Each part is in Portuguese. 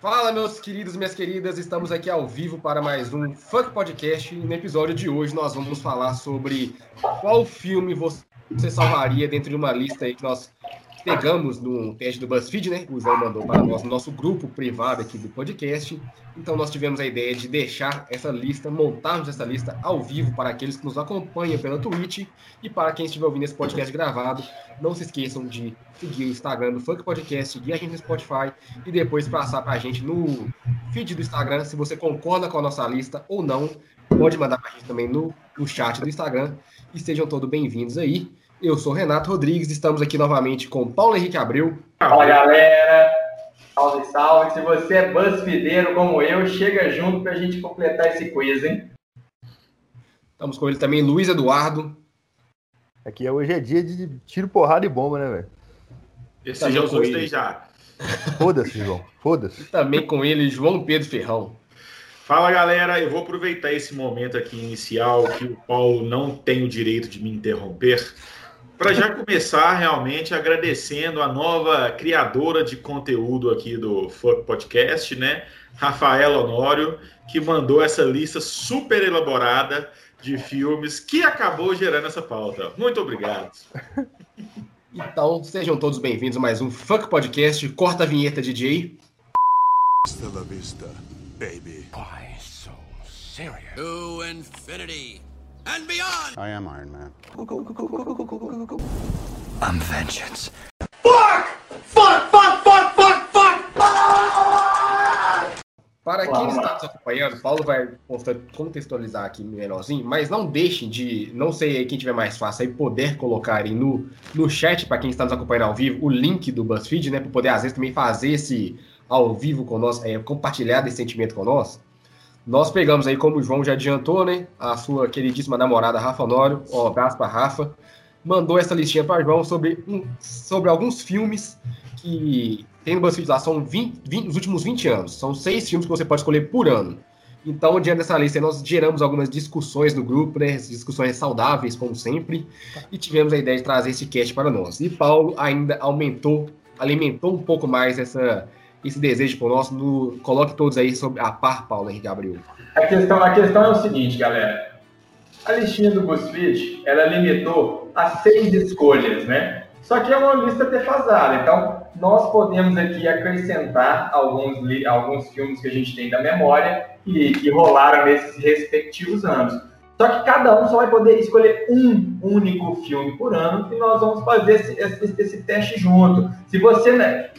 Fala, meus queridos minhas queridas, estamos aqui ao vivo para mais um Funk Podcast. E no episódio de hoje nós vamos falar sobre qual filme você salvaria dentro de uma lista que nós pegamos no teste do BuzzFeed, né? O João mandou para nós no nosso grupo privado aqui do podcast. Então nós tivemos a ideia de deixar essa lista, montarmos essa lista ao vivo para aqueles que nos acompanham pela Twitch e para quem estiver ouvindo esse podcast gravado. Não se esqueçam de seguir o Instagram do Funk Podcast, seguir a gente no Spotify e depois passar para a gente no feed do Instagram se você concorda com a nossa lista ou não. Pode mandar para a gente também no, no chat do Instagram. E sejam todos bem-vindos aí. Eu sou Renato Rodrigues, estamos aqui novamente com Paulo Henrique Abreu. Fala galera, salve, salve. Se você é buzzfeedeiro como eu, chega junto para a gente completar esse quiz, hein? Estamos com ele também, Luiz Eduardo. Aqui hoje é dia de tiro, porrada e bomba, né, velho? Esse já eu gostei já. Foda-se, João. Foda-se. Também com ele, João Pedro Ferrão. Fala galera, eu vou aproveitar esse momento aqui inicial que o Paulo não tem o direito de me interromper para já começar realmente agradecendo a nova criadora de conteúdo aqui do Fuck Podcast, né? Rafaela Honório, que mandou essa lista super elaborada de filmes que acabou gerando essa pauta. Muito obrigado. Então, sejam todos bem-vindos a mais um Fuck Podcast. Corta a vinheta, DJ. Hasta la vista, baby. Why so serious? To infinity and beyond. I am Iron Man. I'm vengeance. Fuck! Fuck, fuck, fuck, fuck, fuck! Para quem está nos acompanhando, Paulo vai contextualizar aqui menorzinho, mas não deixem de, não sei quem tiver mais fácil aí, poder colocar aí no, no chat, para quem está nos acompanhando ao vivo, o link do BuzzFeed, né, para poder às vezes também fazer esse ao vivo conosco, é, compartilhar desse sentimento conosco. Nós pegamos aí, como o João já adiantou, né? A sua queridíssima namorada Rafa Honório, um abraço para Rafa, mandou essa listinha para João sobre, um, sobre alguns filmes que tem no BuzzFeed lá, são 20, 20, nos últimos 20 anos. São seis filmes que você pode escolher por ano. Então, diante dessa lista, nós geramos algumas discussões no grupo, né? Discussões saudáveis, como sempre, e tivemos a ideia de trazer esse cast para nós. E Paulo ainda aumentou, alimentou um pouco mais essa esse desejo por nós. No, coloque todos aí sobre a par, Paulo Henrique Abreu. A questão, a questão é o seguinte, galera. A listinha do BuzzFeed, ela limitou a seis escolhas, né? Só que é uma lista defasada, então nós podemos aqui acrescentar alguns, alguns filmes que a gente tem da memória e que rolaram nesses respectivos anos. Só que cada um só vai poder escolher um único filme por ano e nós vamos fazer esse, esse, esse teste junto. Se você, né,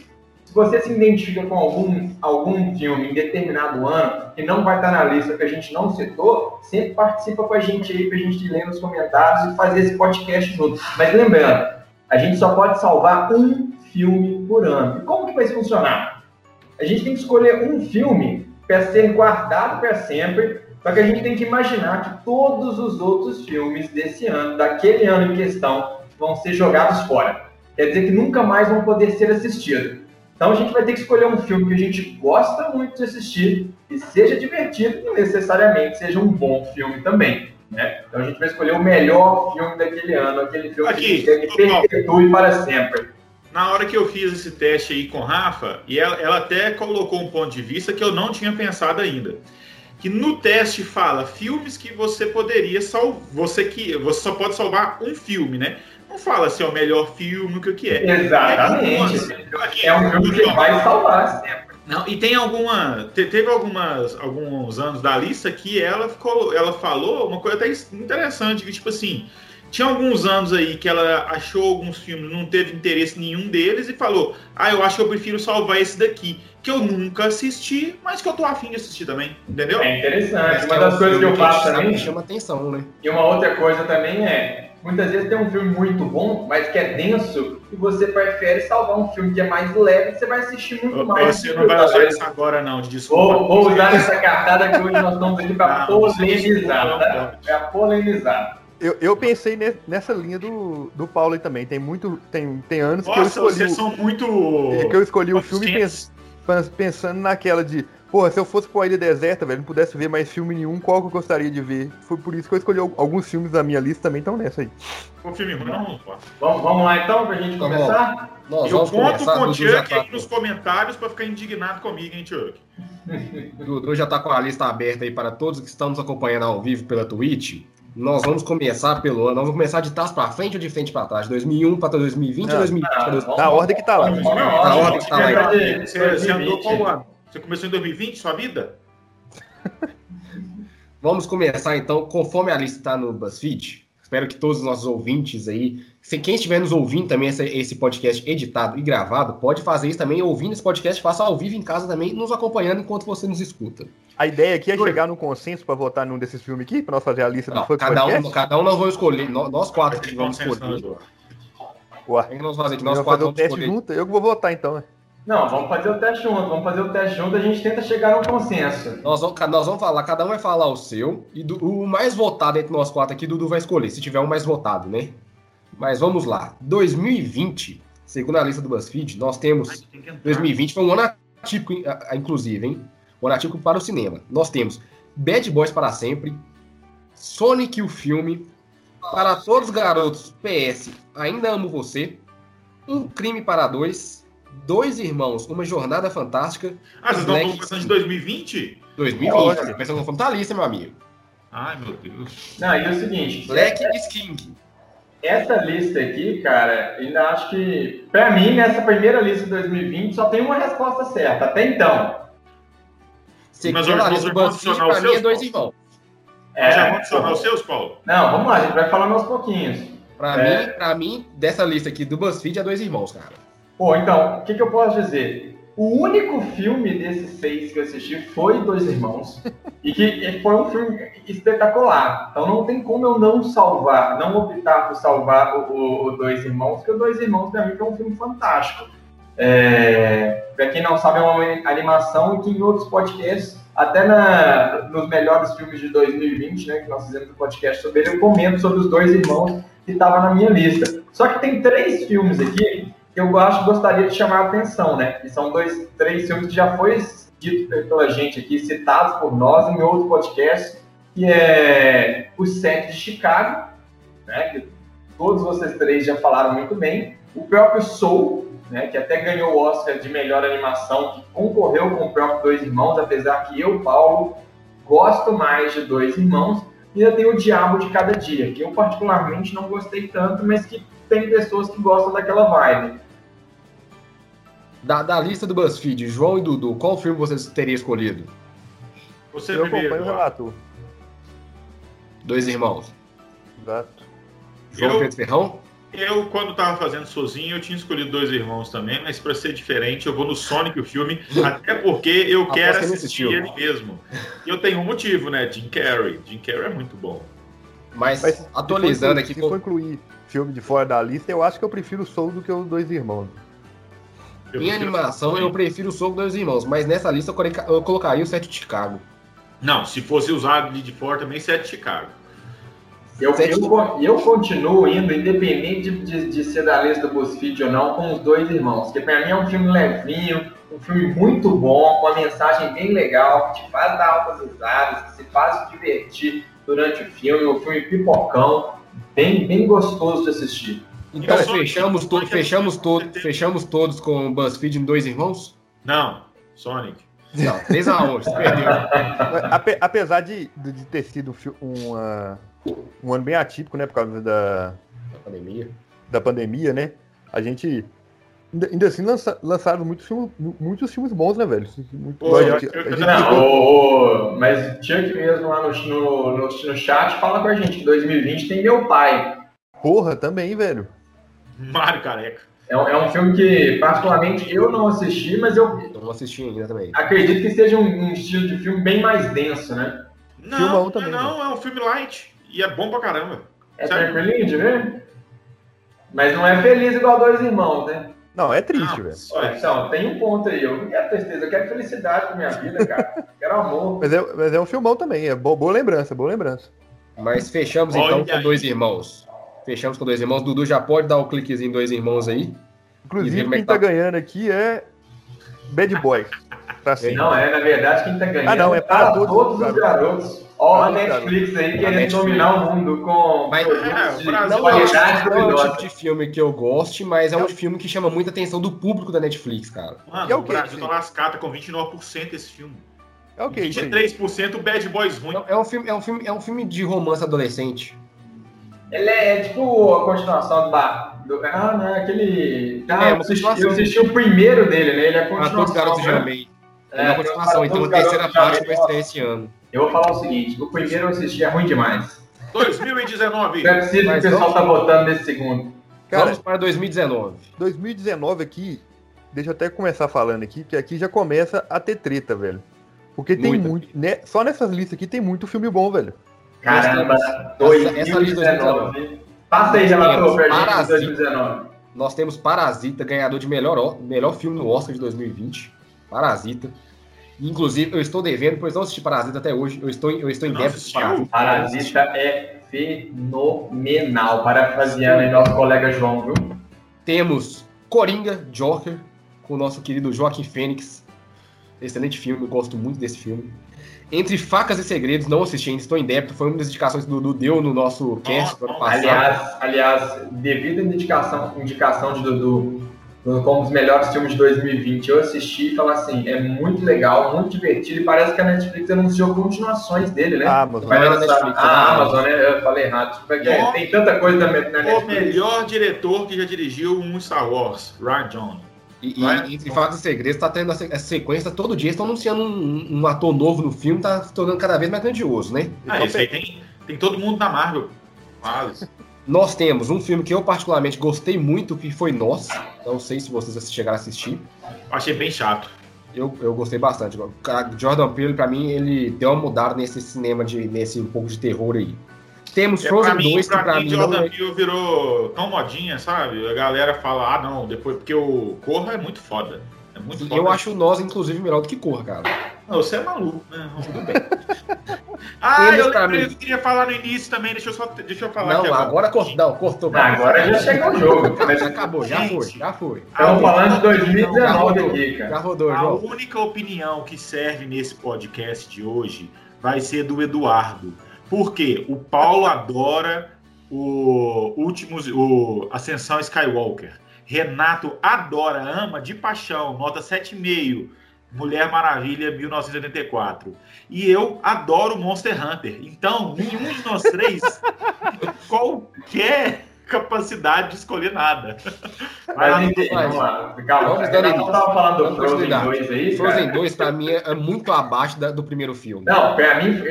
se você se identifica com algum, algum filme em determinado ano que não vai estar na lista que a gente não citou, sempre participa com a gente aí para a gente ler nos comentários e fazer esse podcast junto. Mas lembrando, a gente só pode salvar um filme por ano. E como que vai funcionar? A gente tem que escolher um filme para ser guardado para sempre, só que a gente tem que imaginar que todos os outros filmes desse ano, daquele ano em questão, vão ser jogados fora. Quer dizer que nunca mais vão poder ser assistidos. Então a gente vai ter que escolher um filme que a gente gosta muito de assistir e seja divertido e necessariamente seja um bom filme também. Né? Então a gente vai escolher o melhor filme daquele ano, aquele filme Aqui, que, que perpetue para sempre. Na hora que eu fiz esse teste aí com Rafa, e ela, ela até colocou um ponto de vista que eu não tinha pensado ainda que no teste fala filmes que você poderia salvar, você que você só pode salvar um filme, né? Não fala se é o melhor filme, o que é. Exatamente. É, é um filme que vai salvar. Não, e tem alguma. Teve algumas, alguns anos da lista que ela, ficou, ela falou uma coisa até interessante, que tipo assim. Tinha alguns anos aí que ela achou alguns filmes, não teve interesse nenhum deles e falou: Ah, eu acho que eu prefiro salvar esse daqui, que eu nunca assisti, mas que eu tô afim de assistir também, entendeu? É interessante. Uma das coisas que eu faço também. Chama atenção, né? E uma outra coisa também é: Muitas vezes tem um filme muito bom, mas que é denso, e você prefere salvar um filme que é mais leve, você vai assistir muito mais. Você não vai usar isso agora, não, de desculpa. Vou, vou usar essa cartada que hoje nós estamos aqui para polemizar, tá? Para polemizar. Eu, eu pensei nessa linha do, do Paulo aí também. Tem muito. Tem, tem anos Nossa, que eu escolhi. Vocês são muito. Que eu escolhi o filme pens, pensando naquela de Pô, se eu fosse pra uma ilha deserta, velho, não pudesse ver mais filme nenhum, qual que eu gostaria de ver? Foi por isso que eu escolhi alguns filmes da minha lista também estão nessa aí. Um filme ruim, não, pô. Vamos, vamos lá então, pra gente começar? Nós eu conto com o Chuck tá... aí nos comentários para ficar indignado comigo, hein, Chuck? Dudu já está com a lista aberta aí para todos que estão nos acompanhando ao vivo pela Twitch. Nós vamos começar pelo ano. Nós vamos começar de trás para frente ou de frente para trás? 2001 para 2020 ou 2020 para 2020? Na ordem que está lá. Na ordem que está lá. Você, você andou qual ano? Você começou em 2020, sua vida? vamos começar então, conforme a lista está no BuzzFeed. Espero que todos os nossos ouvintes aí, se quem estiver nos ouvindo também esse, esse podcast editado e gravado, pode fazer isso também, ouvindo esse podcast, faça ao vivo em casa também, nos acompanhando enquanto você nos escuta. A ideia aqui é chegar num consenso para votar num desses filmes aqui, para nós fazer a lista não, do cada podcast? um, cada um nós vamos escolher, nós quatro que vamos escolher. Ué, o que nós fazer? Que nós quatro fazer o teste escolher. junto? Eu que vou votar então, né? Não, vamos fazer o teste junto, vamos fazer o teste junto, a gente tenta chegar a um consenso. Nós vamos, nós vamos falar, cada um vai falar o seu, e do, o mais votado entre nós quatro aqui, Dudu vai escolher, se tiver um mais votado, né? Mas vamos lá. 2020, segundo a lista do BuzzFeed, nós temos. 2020 foi um ano atípico, inclusive, hein? Um ano atípico para o cinema. Nós temos Bad Boys para sempre, Sonic o filme, Para Todos os Garotos, PS, Ainda Amo Você, Um Crime para Dois Dois Irmãos, Uma Jornada Fantástica. Ah, vocês estão falando de 2020? 2020, pensando no Fantalista, meu amigo. Ai, meu Deus. Não, e é o seguinte... Black é... Sking. Essa lista aqui, cara, ainda acho que, pra mim, nessa primeira lista de 2020, só tem uma resposta certa, até então. Mas a lista do BuzzFeed, pra mim, é Dois Irmãos. É, já vamos adicionar os seus, Paulo? Não, vamos lá, a gente vai falando aos pouquinhos. Pra, é... mim, pra mim, dessa lista aqui do BuzzFeed, é Dois Irmãos, cara. Pô, então, o que, que, eu posso dizer? O único filme desses seis que eu assisti foi Dois Irmãos. e que foi um filme espetacular. Então não tem como eu não salvar, não optar por salvar o, o, o Dois Irmãos, porque o Dois Irmãos, pra mim, é um filme fantástico. É, pra quem não sabe, é uma animação que em outros podcasts, até na, nos melhores filmes de 2020, né, que nós fizemos um podcast sobre ele, eu comento sobre os Dois Irmãos que estava na minha lista. Só que tem três filmes aqui que eu acho, gostaria de chamar a atenção, né? Que são dois, três filmes que já foi dito pela gente aqui, citados por nós em outro podcast, que é O Sete de Chicago, né? Que todos vocês três já falaram muito bem. O próprio Soul, né? Que até ganhou o Oscar de melhor animação, que concorreu com o próprio Dois Irmãos, apesar que eu, Paulo, gosto mais de Dois Irmãos. E ainda tem o Diabo de Cada Dia, que eu particularmente não gostei tanto, mas que tem pessoas que gostam daquela vibe. Da, da lista do BuzzFeed, João e Dudu, qual filme vocês teriam escolhido? Você eu primeiro. acompanho o relato. Dois irmãos. Exato. João eu, Pedro Ferrão? Eu, quando estava fazendo sozinho, eu tinha escolhido dois irmãos também, mas para ser diferente, eu vou no Sonic, o filme, até porque eu quero assistir ele mesmo. E eu tenho um motivo, né? Jim Carrey. Jim Carrey é muito bom. Mas, mas atualizando aqui. Se for incluir filme de fora da lista, eu acho que eu prefiro o Soul do que os dois irmãos. Eu em animação, eu prefiro o Soul dos Irmãos, mas nessa lista eu colocaria o Sete de Chicago. Não, se fosse usado de fora também, Sete de Chicago. Eu, eu, eu, continuo indo, independente de, de, de, ser da lista do BuzzFeed ou não, com os dois irmãos. Que para mim é um filme levinho, um filme muito bom, uma mensagem bem legal, que te faz dar altas risadas, que se faz divertir durante o filme, um filme pipocão bem, bem gostoso de assistir. Então fechamos, to fechamos, to fechamos todos com o BuzzFeed em dois irmãos? Não, Sonic. Não, 3 a 1 você perdeu. Apesar de, de ter sido um, um ano bem atípico, né, por causa da, da pandemia, da pandemia, né, a gente Ainda, assim lança, lançaram muitos filmes, muitos filmes bons, né, velho? Muito, Pô, a gente, a gente não, mas Chuck mesmo lá no, no, no, no, chat fala com a gente, 2020 tem meu pai. Porra, também, velho. Mário Careca. É um, é um filme que, particularmente, eu não assisti, mas eu. não assisti ainda também. Acredito que seja um, um, estilo de filme bem mais denso, né? Não, também, não, né? é um filme light. E é bom pra caramba. É tranquilinho de ver? Mas não é feliz igual Dois Irmãos, né? Não, é triste, velho. Então, tem um ponto aí. Eu não quero tristeza, eu quero felicidade pra minha vida, cara. quero amor. Mas é, mas é um filmão também, é boa, boa lembrança, boa lembrança. Mas fechamos Olha então com Dois Irmãos. Fechamos com Dois Irmãos. Dudu já pode dar o um cliquezinho em Dois Irmãos aí. Inclusive, é quem tá... tá ganhando aqui é Bad Boy. Não, é, na verdade, quem tá ganhando ah, não, é para, para todos, todos os garotos. Ó, a Netflix aí querendo Netflix. dominar o mundo com mas, é, de não, qualidade não, não é o tipo de filme que eu goste, mas é um filme que chama muita atenção do público da Netflix, cara. Mano, é o, o Brasil tá lascado com 29% esse filme. É o que? 23% Bad Boys ruim. É um, filme, é, um filme, é um filme de romance adolescente. Ele é, é tipo a continuação do, do ah, não, é aquele. Ah, é, eu, assisti, eu assisti o primeiro dele, né? Ele é a continuação. Ah, todos garotos de amei. É, é uma continuação, então a terceira parte vai estrear esse ano. Eu vou falar o seguinte: o primeiro eu assisti é ruim demais. 2019. Não é possível que o pessoal tá votando nesse segundo. Cara, Vamos para 2019. 2019 aqui, deixa eu até começar falando aqui, que aqui já começa a ter treta, velho. Porque tem Muita. muito. Né, só nessas listas aqui tem muito filme bom, velho. Caramba, 2019. Passa aí, relator, pra 2019. Nós temos Parasita, ganhador de melhor, melhor filme no Oscar de 2020. Parasita. Inclusive, eu estou devendo, pois não assisti Parasita até hoje. Eu estou, eu estou em débito de Parasita. Parasita é fenomenal. Parafraseando aí nosso colega João, viu? Temos Coringa, Joker, com o nosso querido Joaquim Fênix. Excelente filme, eu gosto muito desse filme. Entre Facas e Segredos, não assisti ainda, estou em débito. Foi uma das indicações do Dudu deu no nosso cast oh, oh, Aliás, aliás, devido à indicação, indicação de Dudu como os melhores filmes de 2020, eu assisti e falei assim, é muito legal, muito divertido, e parece que a Netflix anunciou continuações dele, né? A Amazon. Vai lançar, a ah, Amazon, né? Eu falei errado. Tem tanta coisa na Netflix. O melhor diretor que já dirigiu um Star Wars, Ryan Johnson. E, e, e segredos, tá tendo essa sequência todo dia, estão anunciando um, um, ator novo no filme, tá se tornando cada vez mais grandioso, né? Ah, então, isso aí tem, tem todo mundo na Marvel. Quase. Nós temos um filme que eu particularmente gostei muito, que foi Nós. Não sei se vocês chegaram a assistir. Achei bem chato. Eu, eu gostei bastante. O Jordan Peele, pra mim, ele deu uma mudada nesse cinema, de, nesse um pouco de terror aí. Temos é, Frozen mim, 2, que pra mim, mim Jordan é... Peele virou tão modinha, sabe? A galera fala, ah, não, depois, porque o Corra é muito foda. É muito foda. Eu acho Nós, inclusive, melhor do que Corra, cara. Não, você é maluco, né? Tudo bem. Ah, eu, eu queria falar no início também, deixa eu só deixa eu falar Não, agora, agora cortou, não, cortou. agora já chegou o jogo. Já acabou, já foi, já foi. Estamos falando de 2019 aqui, cara. Já rodou, A única opinião que serve nesse podcast de hoje vai ser do Eduardo. Porque o Paulo adora o últimos, o Ascensão Skywalker. Renato adora, ama de paixão, nota 7,5 Mulher Maravilha 1984. E eu adoro Monster Hunter. Então, nenhum de nós três qualquer capacidade de escolher nada. Mas, enfim, vamos lá. Calma, vamos dar não tava falando do Frozen 2 aí, Frozen 2, pra mim, é muito abaixo da, do primeiro filme. Não, pra mim,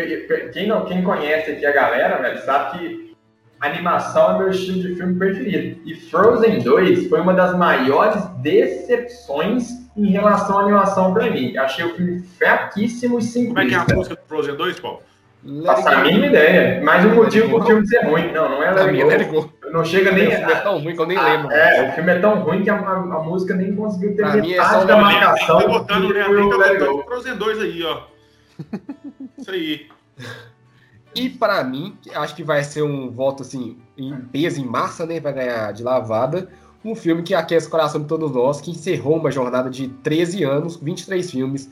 quem, não, quem conhece aqui a galera, velho, sabe que animação é meu estilo de filme preferido. E Frozen 2 foi uma das maiores decepções em relação à animação pra mim. Achei o filme fraquíssimo e simplista. Como é que é a música do Frozen 2, Paulo? Nossa, a mínima ideia. Mas o motivo pro filme ser ruim. Não, não é Let Go. Não chega nem. O filme é tão ruim que eu nem ah, lembro. É, o filme é tão ruim que a, a, a música nem conseguiu ter pra é metade é da marcação. Tá botando, o tá botando Frozen 2 aí, ó. Isso aí. E para mim, acho que vai ser um voto assim, em peso, em massa, né? Vai ganhar de lavada um filme que aquece o coração de todos nós, que encerrou uma jornada de 13 anos, 23 filmes,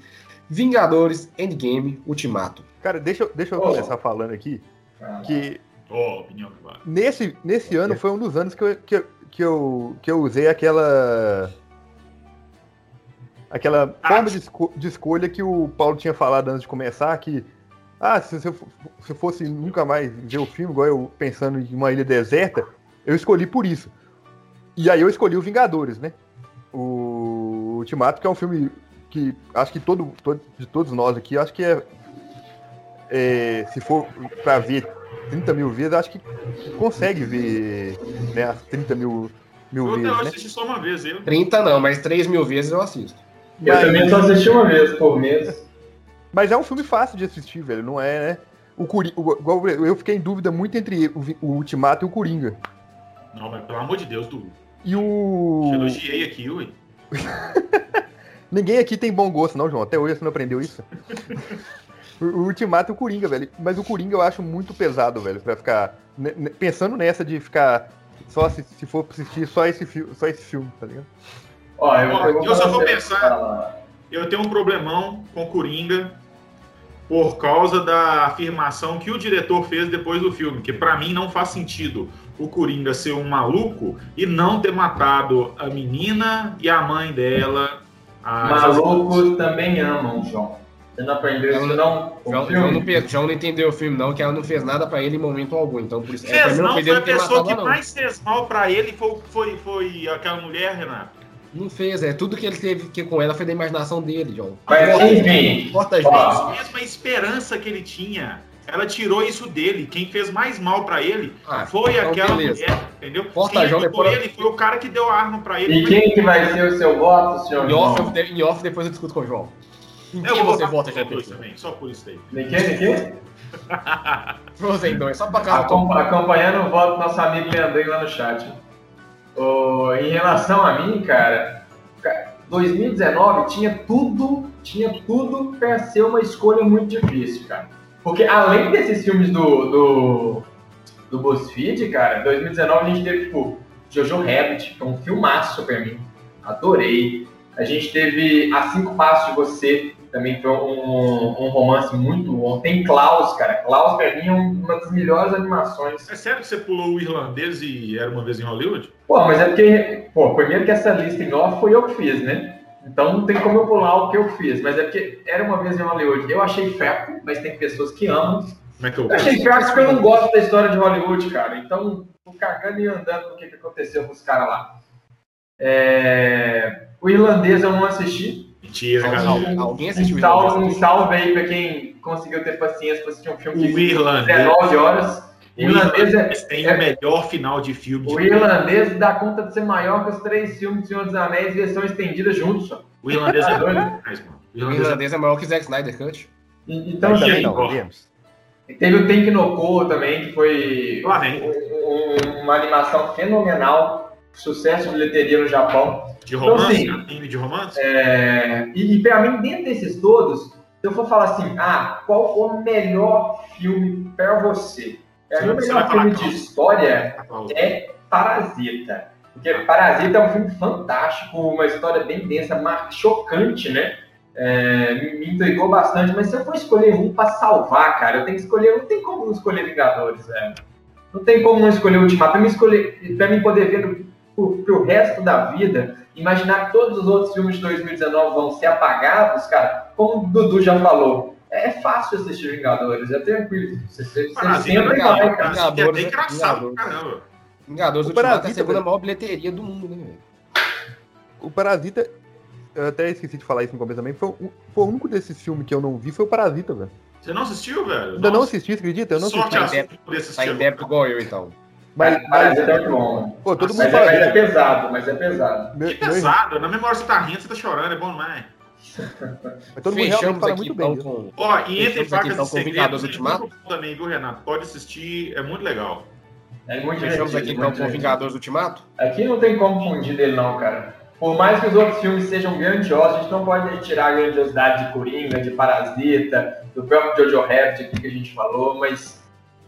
Vingadores, Endgame, Ultimato. Cara, deixa, eu, deixa eu oh. começar falando aqui, que oh, nesse, nesse ano foi um dos anos que eu, que, eu, que, eu, que eu usei aquela aquela ah. forma de, esco de, escolha que o Paulo tinha falado antes de começar, que ah, se eu, se eu fosse nunca mais ver o filme, igual eu pensando em uma ilha deserta, eu escolhi por isso. E aí eu escolhi o Vingadores, né? O Ultimato, que é um filme que acho que todo, todo de todos nós aqui, acho que é, é se for para ver 30 mil vezes, acho que consegue ver né, as 30 mil, mil eu vezes. Eu né? assisti só uma vez, eu. 30 não, mas 3 mil vezes eu assisto. Eu mas, também só assisti uma vez por mês. Mas é um filme fácil de assistir, velho, não é, né? O Coringa, eu fiquei em dúvida muito entre o, o Ultimato e o Coringa. Não, mas pelo amor de Deus, do e o. Te elogiei aqui, ui. Ninguém aqui tem bom gosto, não, João. Até hoje você não aprendeu isso. o Ultimato e o Coringa, velho. Mas o Coringa eu acho muito pesado, velho, pra ficar. Pensando nessa de ficar. Só se, se for assistir só esse, só esse filme, tá ligado? Ó, eu, eu, eu só vou pensar. Eu tenho um problemão com o Coringa. por causa da afirmação que o diretor fez depois do filme, que para mim não faz sentido o Coringa ser um maluco e não ter matado a menina e a mãe dela. Malucos também amam, João. Você não aprendeu isso, não? João, João, não, João não entendeu o filme, não, que ela não fez nada pra ele em momento algum. Então, por isso. Fez, é, não, foi a pessoa que mais fez mal pra ele foi, foi, foi aquela mulher, Renato. Não fez, é. Tudo que ele teve que com ela foi da imaginação dele, João. Mas, enfim. Porta a mesma esperança que ele tinha. Ela tirou isso dele. Quem fez mais mal para ele ah, foi então aquela beleza. mulher, entendeu? Porta quem João depois... ele foi o cara que deu a arma para ele. E quem que vai ser o seu voto, senhor? Em off, em off depois eu discuto com o João. Em quem você vota, já também, só por isso aí. De quem, de quem? Frozen 2, só pra cá. Acompanhando o voto do nosso amigo Leandrinho lá no chat. Oh, em relação a mim, cara, 2019 tinha tudo, tinha tudo para ser uma escolha muito difícil, cara. Porque além desses filmes do, do, do BuzzFeed, cara, 2019 a gente teve, tipo, Jojo Rabbit, que é um filmaço pra mim. Adorei. A gente teve A Cinco Passos de Você, também foi um, um romance muito bom. Tem Klaus, cara. Klaus, pra mim, é uma das melhores animações. É sério que você pulou o irlandês e era uma vez em Hollywood? Pô, mas é porque, pô, primeiro que essa lista em off foi eu que fiz, né? Então não tem como eu pular o que eu fiz, mas é porque era uma vez em Hollywood. Eu achei fraco, mas tem pessoas que amam. Como é que eu, eu achei fraco porque eu não gosto da história de Hollywood, cara. Então, tô cagando e andando no que, que aconteceu com os caras lá. É... O irlandês eu não assisti. Mentira, cara. Alguém assistiu um salve, um salve aí pra quem conseguiu ter paciência pra assistir um filme de irlandês. 19 horas. O irlandês, irlandês é, tem é, o melhor final de filme. O irlandês dá conta de ser maior que os três filmes do Senhor dos Anéis e versão estendida juntos. Só. O irlandês é doido demais, mano. O irlandês é maior que Zack Snyder Cut. Então, também não, Teve o Tank no também, que foi um, um, uma animação fenomenal, sucesso de bilheteria no Japão. De romance? Então, assim, de romance? É, e, e para mim, dentro desses todos, se eu for falar assim, ah, qual o melhor filme para você? Mim, o melhor filme de história é Parasita. Porque Parasita é um filme fantástico, uma história bem densa, chocante, né? É, me, me intrigou bastante, mas se eu for escolher um para salvar, cara, eu tenho que escolher, não tem como não escolher Vingadores, velho. Não tem como não escolher Ultimato. Pra mim, escolher, pra mim poder ver pro, pro resto da vida, imaginar que todos os outros filmes de 2019 vão ser apagados, cara, como o Dudu já falou, é fácil assistir Vingadores, é tranquilo. Você, você, você sempre vai, cara. Vingadores, é engraçado, caramba. Vingadores o Parasita, é a segunda maior bilheteria do mundo, né, velho? O Parasita, eu até esqueci de falar isso no começo também, foi, foi o único desses filmes que eu não vi, foi o Parasita, velho. Você não assistiu, velho? Ainda não assisti, acredita? Eu não Sorte assisti. Tá em débito igual eu, então. Mas, mas, é muito bom. Pô, todo mundo mas, fala é, mas é pesado, mas é pesado. Que pesado? Na memória você tá rindo, você tá chorando, é bom demais. Mas todo mundo realmente fala muito bem. Com... Ó, e entre facas então, e segredos, Ultimato também, viu, Renato? Pode assistir, é muito legal. É muito Fechamos aqui então com Vingadores Ultimato? Aqui não tem como fugir dele não, cara. Por mais que os outros filmes sejam grandiosos, a gente não pode retirar a grandiosidade de Coringa, de Parasita, do próprio Jojo Rabbit aqui que a gente falou, mas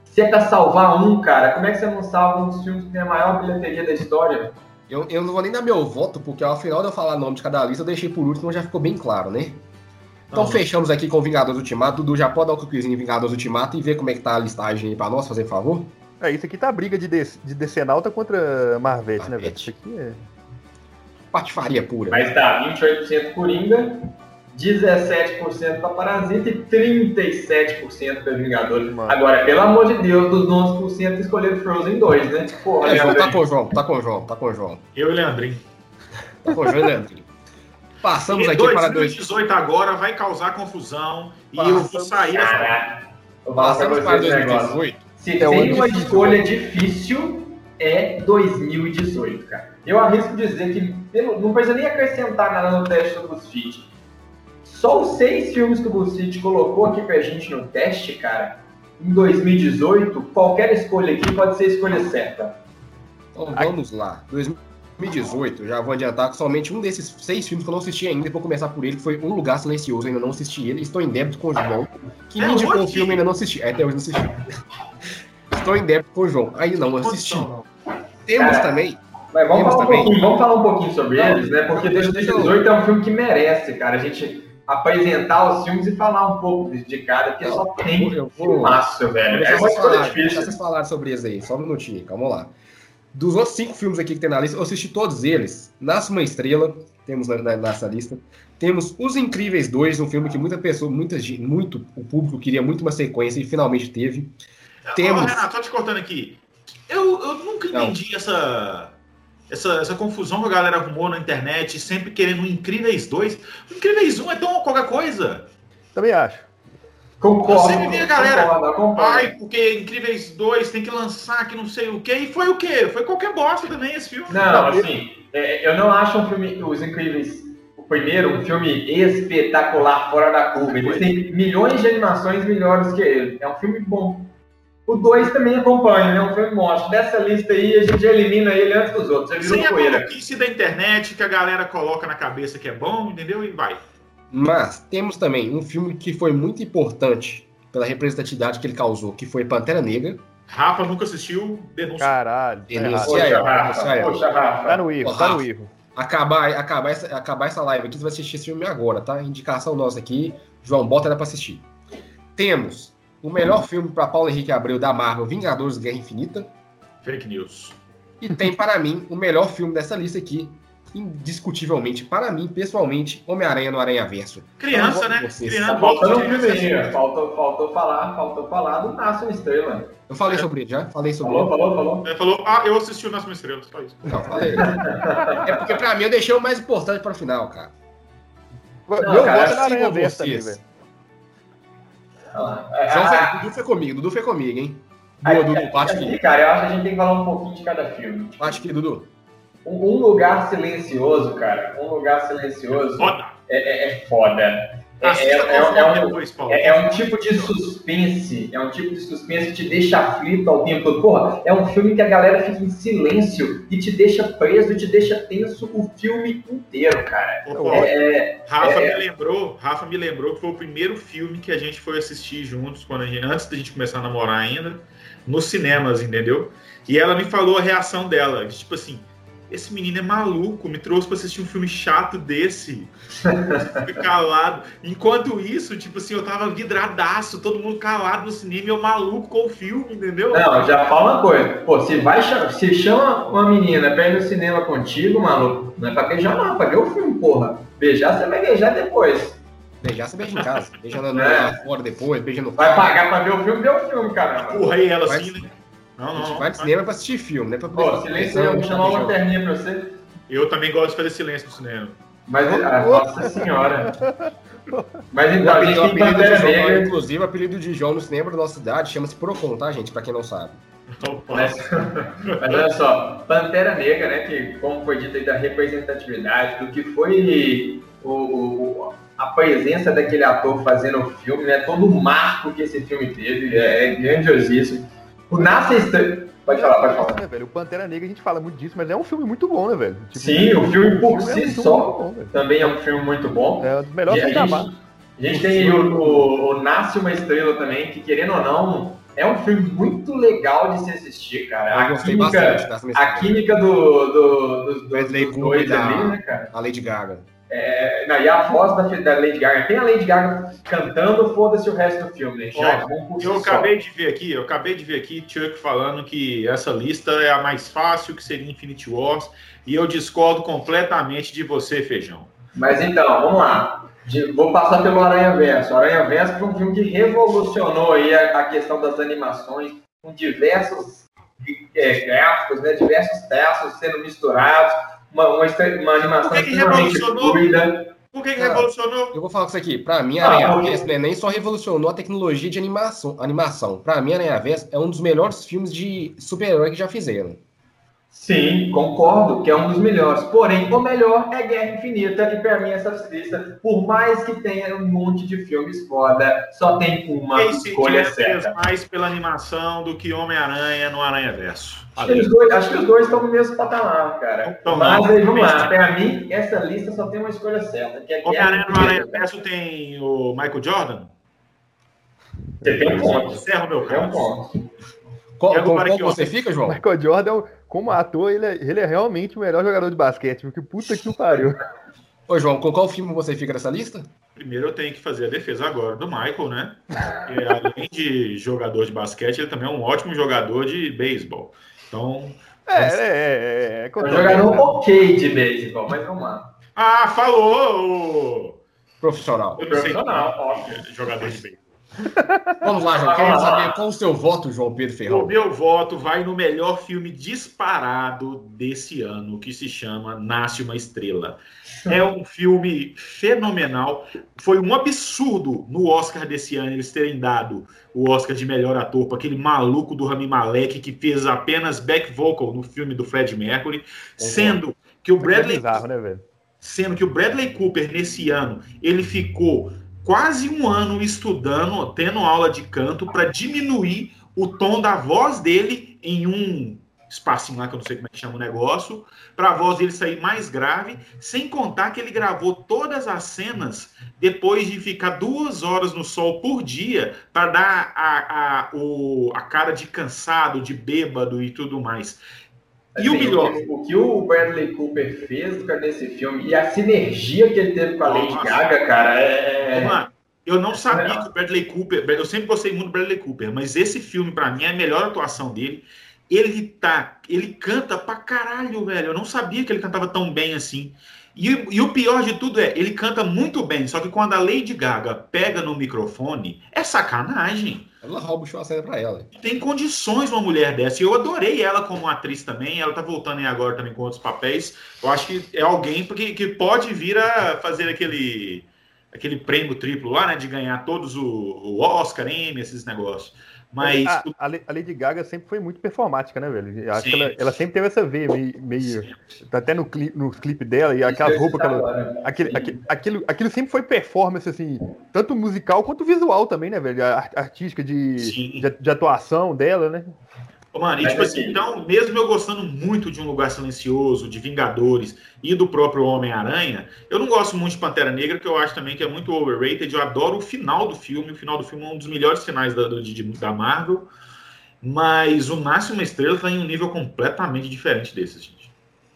se é pra salvar um, cara, como é que você não salva um dos filmes que tem a maior bilheteria da história? Eu, eu não vou nem dar meu voto, porque ao final de eu falar o nome de cada lista, eu deixei por último, já ficou bem claro, né? Então uhum. fechamos aqui com Vingadores Ultimato. Dudu já pode dar o um cliquezinho em Vingadores Ultimato e ver como é que tá a listagem aí pra nós, fazer favor? É, isso aqui tá a briga de, de, de Decenalta contra Marvete, né, velho? Isso aqui é. Patifaria pura. Mas tá, 28% Coringa, 17% para Parasita e 37% para Vingadores. Mano. Agora, pelo amor de Deus, dos 11% escolheram Frozen 2, né? Porra, é, João, tá com o João, tá com o João, tá com o João. Eu e Leandrinho. Tá com o João e Leandrinho. Passamos e aqui 2018 para 2018 agora vai causar confusão Passamos, e eu vou sair essa... Passamos para 2018. Se é tem uma escolha difícil, é 2018, cara. Eu arrisco dizer que não precisa nem acrescentar nada no teste do BuzzFeed só os seis filmes que o BuzzFeed colocou aqui pra gente no teste, cara, em 2018, qualquer escolha aqui pode ser a escolha certa. Então vamos lá. 2018, já vou adiantar que somente um desses seis filmes que eu não assisti ainda, e vou começar por ele, que foi Um Lugar Silencioso, ainda não assisti ele. Estou em débito com o João, que me indicou o filme ainda não assisti. É, até hoje não assisti. Estou em débito com o João, aí não assisti. Temos Cara, também mas vamos falar, um vamos falar, um pouquinho sobre eles, né? Porque 2018 é um filme que merece, cara. A gente apresentar os filmes e falar um pouco de, cada, porque Não, só tem eu vou- filmaço, velho. Deixa É vocês uma coisa falarem, deixa difícil. vocês falarem sobre eles aí, só um minutinho, calma lá. Dos outros cinco filmes aqui que tem na lista, eu assisti todos eles. Nasce uma Estrela, temos na, na- nessa lista. Temos Os Incríveis 2, um filme que muita pessoa, muita, gente- muito, o público queria muito uma sequência e finalmente teve. Temos- Ô, Renato, só te cortando aqui. Eu, eu nunca Não. entendi essa, essa, essa confusão que a galera arrumou na internet, sempre querendo o Incríveis 2. O Incríveis 1 é tão qualquer coisa. Também acho. Concordo. Você me vê, galera. Concordo, concordo. Ai, porque Incríveis 2 tem que lançar que não sei o quê. E foi o quê? Foi qualquer bosta também esse filme. Não, Não, assim, é, eu não acho um filme, Os Incríveis, o primeiro, um filme espetacular, fora da curva. Existem milhões de animações melhores que ele. É um filme bom. O 2 também acompanha, né? É um filme que Dessa lista aí, a gente elimina ele antes dos outros. Já Sem a maluquice da internet que a galera coloca na cabeça que é bom, entendeu? E vai. Mas temos também um filme que foi muito importante pela representatividade que ele causou, que foi Pantera Negra. Rafa nunca assistiu, denúncia. Caralho. Poxa, aí, Rafa, poxa, Rafa. tá no erro, tá no erro. Acabar, acabar, essa, acabar essa live aqui, você vai assistir esse filme agora, tá? Indicação nossa aqui. João, bota ela pra assistir. Temos o melhor filme para Paulo Henrique Abreu da Marvel, Vingadores Guerra Infinita. Fake news. E tem, para mim, o melhor filme dessa lista aqui, indiscutivelmente, para mim, pessoalmente, Homem-Aranha no Aranha Verso. Criança, Eu né? vocês. Criança. Assiste. ó. faltou, faltou falar, faltou falar do Nasce uma Estrela. Eu falei sobre ele já? Falei sobre Falou, ele. falou, falou. Ele falou, ah, eu assisti o Nasce uma Estrela, só isso. Não, falei. é porque, pra mim, eu deixei o mais importante para o final, cara. Meu Não, voto cara, é como Versa também, ah, foi- Dudu foi comigo, Dudu foi comigo, hein? Boa, Dudu, assim, aqui. cara, eu acho que a gente tem que falar um pouquinho de cada filme. Bate aqui, Dudu. Um, um lugar silencioso, cara. Um lugar silencioso Foda. é, é, é foda. É, é- é- é um- depois, Paulo. é- é um tipo de suspense. É um tipo de suspense que te deixa aflito ao tempo todo. Porra, é um filme que a galera fica em silêncio e te deixa preso te deixa tenso o filme inteiro, cara. Paulo, É, Rafa me lembrou, Rafa me lembrou que foi o primeiro filme que a gente foi assistir juntos, quando a gente, antes da gente começar a namorar ainda, nos cinemas, entendeu? E ela me falou a reação dela, tipo assim, esse menino é maluco, me trouxe pra assistir um filme chato desse. Fui calado. Enquanto isso, tipo assim, eu tava vidradaço, todo mundo calado no cinema e eu maluco com o filme, entendeu? Não, já fala uma coisa. Pô, se vai se chama uma menina pra ir no cinema contigo, maluco, não é pra beijar não, é pra ver o filme, porra. Beijar você vai beijar depois. Beijar, você beija em casa. Beija no, É. lá fora depois, beija no Vai pagar pra ver o filme, vê o filme, caramba. Empurrei ela Vai- assim, né? Não, A não, gente não. vai no cinema pra assistir filme, né? Pra poder silêncio, eu vou chamar uma lanterninha pra você. Eu também gosto de fazer silêncio no cinema. Mas, ah, nossa senhora. Mas então, a gente o tem apelido de Pantera João, Negra. inclusive, o apelido de João no cinema da nossa cidade chama-se Procon, tá, gente? Pra quem não sabe. Mas, mas olha só, Pantera Negra, né, que como foi dito aí da representatividade, do que foi o, o- a presença daquele ator fazendo o filme, né, todo o marco que esse filme teve, é, é grandiosíssimo. O Nasce Estrela... Pode falar, pode falar. Né, velho? O Pantera Negra a gente fala muito disso, mas é um filme muito bom, né, velho? Tipo, Sim, o filme por é si muito só bom, também é um filme muito bom. É um dos melhores E a filmes da gente, Marvel. a gente tem o, o- o Nasce uma Estrela também, que querendo ou não, é um filme muito legal de se assistir, cara. Eu A química, bastante a química do, do, dos, dos, Wesley dos dois da- ali, né, cara? A Lady Gaga. É, não, e a voz da, da Lady Gaga. Tem a Lady Gaga cantando, foda-se o resto do filme, né? Já Eu só. acabei de ver aqui, eu acabei de ver aqui Chuck falando que essa lista é a mais fácil, que seria Infinity Wars, e eu discordo completamente de você, Feijão. Mas então, vamos lá. De- vou passar pelo Aranha Verso. Aranha Verso foi um filme que revolucionou aí a, a questão das animações, com diversos é, gráficos, né, diversos traços sendo misturados, uma, uma, uma animação Por que que extremamente revolucionou? fluida. Por que, que Ah. revolucionou? Eu vou falar com isso aqui. Pra mim, Ah, a Aranha Verso né, nem só revolucionou a tecnologia de animação. animação. Pra mim, Aranha Verso é um dos melhores filmes de super-herói que já fizeram. Sim, concordo que é um dos melhores. Porém, o melhor é Guerra Infinita. E pra mim, essa lista, por mais que tenha um monte de filmes foda, só tem uma Esse escolha certa. mais pela animação do que Homem-Aranha no Aranha Verso. Acho que, os dois, acho que os dois estão no mesmo patamar, cara. Então, Mas não. aí, vamos lá. Pra mim, essa lista só tem uma escolha certa, é Homem-Aranha no Aranha. Verso tem o Michael Jordan? Você tem um ponto. Encerra o meu É um ponto. Qual, para qual ó. você fica, João? Michael Jordan, como ator, ele é, ele é realmente o melhor jogador de basquete, porque puta que o pariu. Ô, João, com qual filme você fica nessa lista? Primeiro eu tenho que fazer a defesa agora do Michael, né? E, além de jogador de basquete, ele também é um ótimo jogador de beisebol. Então. É, é, é. é, é, um jogador ok de beisebol, mas vamos lá. Ah, falou! Profissional. Profissional, óbvio. Jogador de beisebol. Vamos lá, João. Quero saber qual o seu voto, João Pedro Ferrão. O meu voto vai no melhor filme disparado desse ano, que se chama Nasce uma Estrela. É um filme fenomenal. Foi um absurdo no Oscar desse ano eles terem dado o Oscar de melhor ator para aquele maluco do Rami Malek que fez apenas back vocal no filme do Fred Mercury, sendo que o é Bradley é bizarro, né, sendo que o Bradley Cooper nesse ano ele ficou quase um ano estudando, tendo aula de canto para diminuir o tom da voz dele em um espacinho lá que eu não sei como é que chama o negócio, para a voz dele sair mais grave, sem contar que ele gravou todas as cenas depois de ficar duas horas no sol por dia para dar a, a, o, a cara de cansado, de bêbado e tudo mais. E o melhor. O que o Bradley Cooper fez nesse filme e a sinergia que ele teve com a Lady Nossa. Gaga, cara, é. é mano, eu não sabia é. que o Bradley Cooper. Eu sempre gostei muito do Bradley Cooper, mas esse filme, para mim, é a melhor atuação dele. Ele tá. Ele canta pra caralho, velho. Eu não sabia que ele cantava tão bem assim. E, e, o pior de tudo é, ele canta muito bem, só que quando a Lady Gaga pega no microfone, é sacanagem. Ela rouba o Schwarzenegger pra ela. Tem condições uma mulher dessa. E eu adorei ela como atriz também. Ela tá voltando aí agora também com outros papéis. Eu acho que é alguém que, que pode vir a fazer aquele, aquele prêmio triplo lá, né? De ganhar todos o, o Oscar, Emmy, esses negócios. Mas. A, a, Lady Gaga sempre foi muito performática, né, velho? Eu acho sim, que ela, ela, sempre teve essa veia meio. meio tá até no, cli, no clipe dela e aquelas roupas que ela. Aquele, aquele, aquilo, aquilo sempre foi performance, assim, tanto musical quanto visual também, né, velho? A, artística de, de, de, atuação dela, né? Mano, e tipo assim, então, mesmo eu gostando muito de Um Lugar Silencioso, de Vingadores e do próprio Homem-Aranha, eu não gosto muito de Pantera Negra, que eu acho também que é muito overrated. Eu adoro o final do filme. O final do filme é um dos melhores finais da, de, da Marvel. Mas o uma Estrela está em um nível completamente diferente desses, gente.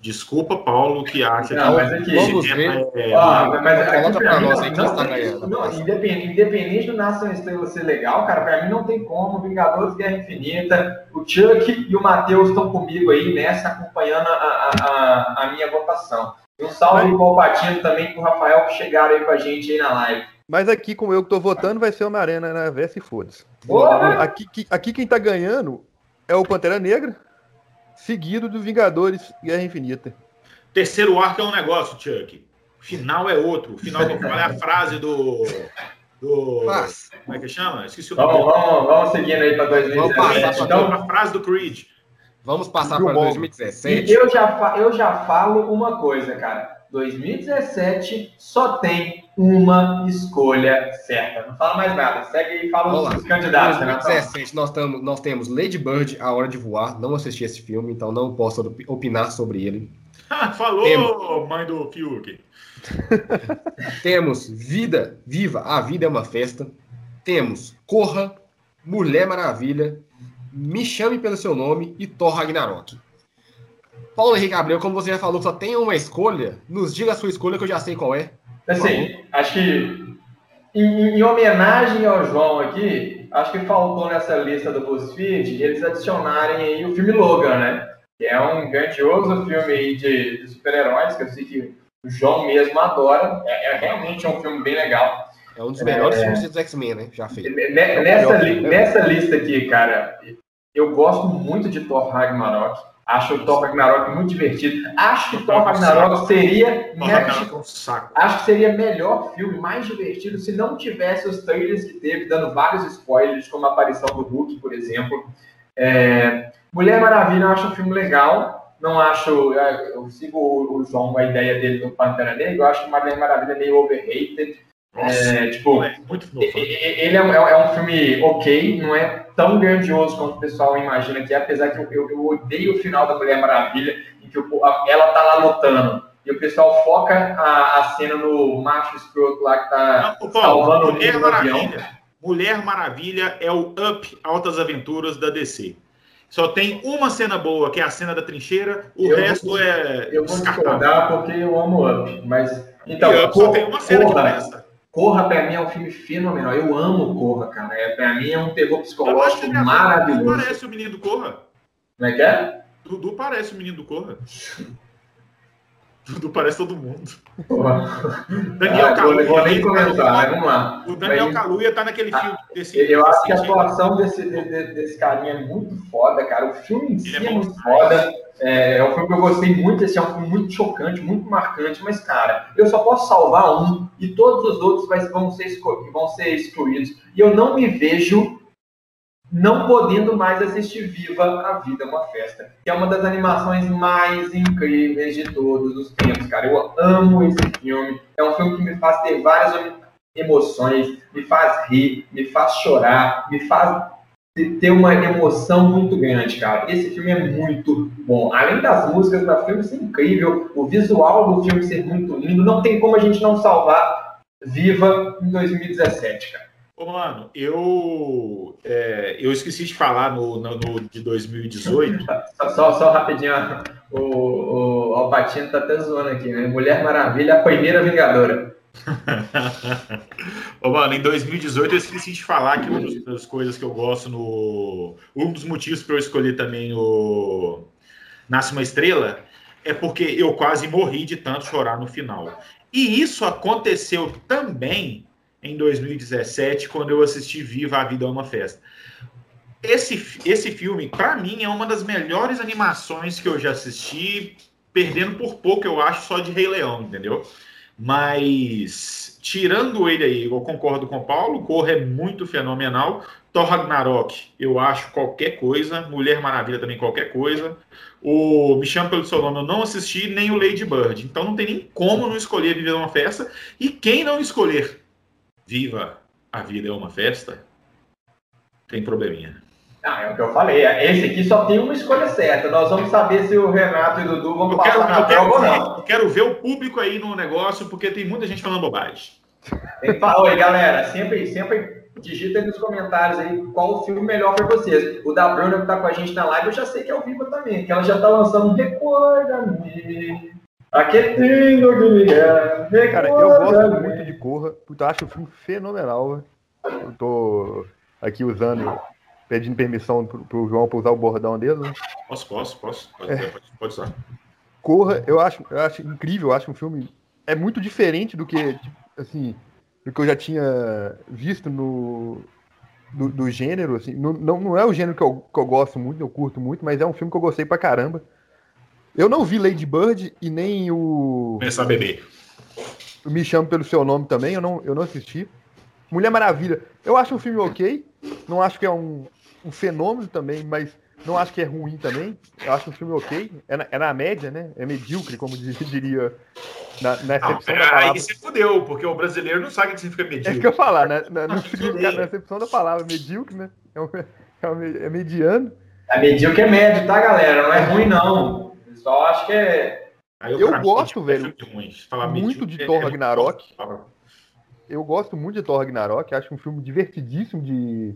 Desculpa, Paulo, que acha não, que mas aqui, vamos ver. É, ah, mas aqui, pra nós aí quem está ganhando. Não, independente, independente do Nação Estrela ser legal, cara, para mim não tem como. Vingadores Guerra Infinita, o Chuck e o Matheus estão comigo aí nessa, acompanhando a, a, a minha votação. E um salve mas... pro Palpatino também pro Rafael que chegaram aí com a gente aí na live. Mas aqui, como eu que tô votando, vai ser uma arena na Versa e foda-se. Aqui, aqui quem tá ganhando é o Pantera Negra seguido do Vingadores Guerra Infinita. Terceiro arco é um negócio, Chuck. Final é outro. Final qual é a frase do. do Mas, como é que chama? Esqueci o nome. Vamos, vamos, vamos seguindo aí para 2017. Então, a frase do Creed. Vamos passar para 2017. E eu já, eu já falo uma coisa, cara. 2017 só tem uma escolha certa. Não fala mais nada. Segue aí e fala dos candidatos. 2017 nós, tamo, nós temos Lady Bird, A Hora de Voar. Não assisti esse filme, então não posso opinar sobre ele. Falou, temos... mãe do Fiuk. temos Vida Viva, A Vida é uma Festa. Temos Corra, Mulher Maravilha, Me Chame Pelo Seu Nome e Thor Ragnarok. Paulo Henrique Gabriel, como você já falou, só tem uma escolha. Nos diga a sua escolha que eu já sei qual é. Assim, acho que em, em, homenagem ao João aqui, acho que faltou nessa lista do BuzzFeed eles adicionarem aí o filme Logan, né? Que é um grandioso filme aí de, de super-heróis, que eu sei que o João mesmo adora. É, é, realmente um filme bem legal. É um dos melhores é, filmes dos X-Men, né? Já feito. Nessa, li, nessa lista aqui, cara, eu gosto muito de Thor Ragnarok. Acho o Thor Ragnarok muito divertido. Acho que o Thor Ragnarok seria. Acho que seria melhor filme, mais divertido, se não tivesse os trailers que teve, dando vários spoilers, como a aparição do Hulk, por exemplo. É... Mulher Maravilha, eu acho um filme legal. Não acho. É, eu sigo o João, a ideia dele do Pantera Negra. Eu acho que Mulher Maravilha é meio overrated. Nossa, é, tipo, é muito ele é, é, é, um filme ok, não é tão grandioso como o pessoal imagina que é, apesar que eu, eu, eu odeio o final da Mulher Maravilha, em que ela tá lá lutando. E o pessoal foca a, a cena no macho escroto lá que tá não, salvando Mulher o Maravilha. Mulher Maravilha é o Up Altas Aventuras da DC. Só tem uma cena boa, que é a cena da trincheira, o eu resto vou, é. Eu vou discordar porque eu amo Up, mas Então, e Up só tem uma cena que Corra, presta. Corra pra mim é um filme fenomenal. Eu amo Corra, cara. É, pra mim é um terror psicológico maravilhoso. parece o menino do Corra. Como é que é? Dudu parece o menino do Corra. Dudu parece todo mundo. Daniel Ah, vou, vou nem ele- comentar, mas vamos lá. O Daniel Mas- Kaluuya tá naquele Ah, filme desse. Eu acho que a atuação desse, de- de- desse carinha é muito foda, cara. O filme em si Ele é é, muito foda. É, é um filme que eu gostei muito, esse é um filme muito chocante, muito marcante, mas, cara, eu só posso salvar um e todos os outros vão ser, vão ser excluídos. E eu não me vejo não podendo mais assistir Viva a Vida é uma Festa, que é uma das animações mais incríveis de todos os tempos, cara. Eu amo esse filme. É um filme que me faz ter várias emoções, me faz rir, me faz chorar, me faz ter uma emoção muito grande, cara. Esse filme é muito bom. Além das músicas do filme ser incrível, o visual do filme ser muito lindo, não tem como a gente não salvar Viva em 2017, cara. Ô, mano, eu, é, eu esqueci de falar no, no, no de 2018. Só, só, só rapidinho, o, o Alpatino tá até zoando aqui, né? Mulher Maravilha, a primeira Vingadora. Ô, mano, em 2018 eu esqueci de falar que uma das- das coisas que eu gosto no. Um dos motivos para eu escolher também o Nasce uma Estrela é porque eu quase morri de tanto chorar no final. E isso aconteceu também em 2017, quando eu assisti Viva a Vida é uma Festa. Esse, esse filme, para mim, é uma das melhores animações que eu já assisti, perdendo por pouco, eu acho, só de Rei Leão, entendeu? Mas, tirando ele aí, eu concordo com o Paulo, Corra é muito fenomenal. Thor Ragnarok, eu acho qualquer coisa. Mulher Maravilha também qualquer coisa. O Me Chama Pelo Seu Nome eu não assisti, nem o Lady Bird. Então não tem nem como não escolher Viver uma Festa. E quem não escolher Viva a Vida é uma Festa, tem probleminha. Ah, é o que eu falei. Esse aqui só tem uma escolha certa. Nós vamos saber se o Renato e o Dudu vão Eu quero, passar na eu, quero prova ou ver, não. eu quero ver o público aí no negócio, porque tem muita gente falando bobagem. Tem que falar, Oi, galera, sempre, sempre digita aí nos comentários aí qual o filme melhor para vocês. O da Bruna que tá com a gente na live, eu já sei que é o Viva também, que ela já tá lançando um Recorda-me. Aquele lindo que me quer. Cara, eu gosto muito de Corra. Puta, eu acho o filme fenomenal. velho. Eu tô aqui usando, pedindo permissão pro, pro João pra usar o bordão dele. né? Posso, posso, posso. Pode, É. pode, pode usar. Corra, eu acho, eu acho incrível, eu acho um filme é muito diferente do que, tipo, assim, do que eu já tinha visto no do, do gênero, assim, não, não não é o gênero que eu, que eu gosto muito, eu curto muito, mas é um filme que eu gostei pra caramba. Eu não vi Lady Bird e nem o Começar a beber. Me Chamo Pelo Seu Nome também, eu não, eu não assisti. Mulher Maravilha, eu acho um filme ok, não acho que é um, um fenômeno também, mas não acho que é ruim também. Eu acho um filme ok, é na, é na média, né? É medíocre, como diz- diria na, na Não, da aí você fudeu, porque o brasileiro não sabe o que significa É isso que medíocre. eu falar, né? Na, odeio. na acepção da palavra, medíocre, né? É, um- é, um- é mediano. É medíocre é médio, tá, galera? Não é ruim, não. Eu Só acho que é. Aí, Eu mim, gosto, é velho. Falar muito de Thor é- Ragnarok. Eu gosto muito de Thor Ragnarok, acho um filme divertidíssimo de,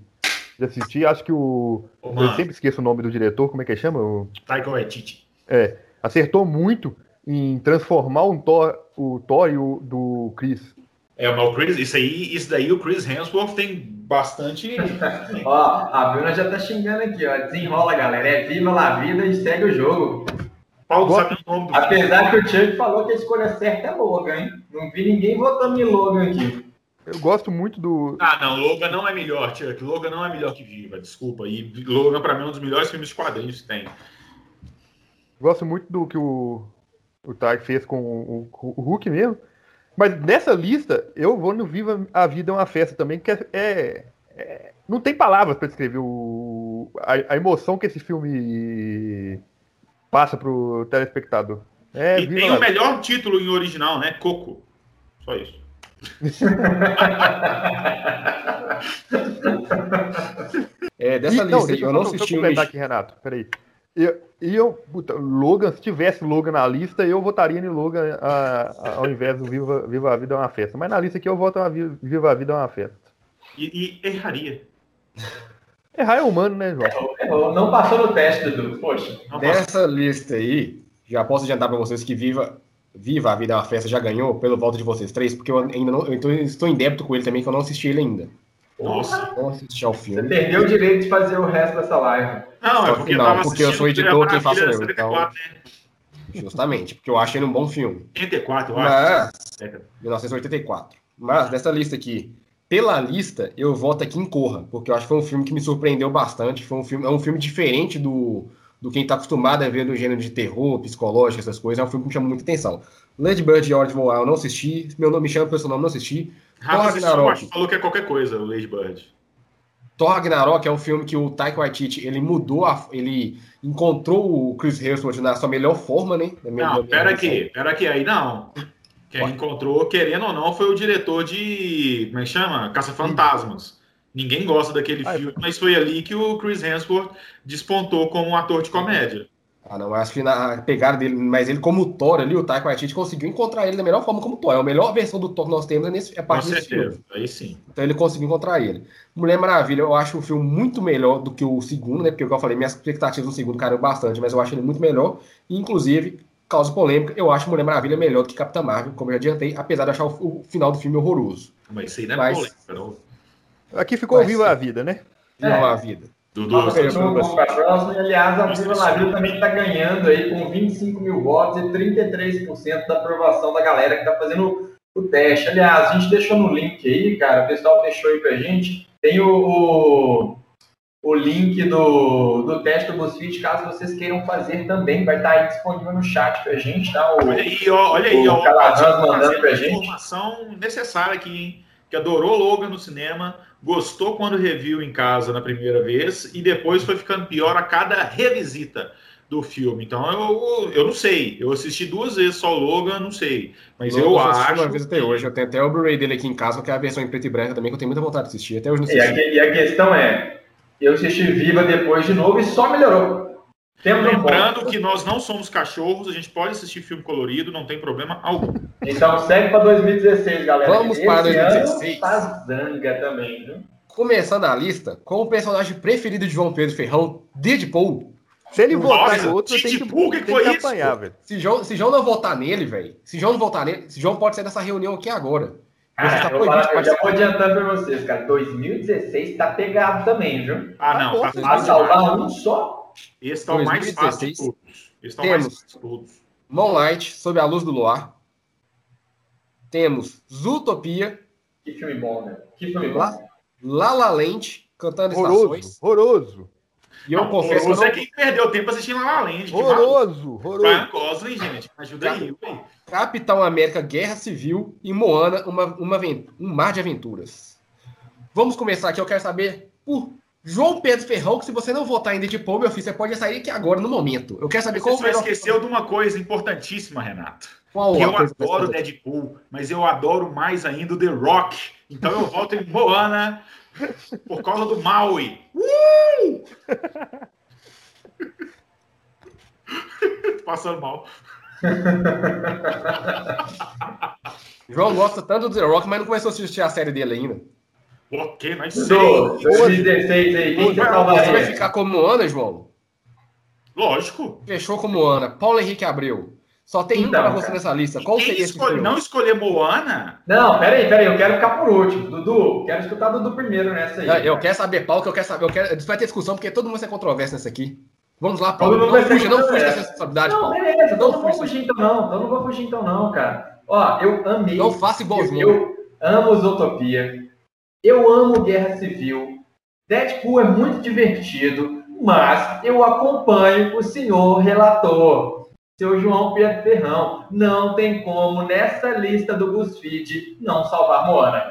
de assistir. Acho que o. Ô, Eu sempre esqueço o nome do diretor, como é que chama? O- Taika Waititi. É, acertou muito em transformar um Thor, o Thor e o do Chris. É, mas o Chris, isso aí, isso daí o Chris Hemsworth tem bastante. Ó, a Bruna já tá xingando aqui, ó. Desenrola, galera. É viva la vida e segue o jogo. Paulo Gosto- sabe o nome do Apesar que o Chuck falou que a escolha certa é Logan, hein? Não vi ninguém votando em Logan aqui. Eu gosto muito do. Ah, não, Logan não é melhor, Chuck. Logan não é melhor que Viva, desculpa. E Logan, pra mim, é um dos melhores filmes de quadrinhos que tem. Gosto muito do que o, o Ty fez com o, com o Hulk mesmo. Mas nessa lista, eu vou no Viva a Vida é uma Festa também, que é. é- é- não tem palavras para descrever o, a, a emoção que esse filme passa pro telespectador. É, e tem la o melhor título em original, né? Coco. Só isso. É, dessa E- não, lista aí, deixa eu não assisti o completar aqui, Renato. Peraí. E e eu, puta, Logan, se tivesse Logan na lista, eu votaria em Logan a- a- ao invés do Viva, Viva a Vida é uma festa. Mas na lista aqui eu voto a Vi- Viva a Vida é uma festa. E, e erraria. Errar é humano, né, João? Errou, errou. Não passou no teste, Dudu. Poxa. Dessa lista aí, já posso adiantar pra vocês que Viva Viva a Vida é uma Festa já ganhou pelo voto de vocês três, porque eu ainda não. Eu estou em débito com ele também, que eu não assisti ele ainda. Nossa. Não assisti ao Você filme. perdeu o direito de fazer o resto dessa live. Não, é porque que não, tava porque eu sou editor, quem faço eu, então. 74, né? Justamente, porque eu acho ele um bom filme. 84, eu acho. Mas. Década. 1984. Mas dessa lista aqui, pela lista, eu voto aqui em Corra, porque eu acho que foi um filme que me surpreendeu bastante. Foi um filme, é um filme diferente do, do quem está acostumado a ver no gênero de terror, psicológico, essas coisas. É um filme que me chama muita atenção. Lady Bird e Hora de Voar eu não assisti. Meu nome me chama pelo seu nome, não assisti. Rafa Ragnarok. falou que é qualquer coisa, o Lady Bird. Thor Ragnarok é um filme que o Taika Waititi, ele mudou, a, ele encontrou o Chris Hemsworth na sua melhor forma, né? Na Não, pera visão. aqui, pera aqui, aí não. Quem Ué. encontrou, querendo ou não, foi o diretor de. Como é que chama? Caça-Fantasmas. Ninguém gosta daquele Ah, filme, mas foi ali que o Chris Hemsworth despontou como um ator de comédia. Ah, não, eu acho que na pegada dele, mas ele como Thor ali, o Taika Waititi conseguiu encontrar ele da melhor forma como Thor. É a melhor versão do Thor que nós temos é, nesse, é a Com parte desse filme. certeza, aí sim. Então ele conseguiu encontrar ele. Mulher Maravilha, eu acho o filme muito melhor do que o segundo, né? Porque, como eu falei, minhas expectativas no segundo caíram bastante, mas eu acho ele muito melhor. Inclusive, causa polêmica, eu acho Mulher Maravilha melhor do que Capitã Marvel, como eu já adiantei, apesar de achar o, o final do filme horroroso. Mas isso aí não é Mas- polêmica, não. Aqui ficou Mas- viva a vida, né? Não É. a vida. Com pra próxima. E, aliás, a Viva. La Vida também está ganhando aí com 25 mil votos e 33% da aprovação da galera que está fazendo o teste. Aliás, a gente deixou no link aí, cara, o pessoal deixou aí pra gente. Tem o, o, o link do, do teste do BuzzFeed, caso vocês queiram fazer também. Vai estar aí disponível no chat pra gente, tá? O, Olha aí, ó, olha aí, O ó. Calazans Trazendo mandando pra gente. Informação necessária aqui, hein? Que adorou Logan no cinema, gostou quando reviu em casa na primeira vez e depois foi ficando pior a cada revisita do filme. Então eu, eu não sei. Eu assisti duas vezes só o Logan, não sei. Mas eu, só assisti acho. uma vez até hoje. Eu tenho até o Blu-ray dele aqui em casa, que é a versão em preto e branco também, que eu tenho muita vontade de assistir. Até hoje não E a, assisti. que- e a questão é, eu assisti Viva depois de novo e só melhorou. Um Lembrando que nós não somos cachorros, a gente pode assistir filme colorido, não tem problema algum. Então segue para 2016, galera. Vamos para Esse ano 2016. Tá zanga também, viu? Começando a lista com o personagem preferido de João Pedro Ferrão, Deadpool. Se ele votar Nossa, em outro, eu tenho que, Deadpool, que tem foi que isso? apanhar, velho. Se João, se João não votar nele, velho, se João não votar nele, se João pode sair dessa reunião aqui agora. Você Cara, eu, vou proibido de falar- eu já vou adiantando para vocês, cara. 2016 tá pegado também, viu? Ah, não, tá bom, Pra fácil salvar um só. Esse tá o mais fácil de 2016. todos. Esse tá o mais Temos. fácil de todos. Moonlight, Sob a Luz do Luar. Temos Zootopia, Que filme bom, né? Que filme bom. Lá- La La Land, Cantando Horroroso, Estações. horroroso, E eu Não, confesso que eu você não... quem perdeu tempo assistindo La La Land. que maluco. horroroso, horroroso. Ryan Gosling, gente. Ajuda aí, ué. Capitão América Guerra Civil e Moana, uma, uma, um mar de aventuras. Vamos começar aqui, eu quero saber por João Pedro Ferrão, que se você não votar em Deadpool, meu filho, você pode sair aqui agora, no momento. Eu quero saber Você qual melhor- esqueceu de uma coisa importantíssima, Renato. qual Que eu adoro. Deadpool, mas eu adoro mais ainda o The Rock. Então eu voto em Moana por causa do Maui. Uh! Passando mal. João gosta tanto do The Rock, mas não começou a assistir a série dele ainda. Ok, sei. 2016 aí, quem você Você vai ficar como Moana, João? Lógico. Fechou como Moana. Paulo Henrique Abreu. Só tem um Então, para você nessa lista. Qual seria esse escolhe- filme? não escolher Moana? Não, peraí, peraí, eu quero ficar por último. Dudu, quero escutar Dudu primeiro nessa aí. Eu, eu cara. quero saber, Paulo, que eu quero saber. Eu quero, vai ter discussão, porque todo mundo vai ser controverso nessa aqui. Vamos lá, Paulo. Não fuja, não fuja dessa responsabilidade, Não, Paulo. beleza, então Não não vou fuja. fugir então não, então não vou fugir então não, cara. Ó, eu amei. Não faça igual os eu, meus. eu amo Zootopia. Eu amo Guerra Civil. Deadpool é muito divertido, mas eu acompanho o senhor relator, seu João Ferrão. Não tem como, nessa lista do BuzzFeed, não salvar Moana.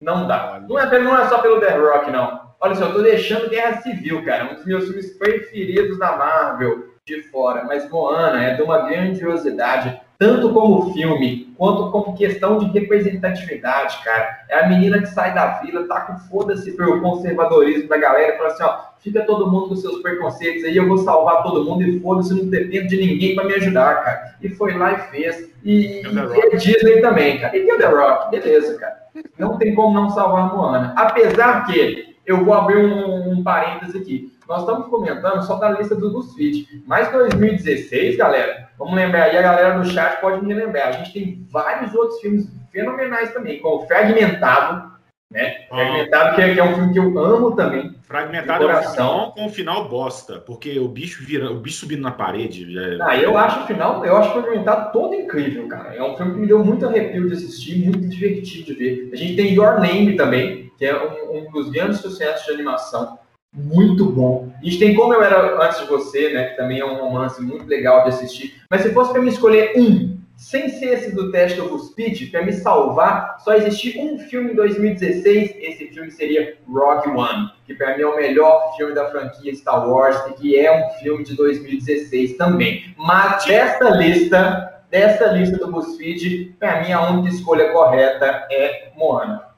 Não dá. Não é, não é só pelo The Rock, não. Olha só, eu tô deixando Guerra Civil, cara. Um dos meus filmes preferidos da Marvel de fora. Mas Moana é de uma grandiosidade, tanto como filme, quanto como questão de representatividade, cara. É a menina que sai da vila, tá com foda-se pelo conservadorismo da galera, e fala assim, ó, fica todo mundo com seus preconceitos aí, eu vou salvar todo mundo e foda-se, não dependo de ninguém pra me ajudar, cara. E foi lá e fez. E, E The e é Disney também, cara. E o The Rock, beleza, cara. Não tem como não salvar a Moana. Apesar que, eu vou abrir um, um parêntese aqui, nós estamos comentando só da lista do BuzzFeed. Mas 2016, galera, vamos lembrar aí, a galera do chat pode me lembrar. A gente tem vários outros filmes fenomenais também, como Fragmentado, né? Ah. Fragmentado, que é, que é um filme que eu amo também. Fragmentado é um final com um final bosta, porque o bicho vira, o bicho subindo na parede. é- Ah, eu acho o final, eu acho Fragmentado todo incrível, cara. É um filme que me deu muito arrepio de assistir, muito divertido de ver. A gente tem Your Name também, que é um, um dos grandes sucessos de animação. Muito bom. A gente tem Como Eu Era Antes de Você, né? Que também é um romance muito legal de assistir. Mas se fosse para me escolher um, sem ser esse do teste do BuzzFeed, para me salvar, só existir um filme em 2016, esse filme seria Rogue One, que para mim é o melhor filme da franquia Star Wars e que é um filme de 2016 também. Mas dessa lista, dessa lista do BuzzFeed, para mim a única escolha correta é Moana.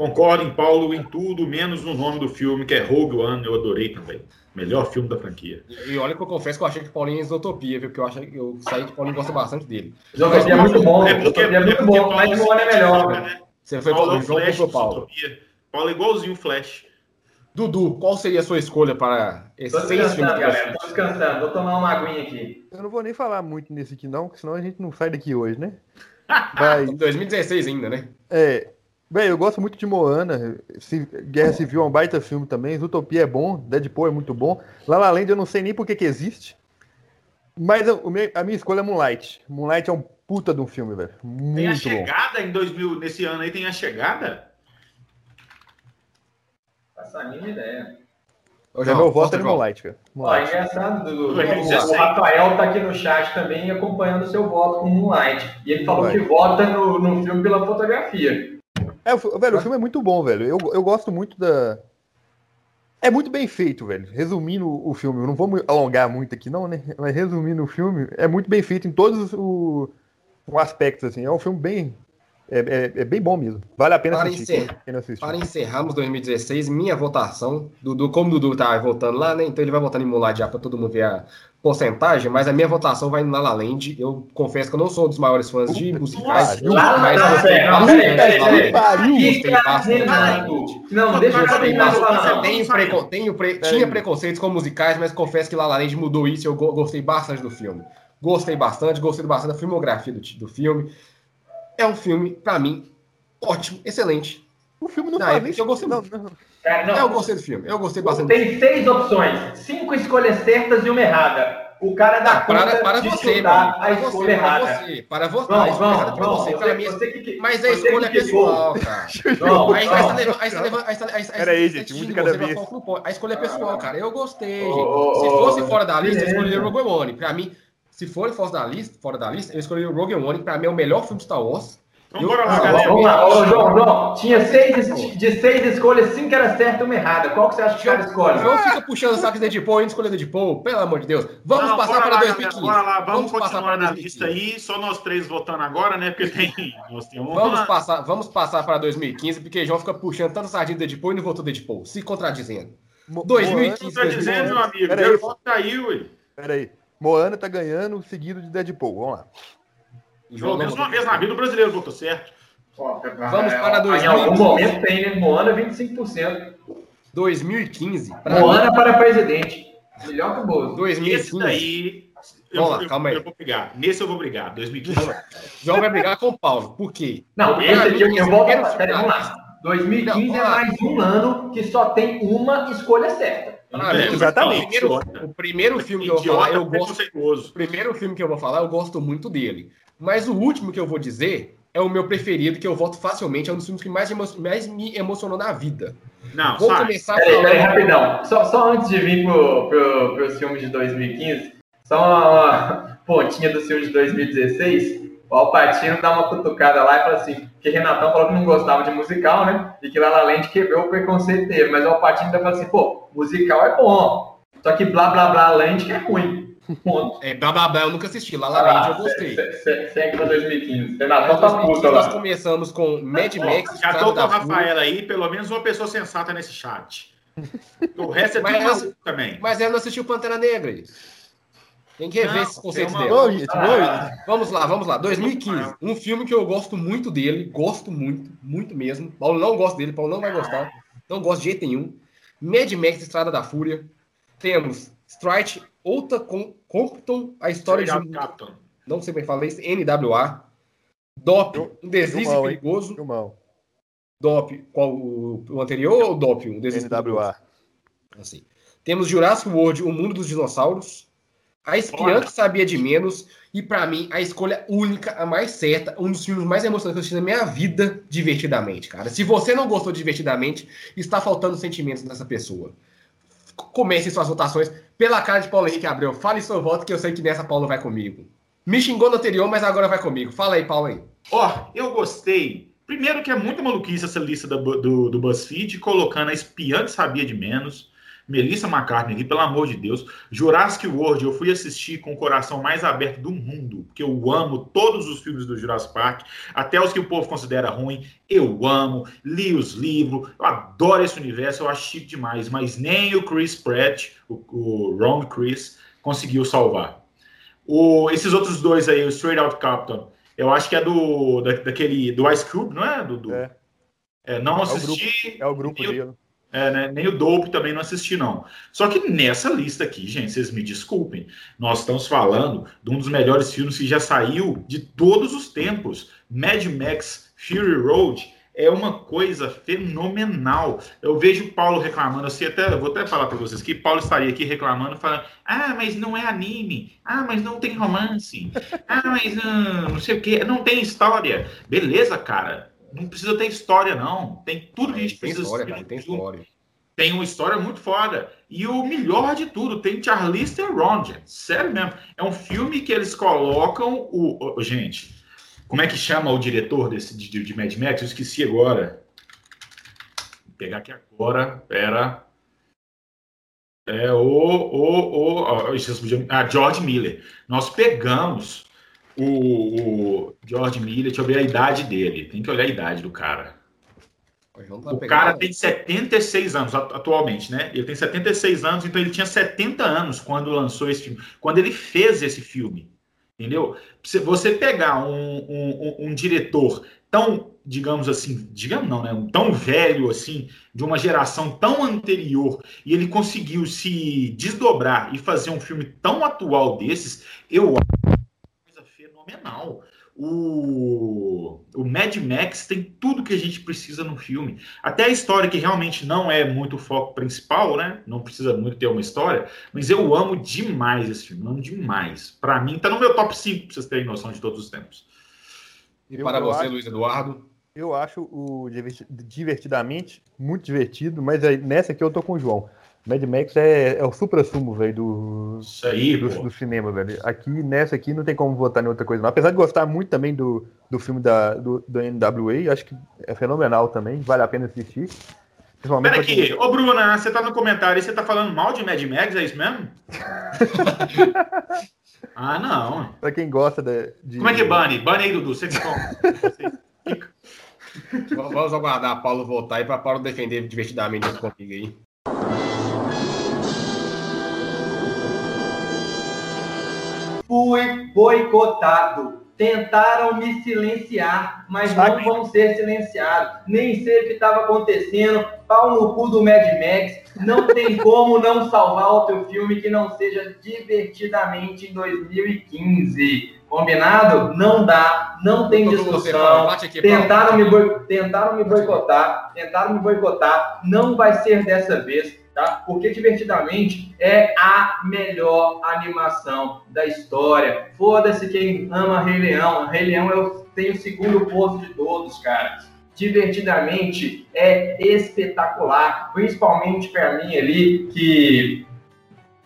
Concordo em Paulo em tudo, menos no nome do filme, que é Rogue One, eu adorei também. Melhor filme da franquia. E olha que eu confesso que eu achei que o Paulinho é Isotopia, viu? Porque eu, achei, eu saí que o Paulinho gosta bastante dele. Zootopia é muito bom, É porque, é muito é porque bom, Paulo mas se Moana é melhor. né? Você foi Paulo é o João Flash Paulo. Paulo é igualzinho o Flash. Dudu, qual seria a sua escolha para esses seis filmes descansando, que galera. Tô descansando. Vou tomar uma aguinha aqui. Eu não vou nem falar muito nesse aqui, não, porque senão a gente não sai daqui hoje, né? Mas, Em 2016 ainda, né? é. Bem, eu gosto muito de Moana. Guerra Civil é um baita filme também. Zootopia é bom. Deadpool é muito bom. La La Land eu não sei nem por que que existe. Mas eu- a minha escolha é Moonlight. Moonlight é um puta de um filme, velho. Tem a Muito bom. chegada em 2000, nesse ano aí tem a chegada? Essa é a minha ideia. Ô, É João, meu voto é. Moonlight, cara. Ó, Moonlight. engraçado, Dudu. Foi O, 16. o Rafael tá aqui no chat também acompanhando o seu voto com Moonlight. E ele falou Moonlight. que vota no, no filme pela fotografia. É, o velho, o filme é muito bom, velho. Eu, eu gosto muito da. É muito bem feito, velho. Resumindo o filme, eu não vou me alongar muito aqui, não, né? Mas resumindo o filme, é muito bem feito em todos os, os aspectos, assim. É um filme bem. É, é- é bem bom mesmo. Vale a pena Para assistir. encerrar- quem- quem não assistiu. Para encerrarmos 2016, minha votação, Dudu, como o Dudu tá votando lá, né? Então ele vai votar em Moonlight já para todo mundo ver a porcentagem, mas a minha votação vai no La La Land. Eu confesso que eu não sou um dos maiores fãs de musicais, pariu. mas Não, gostei não, bastante deixa eu falar. Tenho, tinha preconceitos com musicais, mas confesso que La La Land mudou isso e eu go- gostei bastante do filme. Gostei bastante, gostei bastante da filmografia do, do filme. É um filme, pra mim, ótimo, excelente. O filme não faz é nem eu gostei não, muito. não. Cara, não. Eu gostei do filme, eu gostei bastante Tem seis opções, cinco escolhas certas e uma errada. O cara dá Ah, para, conta para de você, mano. a Para escolha você, para errada. você. Para a escolha errada não, pra não. você, Você, mim. você que, Mas a você escolha é pessoal, cara. Não, Aí não. aí você leva- aí você leva- aí você- aí você- Pera aí, aí gente, você de xinga, cada você vez. A escolha é pessoal, cara. Eu gostei, Se fosse fora da lista, eu escolheria o Rogue One. Pra mim, se for fora da lista, fora da lista, eu escolheria o Rogue One. Pra mim é o melhor filme de Star Wars. Então bora lá, galera. Vamos lá, ô, João, João, tinha seis, de seis escolhas, cinco era certa e uma errada. Qual que você acha que o cara escolhe? João fica puxando o saco de Deadpool e escolher Deadpool, pelo amor de Deus. Vamos Não, passar para lá, 2015. galera, Bora lá, vamos, passar continuar na 2015. lista aí. Só nós três votando agora, né? Porque tem. Nós temos uma. Vamos passar, vamos passar para 2015, porque João fica puxando tanto sardinha do Deadpool e não votou Deadpool, se contradizendo. Mo- 2015. Tá dizendo, meu amigo? Pera aí. Meu voto aí, ué. Pera aí. Moana tá ganhando, seguido de Deadpool. Vamos lá. Pelo não menos uma vez na vida o brasileiro votou certo. Vamos para Em 2015. algum momento tem, né? Moana 25%. 2015. pra Moana para presidente. Melhor que o Bozo. mim, 2015. Esse daí. Eu, Vamos lá, eu- calma aí. eu vou brigar. Nesse eu vou brigar. 2015. João vai brigar com o Paulo. Por quê? Não, esse aqui eu, eu volto primeiro a filme Pera, da vamos lá. 2015 Não, é vamos lá. mais um ano que só tem uma escolha certa. Pra É, mim, exatamente. O primeiro, o primeiro filme que eu vou falar, eu gosto. O primeiro filme que eu vou falar, eu gosto muito dele. Mas o último que eu vou dizer é o meu preferido, que eu voto facilmente. É um dos filmes que mais, emo- mais me emocionou na vida. Não, Vou sai. começar Peraí, rapidão. Só, só antes de vir pro, pro, pros filmes de 2015, só uma, uma pontinha do filme de 2016. O Alpatino dá uma cutucada lá e fala assim, que Renatão falou que não gostava de musical, né? E que La La Land quebrou o preconceito dele. Mas o Alpatino ainda fala assim, pô, musical é bom. Só que blá blá blá Land que é ruim. Ponto. É, blá blá blá, eu nunca assisti. La La Land eu gostei. Se- se- Segue pra 2015. Em Renatão tá 2015, puta nós lá. começamos com Mad Max, já tô com o Fúria. Rafael aí, pelo menos uma pessoa sensata nesse chat. O resto é tudo Mas- maluco também. Mas ela não assistiu Pantera Negra. aí. Tem que rever Não, esses conceitos gente, ô, Vamos lá, vamos lá. 2015. Um filme que eu gosto muito dele. Gosto muito, muito mesmo. Paulo não gosta dele, Paulo não vai gostar. Não gosto de jeito nenhum. Mad Max Estrada da Fúria. Temos Strike, Outa com Compton, a história de. Compton. Não sei bem falar isso, NWA. DOP, um deslize hein? perigoso. Filmão. DOP, qual o, anterior ou DOP? Um deslize perigoso? NWA. Assim. Temos Jurassic World, O Mundo dos Dinossauros. A Espiã que Sabia de Menos. E pra mim, a escolha única, a mais certa, um dos filmes mais emocionantes que eu assisti na minha vida, divertidamente, cara. Se você não gostou de divertidamente, está faltando sentimentos nessa pessoa. Comece suas votações pela cara de Paulo Henrique Abreu. Fale seu voto, que eu sei que nessa Paulo vai comigo. Me xingou no anterior, mas agora vai comigo. Fala aí, Paulo aí. Ó, eu gostei. Primeiro que é muito maluquice essa lista Bu- do, do BuzzFeed, colocando a espiã que sabia de menos, Melissa McCartney aqui, pelo amor de Deus. Jurassic World, eu fui assistir com o coração mais aberto do mundo, porque eu amo todos os filmes do Jurassic Park, até os que o povo considera ruim, eu amo, li os livros, eu adoro esse universo, eu acho chique demais, mas nem o Chris Pratt, o, o Wrong Chris, conseguiu salvar. O- esses outros dois aí, o Straight Out Compton, eu acho que é do da- daquele do Ice Cube, não é? Do, do- É. É, não o assisti. É o grupo o- dele. É, né, nem o Dope também não assisti, não. Só que nessa lista aqui, gente, vocês me desculpem, nós estamos falando de um dos melhores filmes que já saiu de todos os tempos. Mad Max Fury Road é uma coisa fenomenal. Eu vejo o Paulo reclamando, assim, até, vou até falar para vocês que Paulo estaria aqui reclamando, falando: ah, mas não é anime, ah, mas não tem romance, ah, mas ah, não sei o que, não tem história. Beleza, cara. Não precisa ter história, não. Tem tudo que a gente Tem precisa história, cara, tem história. tem uma história muito foda. E o melhor de tudo, tem Charlize Theron, gente. Sério mesmo. É um filme que eles colocam o... o- gente, como é que chama o diretor desse de, de Mad Max? Eu esqueci agora. Vou pegar aqui agora. Pera. É o... o, o isso, ah, George Miller. Nós pegamos o, o George Miller, deixa eu ver a idade dele. Tem que olhar a idade do cara. O cara tem 76 anos atu- atualmente, né? Ele tem 76 anos, então ele tinha 70 anos quando lançou esse filme, quando ele fez esse filme, entendeu? Se você pegar um, um- um- um diretor tão, digamos assim, digamos não, né? Tão velho assim, de uma geração tão anterior, e ele conseguiu se desdobrar e fazer um filme tão atual desses, eu acho fenomenal. O, o Mad Max tem tudo que a gente precisa no filme. Até a história, que realmente não é muito o foco principal, né? Não precisa muito ter uma história. Mas eu amo demais esse filme. Amo demais. Pra mim, tá no meu top 5, pra vocês terem noção de todos os tempos. E Eu- para eu você, acho- Luiz Eduardo? Eu acho o Diverti- Divertidamente muito divertido, mas aí, nessa aqui eu tô com o João. Mad Max é, é o supra-sumo, velho, do, Isso aí, do, do cinema, velho. Aqui, nessa aqui, não tem como votar em outra coisa, não. Apesar de gostar muito também do, do filme da, do, do NWA, acho que é fenomenal também, vale a pena assistir. Principalmente Pera pra aqui, ô Bruna, você tá no comentário e você tá falando mal de Mad Max, é isso mesmo? ah, não. pra quem gosta de, de- Como é que bane? Bane aí, Dudu. Você que. Vamos aguardar Paulo voltar e para Paulo defender divertidamente comigo aí. Fui boicotado. Tentaram me silenciar, mas não Sabe? vão ser silenciados. Nem sei o que estava acontecendo. Pau no cu do Mad Max. Não tem como não salvar outro filme que não seja divertidamente em 2015. Combinado? Não dá. Não tem discussão. Tentaram me, boi- tentaram me boicotar, tentaram me boicotar, não vai ser dessa vez, tá? Porque Divertidamente é a melhor animação da história. Foda-se quem ama Rei Leão. Rei Leão eu tenho o segundo posto de todos, cara. Divertidamente é espetacular, principalmente para mim ali que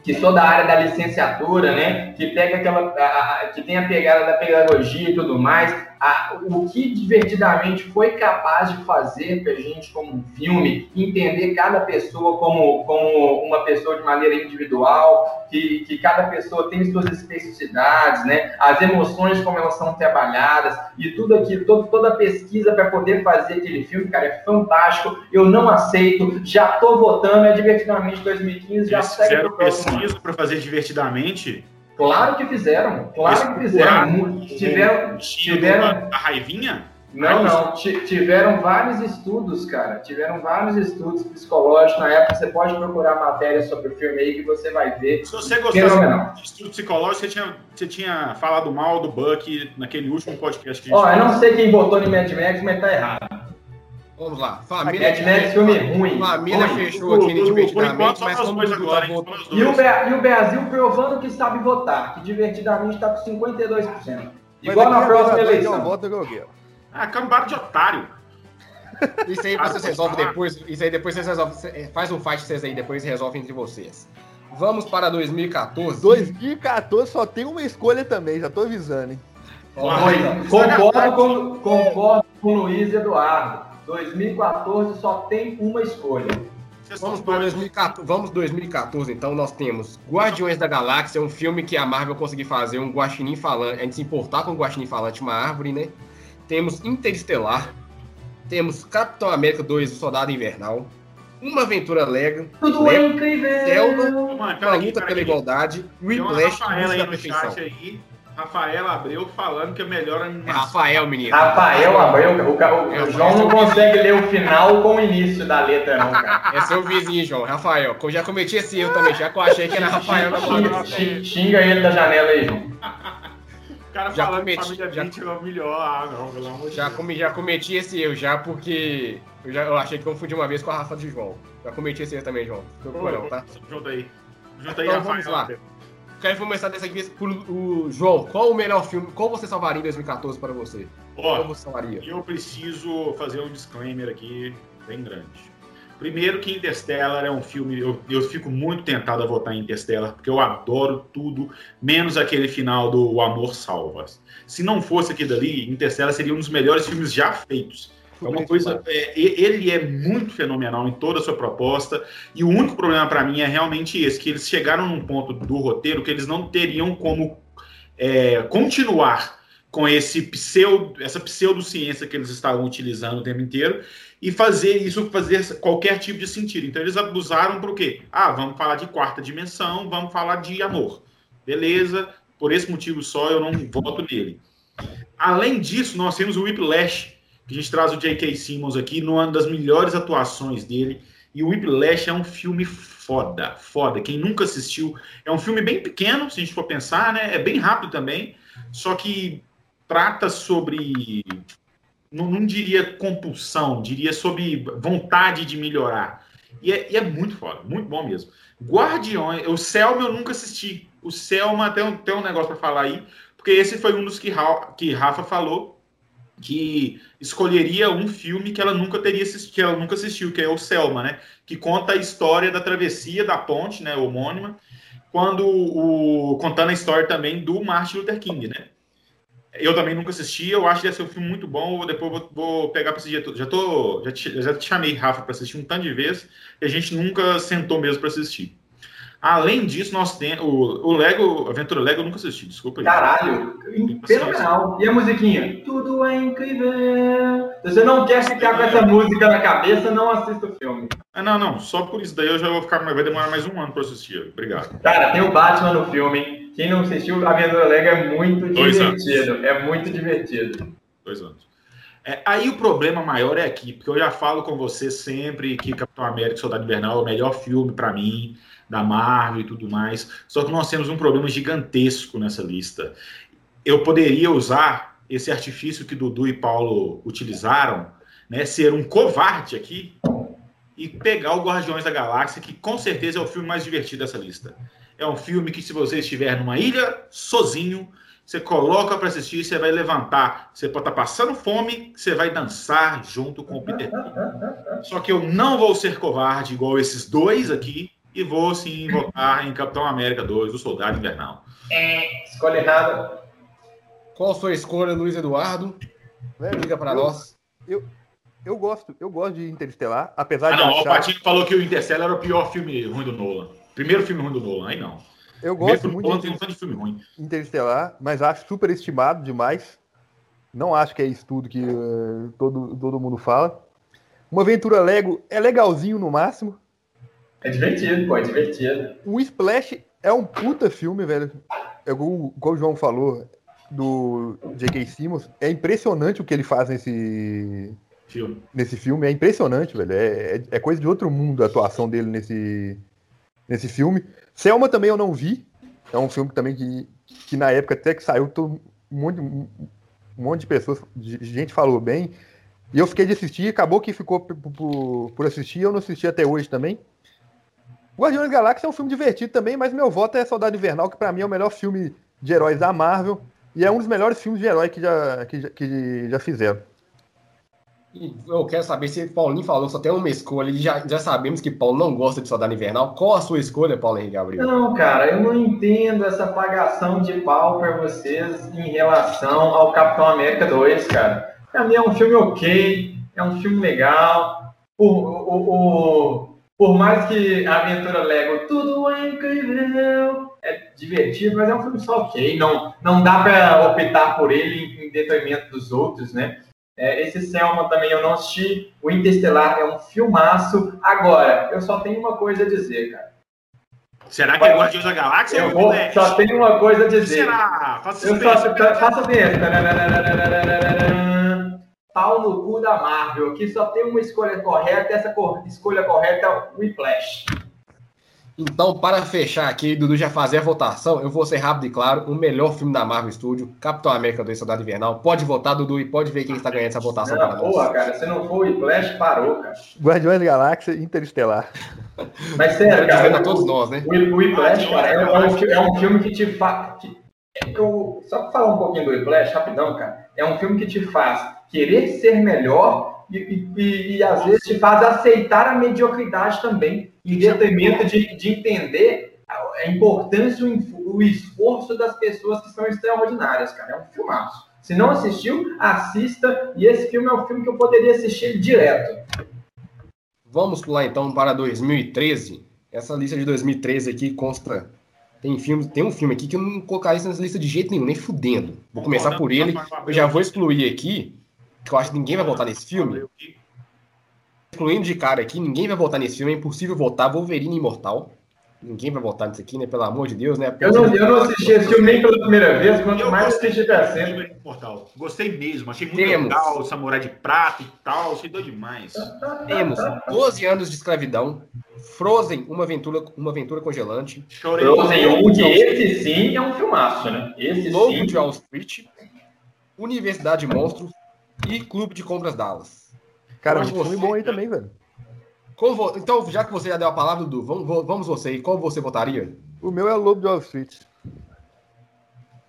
que sou da área da licenciatura, né? Que pega aquela, a- a- que tem a pegada da pedagogia e tudo mais. A- o que divertidamente foi capaz de fazer pra gente como um filme, entender cada pessoa como, como uma pessoa de maneira individual, que, que cada pessoa tem suas especificidades, né? As emoções como elas são trabalhadas e tudo aquilo, todo, toda a pesquisa para poder fazer aquele filme, cara, é fantástico. Eu não aceito, já tô votando, é divertidamente 2015, já Eles segue fizeram pesquisa para fazer divertidamente. Claro que fizeram, claro que fizeram. Tiveram, tiveram- da raivinha? Não, não. tiveram vários estudos, cara. Tiveram vários estudos psicológicos na época. Você pode procurar matéria sobre o filme aí que você vai ver. Se você gostou de estudo psicológico, você tinha, você tinha falado mal do Buck naquele último podcast que a gente Ó, eu não sei quem botou no Mad Max, mas tá errado. Vamos lá. Família. Mad Max filme ruim. Família ruim. fechou aqui divertidamente, mas como dois agora, e, o e o Brasil provando que sabe votar, que divertidamente está com 52%. Igual na próxima eleição. Voto ah, cambada de otário. Isso aí vocês resolvem depois. Isso aí depois vocês resolvem. Faz um fight vocês aí, depois resolvem entre vocês. Vamos para 2014. 2014 só tem uma escolha também, já tô avisando, hein? Olha, concordo, com, concordo com o Luiz Eduardo. 2014 só tem uma escolha. Vamos para 2014, vamos 2014, então nós temos Guardiões da Galáxia, um filme que a Marvel conseguiu fazer um guaxinim falante, a gente se importar com o guaxinim falante, uma árvore, né? temos Interestelar, temos Capitão América 2, o Soldado Invernal, Uma Aventura Lego, Tudo é incrível! Zelda, Uma Luta pela Igualdade, Whiplash, aí no chat aí, Rafael Abreu falando que é melhor animação. Rafael, menino. Rafael Abreu, o, o, o João não consegue ler o final com o início da letra, não, cara. É seu vizinho, João. Rafael, eu já cometi esse erro também, já que eu achei que era Rafael na Xinga ele da janela aí, João cara já falando cometi, família já, 20 é melhor. Ah, não, pelo amor já de Deus. já cometi esse erro, já porque eu, já, eu achei que confundi uma vez com a Rafa de João. Já cometi esse erro também, João. Não Ô, não, tá? Junta aí. Junta aí, então, vamos lá. Quero começar dessa vez por o João. Qual o melhor filme? Qual você salvaria em 2014 para você? Ó, qual você salvaria? Eu preciso fazer um disclaimer aqui bem grande. Primeiro que Interstellar é um filme, eu, eu fico muito tentado a votar em Interstellar, porque eu adoro tudo, menos aquele final do O Amor Salva. Se não fosse aquilo dali, Interstellar seria um dos melhores filmes já feitos. É uma coisa, é, ele é muito fenomenal em toda a sua proposta, e o único problema para mim é realmente esse, que eles chegaram num ponto do roteiro que eles não teriam como é, continuar com esse pseudo, essa pseudociência que eles estavam utilizando o tempo inteiro, e fazer isso fazer qualquer tipo de sentido. Então eles abusaram para o quê? Ah, vamos falar de quarta dimensão, vamos falar de amor. Beleza, por esse motivo só eu não voto nele. Além disso, nós temos o Whiplash, que a gente traz o J.K. Simmons aqui, numa das melhores atuações dele. E o Whiplash é um filme foda, foda. Quem nunca assistiu, é um filme bem pequeno, se a gente for pensar, né? É bem rápido também, só que trata sobre não, não, diria compulsão, diria sobre vontade de melhorar. E é, e é, muito foda, muito bom mesmo. Guardiões, o Selma eu nunca assisti. O Selma tem um, tem um negócio para falar aí, porque esse foi um dos que, que Rafa falou que escolheria um filme que ela nunca teria que ela nunca assistiu, que é o Selma, né? Que conta a história da travessia da ponte, né? Homônima, quando o contando a história também do Martin Luther King, né? Eu também nunca assisti, eu acho que ia ser um filme muito bom. Depois vou, vou pegar para assistir. Já, tô, já, te, já te chamei, Rafa, para assistir um tanto de vezes e a gente nunca sentou mesmo para assistir. Além disso, nós temos. O, o Lego, Aventura Lego, eu nunca assisti, desculpa aí. Caralho, fenomenal. E a musiquinha? Tudo é incrível. Se você não quer ficar com essa música na cabeça, não assista o filme. Ah, não, não. Só por isso daí eu já vou ficar. Vai demorar mais um ano para assistir. Obrigado. Cara, tem o Batman no filme. Quem não assistiu, Aventura Lego é muito Dois divertido. Anos. É muito divertido. Dois anos. É, aí o problema maior é aqui, porque eu já falo com você sempre que Capitão América Soldado Invernal é o melhor filme para mim da Marvel e tudo mais. Só que nós temos um problema gigantesco nessa lista. Eu poderia usar esse artifício que Dudu e Paulo utilizaram, né, ser um covarde aqui e pegar o Guardiões da Galáxia, que com certeza é o filme mais divertido dessa lista. É um filme que, se você estiver numa ilha sozinho, você coloca para assistir, você vai levantar. Você pode estar tá passando fome, você vai dançar junto com o Peter Só que eu não vou ser covarde igual esses dois aqui e vou sim votar em Capitão América 2, o Soldado Invernal. É, escolha errada. Qual a sua escolha, Luiz Eduardo? Diga para nós. Eu, eu gosto, eu gosto de Interestelar, apesar ah, de. Não, achar... o Patinho falou que o Interstellar era o pior filme ruim do Nolan. Primeiro filme ruim do Nolan, aí não. Eu gosto muito Nolan de, tem um tanto de filme ruim. Interestelar, mas acho super estimado demais. Não acho que é isso tudo que uh, todo, todo mundo fala. Uma aventura Lego é legalzinho no máximo. É divertido, pô, é divertido. O Splash é um puta filme, velho. É igual, igual o João falou. do J.K. Simmons. É impressionante o que ele faz nesse Filme. nesse filme. É impressionante, velho. É, é, é coisa de outro mundo a atuação dele nesse, nesse filme. Selma também eu não vi. É um filme também que, que na época até que saiu, todo, um, monte, um monte de pessoas, de gente falou bem. E eu fiquei de assistir, acabou que ficou por, assistir, eu não assisti até hoje também. Guardiões da Galáxia é um filme divertido também, mas meu voto é Soldado Invernal, que para mim é o melhor filme de heróis da Marvel e é um dos melhores filmes de herói que já, que, já, que já fizeram. Eu quero saber se Paulinho falou só tem uma escolha e já, já sabemos que Paulo não gosta de Soldado Invernal. Qual a sua escolha, Paulo Henrique Gabriel? Não, cara, eu não entendo essa apagação de pau para vocês em relação ao Capitão América 2, cara. Pra mim é um filme ok, é um filme legal. O, o, o, por mais que a aventura Lego tudo é incrível, é divertido, mas é um filme só ok. Não, não dá para optar por ele em, em detrimento dos outros, né? É, esse Selma também eu não assisti. O Interestelar é um filmaço. Agora, eu só tenho uma coisa a dizer, cara. Será que é Guardiões da Galáxia? Eu vou, só tenho uma coisa a dizer. Será? Faça eu só, faça dentro. Pau no cu da Marvel. Aqui só tem uma escolha correta. Essa escolha correta é o Whiplash. Então, para fechar aqui, Dudu já fazer a votação, eu vou ser rápido e claro, o melhor filme da Marvel Studio, Capitão América 2 Soldado Invernal. Pode votar, Dudu, e pode ver quem está ganhando essa votação não, para boa, cara, se não for o Flash, parou, cara. Guardiões da Galáxia Interestelar. Mas sério, cara, a todos nós, né? O Whiplash, cara, é, um, é um filme que te faz... Eu, só para falar um pouquinho do Whiplash, rapidão, cara, é um filme que te faz querer ser melhor e, e, e, e às vezes te faz aceitar a mediocridade também em detrimento de, de entender a importância, o, o esforço das pessoas que são extraordinárias, cara. É um filmaço. Se não assistiu, assista. E esse filme é um filme que eu poderia assistir direto. Vamos pular então para 2013. Essa lista de 2013 aqui consta. Tem, filme, tem um filme aqui que eu não colocaria nessa lista de jeito nenhum, nem fudendo. Vou começar por ele. Eu já vou excluir aqui, que eu acho que ninguém vai votar nesse filme excluindo de cara aqui, ninguém vai votar nesse filme, é impossível votar Wolverine Imortal. Ninguém vai votar nisso aqui, né? Pelo amor de Deus, né? Eu não, eu não assisti esse filme nem pela primeira vez, quanto eu mais assisti pra sempre. Imortal. Gostei mesmo, achei muito Temos. legal, o Samurai de Prata e tal, achei doido demais. Temos 12 anos de escravidão, Frozen, uma aventura, uma aventura congelante. Chorei. Frozen 1, que esse sim é um filmaço, né? Esse Lobo sim. de Wall Street, Universidade Monstros e Clube de Compras Dallas. Cara, um filme bom aí também, velho. Como, então, já que você já deu a palavra, Dudu, vamos, vamos você aí. Qual você votaria? O meu é o Lobo de Wall Street.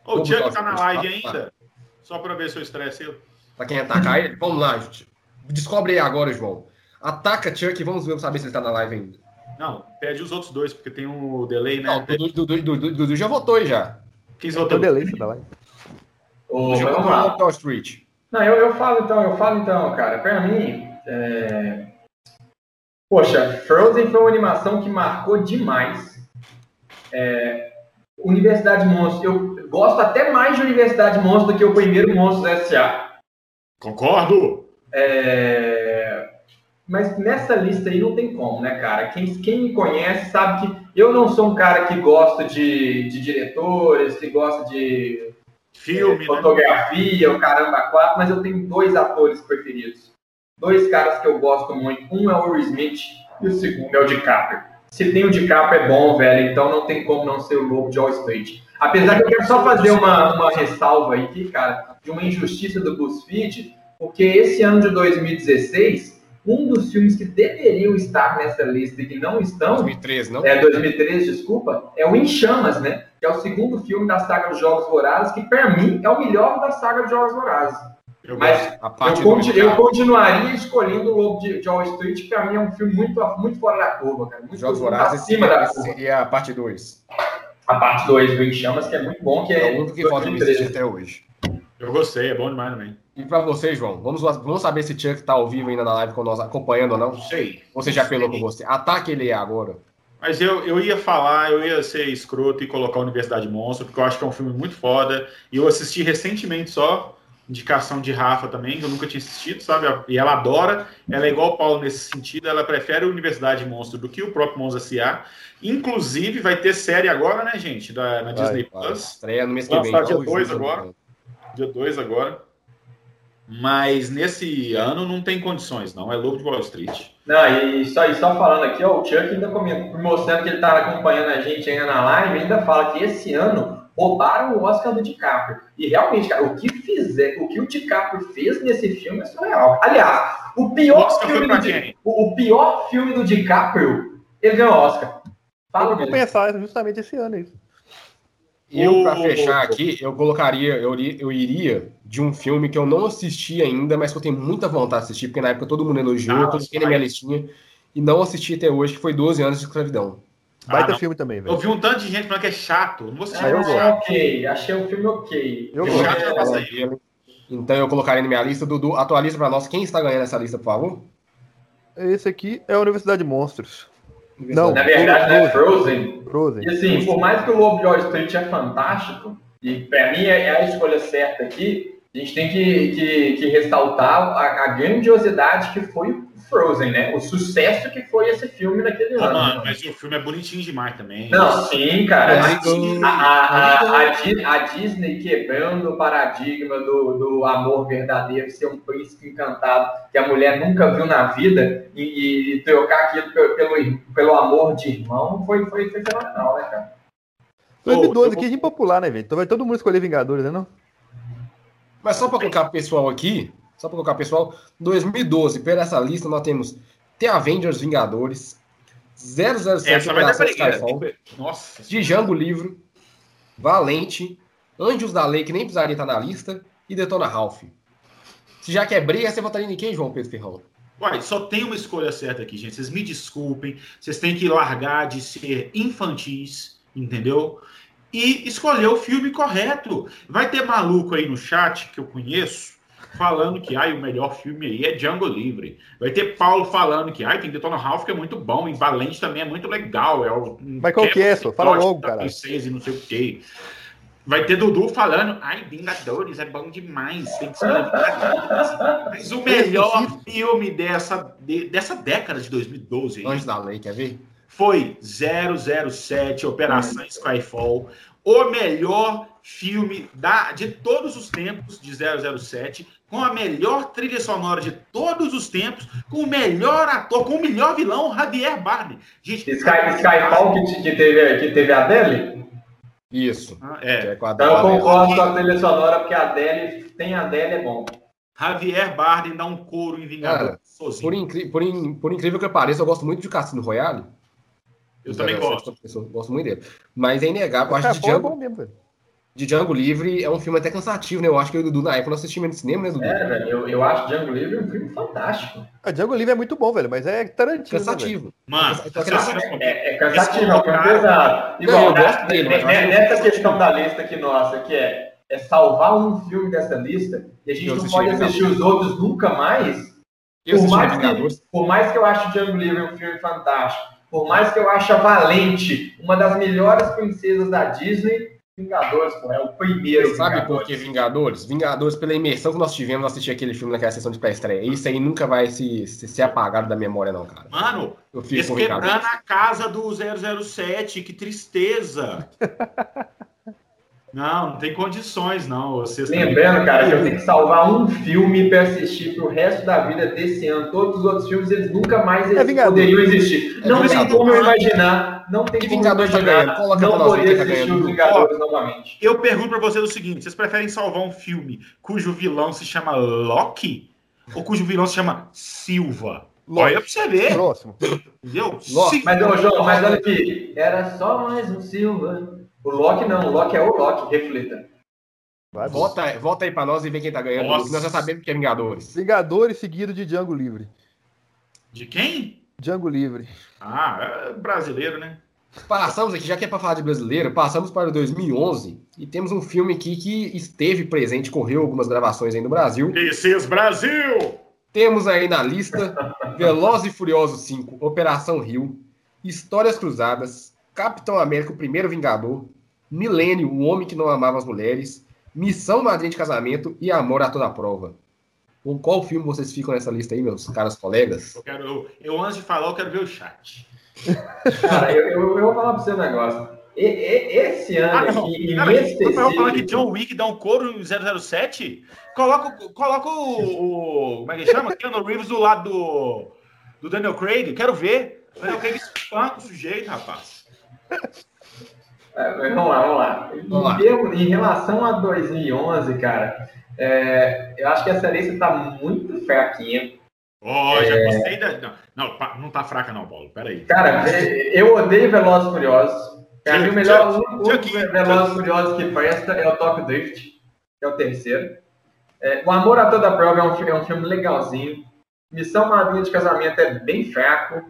Ô, o Chuck tá na live ainda? Só pra ver se eu estresse Pra quem atacar ele? Vamos lá, gente. Descobre aí agora, João. Ataca Chuck, vamos ver, saber se ele tá na live ainda. Não, pede os outros dois, porque tem o um delay, né? Não, o Dudu, Dudu, Dudu, já votou aí já. Quem votou? O delay live. Ô, já votou no Wall Street. Não, eu, eu falo então, eu falo então, cara. Pra mim, é... Poxa, Frozen foi uma animação que marcou demais. É... Universidade Monstro, eu gosto até mais de Universidade Monstro do que o primeiro Monstro S.A. Concordo! É... Mas nessa lista aí não tem como, né, cara? Quem, quem me conhece sabe que eu não sou um cara que gosta de, de diretores, que gosta de filme, é, fotografia, né? o caramba quatro, mas eu tenho dois atores preferidos. Dois caras que eu gosto muito. Um é o Will Smith e o segundo é o DiCaprio. Se tem o DiCaprio é bom, velho, então não tem como não ser o Lobo de Wall Street. Apesar que eu quero só fazer uma, uma ressalva aqui, cara, de uma injustiça do BuzzFeed, porque esse ano de 2016, um dos filmes que deveriam estar nessa lista e que não estão... 2013, não? É, 2013, desculpa, é o Em Chamas, né? Que é o segundo filme da saga dos Jogos Vorazes, que para mim é o melhor da saga dos Jogos Vorazes. Eu Mas eu, conti eu, continuaria escolhendo o Lobo de, de Wall Street, que pra mim é um filme muito, muito fora da curva, cara. Muito, Jogos Vorazes acima da curva. seria a parte 2. A parte 2 do Em Chamas, que é muito bom, que é. É o único que falta até hoje. Eu gostei, é bom demais também. E pra você, João, vamos, vamos saber se Chuck tá ao vivo ainda na live com nós, acompanhando ou não? Sei. Você já apelou com você. Ataque ele agora. Mas eu, eu ia falar, eu ia ser escroto e colocar Universidade Monstro, porque eu acho que é um filme muito foda. E eu assisti recentemente só, indicação de Rafa também, que eu nunca tinha assistido, sabe? E ela adora, ela é igual o Paulo nesse sentido, ela prefere a Universidade Monstro do que o próprio Monstro S.A. Inclusive, vai ter série agora, né, gente? Da, na vai, Disney vai. Plus. Estreia no mês que vem. dia 2 agora. dia 2 agora. Mas nesse ano não tem condições, não. É Lobo de Wall Street. Não, e só, e só falando aqui, ó, o Chuck ainda comentou, mostrando que ele estava acompanhando a gente ainda na live, ainda fala que esse ano roubaram o Oscar do DiCaprio. E realmente, cara, o que fizer, o que o DiCaprio fez nesse filme é surreal. Aliás, o pior, filme do, o, o, pior filme do DiCaprio, ele ganhou Oscar. Fala eu vou pensar justamente esse ano isso. Eu, para fechar aqui, eu colocaria, eu, eu iria de um filme que eu não assisti ainda, mas que eu tenho muita vontade de assistir, porque na época todo mundo elogiou, eu coloquei na minha listinha, e não assisti até hoje, que foi 12 anos de escravidão. Baita ah, filme também, velho. Eu vi um tanto de gente falando que é chato. Não vou assistir. Ah, eu achei ok, achei o filme ok. Eu é chato é, Então eu colocaria na minha lista. Dudu, atualiza pra nós quem está ganhando essa lista, por favor. Esse aqui é a Universidade de Monstros. Não, na verdade, é Frozen. Frozen. E assim, por mais que o Lobo de Wall Street é fantástico, e pra mim é, é a escolha certa aqui, a gente tem que, que, que ressaltar a, a grandiosidade que foi Frozen, né? O sucesso que foi esse filme naquele ah, ano. Mano, mas o filme é bonitinho demais também. Não, sim, cara. a, a, a, a, Disney quebrando o paradigma do, do amor verdadeiro, ser um príncipe encantado que a mulher nunca viu na vida e, e trocar aquilo pelo, pelo, pelo amor de irmão foi, foi, foi fenomenal, né, cara? 2012, oh, que é impopular, né, velho? Então vai todo mundo escolher Vingadores, né, não? Mas só para colocar o pessoal aqui, só para colocar pessoal, 2012, pela essa lista, nós temos The Avengers Vingadores, 007 Essa Operação Skyfall, Nossa. Django Livro, Valente, Anjos da Lei, que nem precisaria estar na lista, e Detona Ralph. Se já quebrei, você votaria em quem, João Pedro Ferrão? Uai, só tem uma escolha certa aqui, gente. Vocês me desculpem. Vocês têm que largar de ser infantis, entendeu? E escolher o filme correto. Vai ter maluco aí no chat que eu conheço falando que ai, o melhor filme aí é Django Livre. Vai ter Paulo falando que ai, tem Detona Ralph que é muito bom, em Valente também é muito legal. É o, Mas qual que é, só? Fala logo, cara. Princesa e não sei o quê. Vai ter Dudu falando, ai, Vingadores é bom demais, tem que ser. Mas o melhor filme dessa, de, dessa década de 2012 Antes da lei, quer ver? Foi 007, Operação Skyfall, o melhor filme da, de todos os tempos de 007 com a melhor trilha sonora de todos os tempos, com o melhor ator, com o melhor vilão, Javier Bardem. Gente, Sky, Skyfall que, que, teve, que teve a Adele? Isso. Ah, é. é então eu concordo com a trilha sonora, porque a Adele, tem a Adele, é bom. Javier Bardem dá um couro em Vingador Cara, sozinho. Por, incri por, in por, incrível que pareça, eu gosto muito de Cassino Royale. Eu também gosto. gosto muito dele. Mas é inegável, eu acho que Django... É mesmo, velho de Django Livre é um filme até cansativo, né? Eu acho que eu e o Dudu, na época, nós assistimos no cinema, né, Dudu? É, velho, eu, eu acho Django Livre um filme fantástico. A Django Livre é muito bom, velho, mas é Tarantino. Né, cansativo. Né, Mano, é, cansativo. É, é cansativo, é pesado. Igual, não, eu gosto dele, mas nessa questão da lista aqui nossa, que é, é salvar um filme dessa lista e a gente eu não pode assistir os outros nunca mais. Por mais, que, por mais que eu ache Django Livre um filme fantástico, por mais que eu ache a Valente uma das melhores princesas da Disney, Vingadores, pô, é o primeiro. Você sabe por que Vingadores? Vingadores, pela imersão que nós tivemos assistir aquele filme naquela sessão de pré-estreia. Isso aí nunca vai se, se, ser apagado da memória, não, cara. Mano, eu fiz quebrando a casa do 007, que tristeza. Não, não tem condições, não. Vocês Lembrando, cara, que eu tenho que salvar um filme para assistir pro resto da vida desse ano. Todos os outros filmes, eles nunca mais é eles é poderiam existir. É não tem como eu imaginar. Não tem que como Vingadores imaginar. Coloca não poder assistir os Vingadores novamente. Eu pergunto para vocês o seguinte: vocês preferem salvar um filme cujo vilão se chama Loki ou cujo vilão se chama Silva? Olha pra você ver. Próximo. Entendeu? Mas, ô, João, mas olha aqui. Era só mais um Silva. O Loki não, o Loki é o Loki, reflita. Vai, volta, volta aí pra nós e vê quem tá ganhando. Nós já sabemos que é Vingadores. Vingadores seguido de Django Livre. De quem? Django Livre. Ah, é brasileiro, né? Passamos aqui, já que é para falar de brasileiro, passamos para 2011 e temos um filme aqui que esteve presente, correu algumas gravações aí no Brasil. This Brasil! Temos aí na lista Velozes e Furiosos 5, Operação Rio, Histórias Cruzadas, Capitão América, o Primeiro Vingador, Milênio, o homem que não amava as mulheres, Missão Madrinha de Casamento e Amor a toda prova. Com qual filme vocês ficam nessa lista aí, meus caros colegas? Eu, quero, eu, eu antes de falar, eu quero ver o chat. Cara, eu, eu, eu, vou falar pra você um negócio. E, e, esse ano Ah, não. aqui, e Cara, nesse eu falando que específico, John Wick dá um couro em 007, coloca, o- coloca o, o- Como é que chama? Keanu Reeves do lado do, do Daniel Craig. Quero ver. O Daniel Craig espanca o sujeito, rapaz. É, vamos lá, vamos lá. Vamos lá. Em, relação a 2011, cara, é, eu acho que essa lista tá muito fraquinha. Ó, já É. gostei da. Não, não, não tá fraca, não, Paulo. Peraí. Cara, eu odeio Velozes e Furiosos. Pra mim, o melhor Velozes e Furiosos que presta é o Top Drift, que é o terceiro. É, o Amor a Toda Prova é um, filme, é um filme legalzinho. Missão Madrinha de Casamento é bem fraco.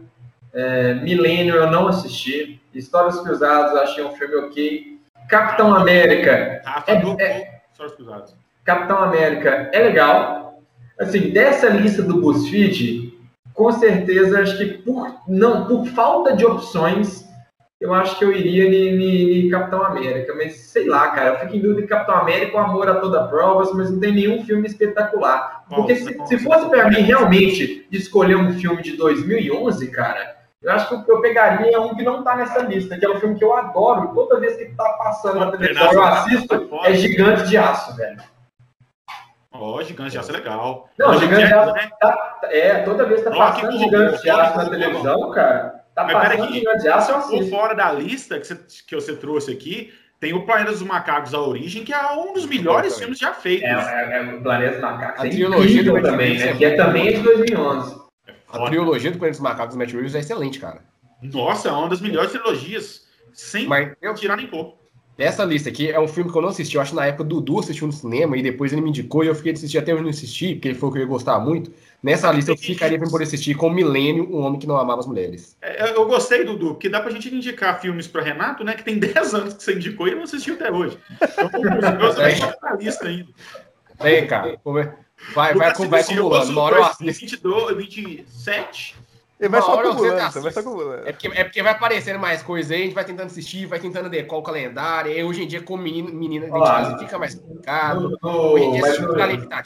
É, Milênio eu não assisti. Histórias Cruzadas achei um filme ok. Capitão América. Rafa, É- do é- Só os cruzados. Capitão América é legal. Assim, dessa lista do BuzzFeed, com certeza, acho que por, não, por falta de opções, eu acho que eu iria em Capitão América. Mas sei lá, cara, eu fico em dúvida de Capitão América, o amor a toda provas, mas não tem nenhum filme espetacular. Porque Bom, se, bom, se fosse para mim realmente escolher um filme de 2011, cara, eu acho que eu pegaria um que não tá nessa lista, que é um filme que eu adoro. Toda vez que tá passando na televisão, eu assisto. É Gigante de Aço, velho. Ó, Gigante de Aço é legal. Não, Ó, Gigante de Jack, Aço né? tá, é, toda vez que tá Rock passando Gigante de Aço na televisão, cara, tá Mas passando aqui, Gigante de Aço, eu assisto. fora da lista que você, que você trouxe aqui, tem o Planeta dos Macacos A Origem, que é um dos melhores filmes já feitos. É, é, é o Planeta dos Macacos. A é trilogia também, né? é Que é também de 2011. A trilogia do Planeta dos Macacos do Matt Reeves é excelente, cara. Nossa, é uma das melhores trilogias. Sem Mas eu, tirar nem pôr. Essa lista aqui é um filme que eu não assisti. Eu acho que na época do Dudu assistiu no cinema e depois ele me indicou e eu fiquei de assistir até hoje não assisti, porque ele falou que eu ia gostar muito. Nessa lista eu ficaria pra poder assistir com Milênio, um homem que não amava as mulheres. É, Eu gostei, Dudu, porque dá pra gente indicar filmes pra Renato, né? Que tem 10 anos que você indicou e não assistiu até hoje. Então, eu É. lista ainda. Vem, cara. Vai, vai, vai, vai acumulando. Uma hora eu o assisto. 22, 27, Ele vai Uma só hora você acumulando, tá vai só acumulando. É porque, é porque vai aparecendo mais coisa aí, a gente vai tentando assistir, vai tentando adequar o calendário. E hoje em dia, com menino, menina fica mais complicado. No, Hoje em dia, tá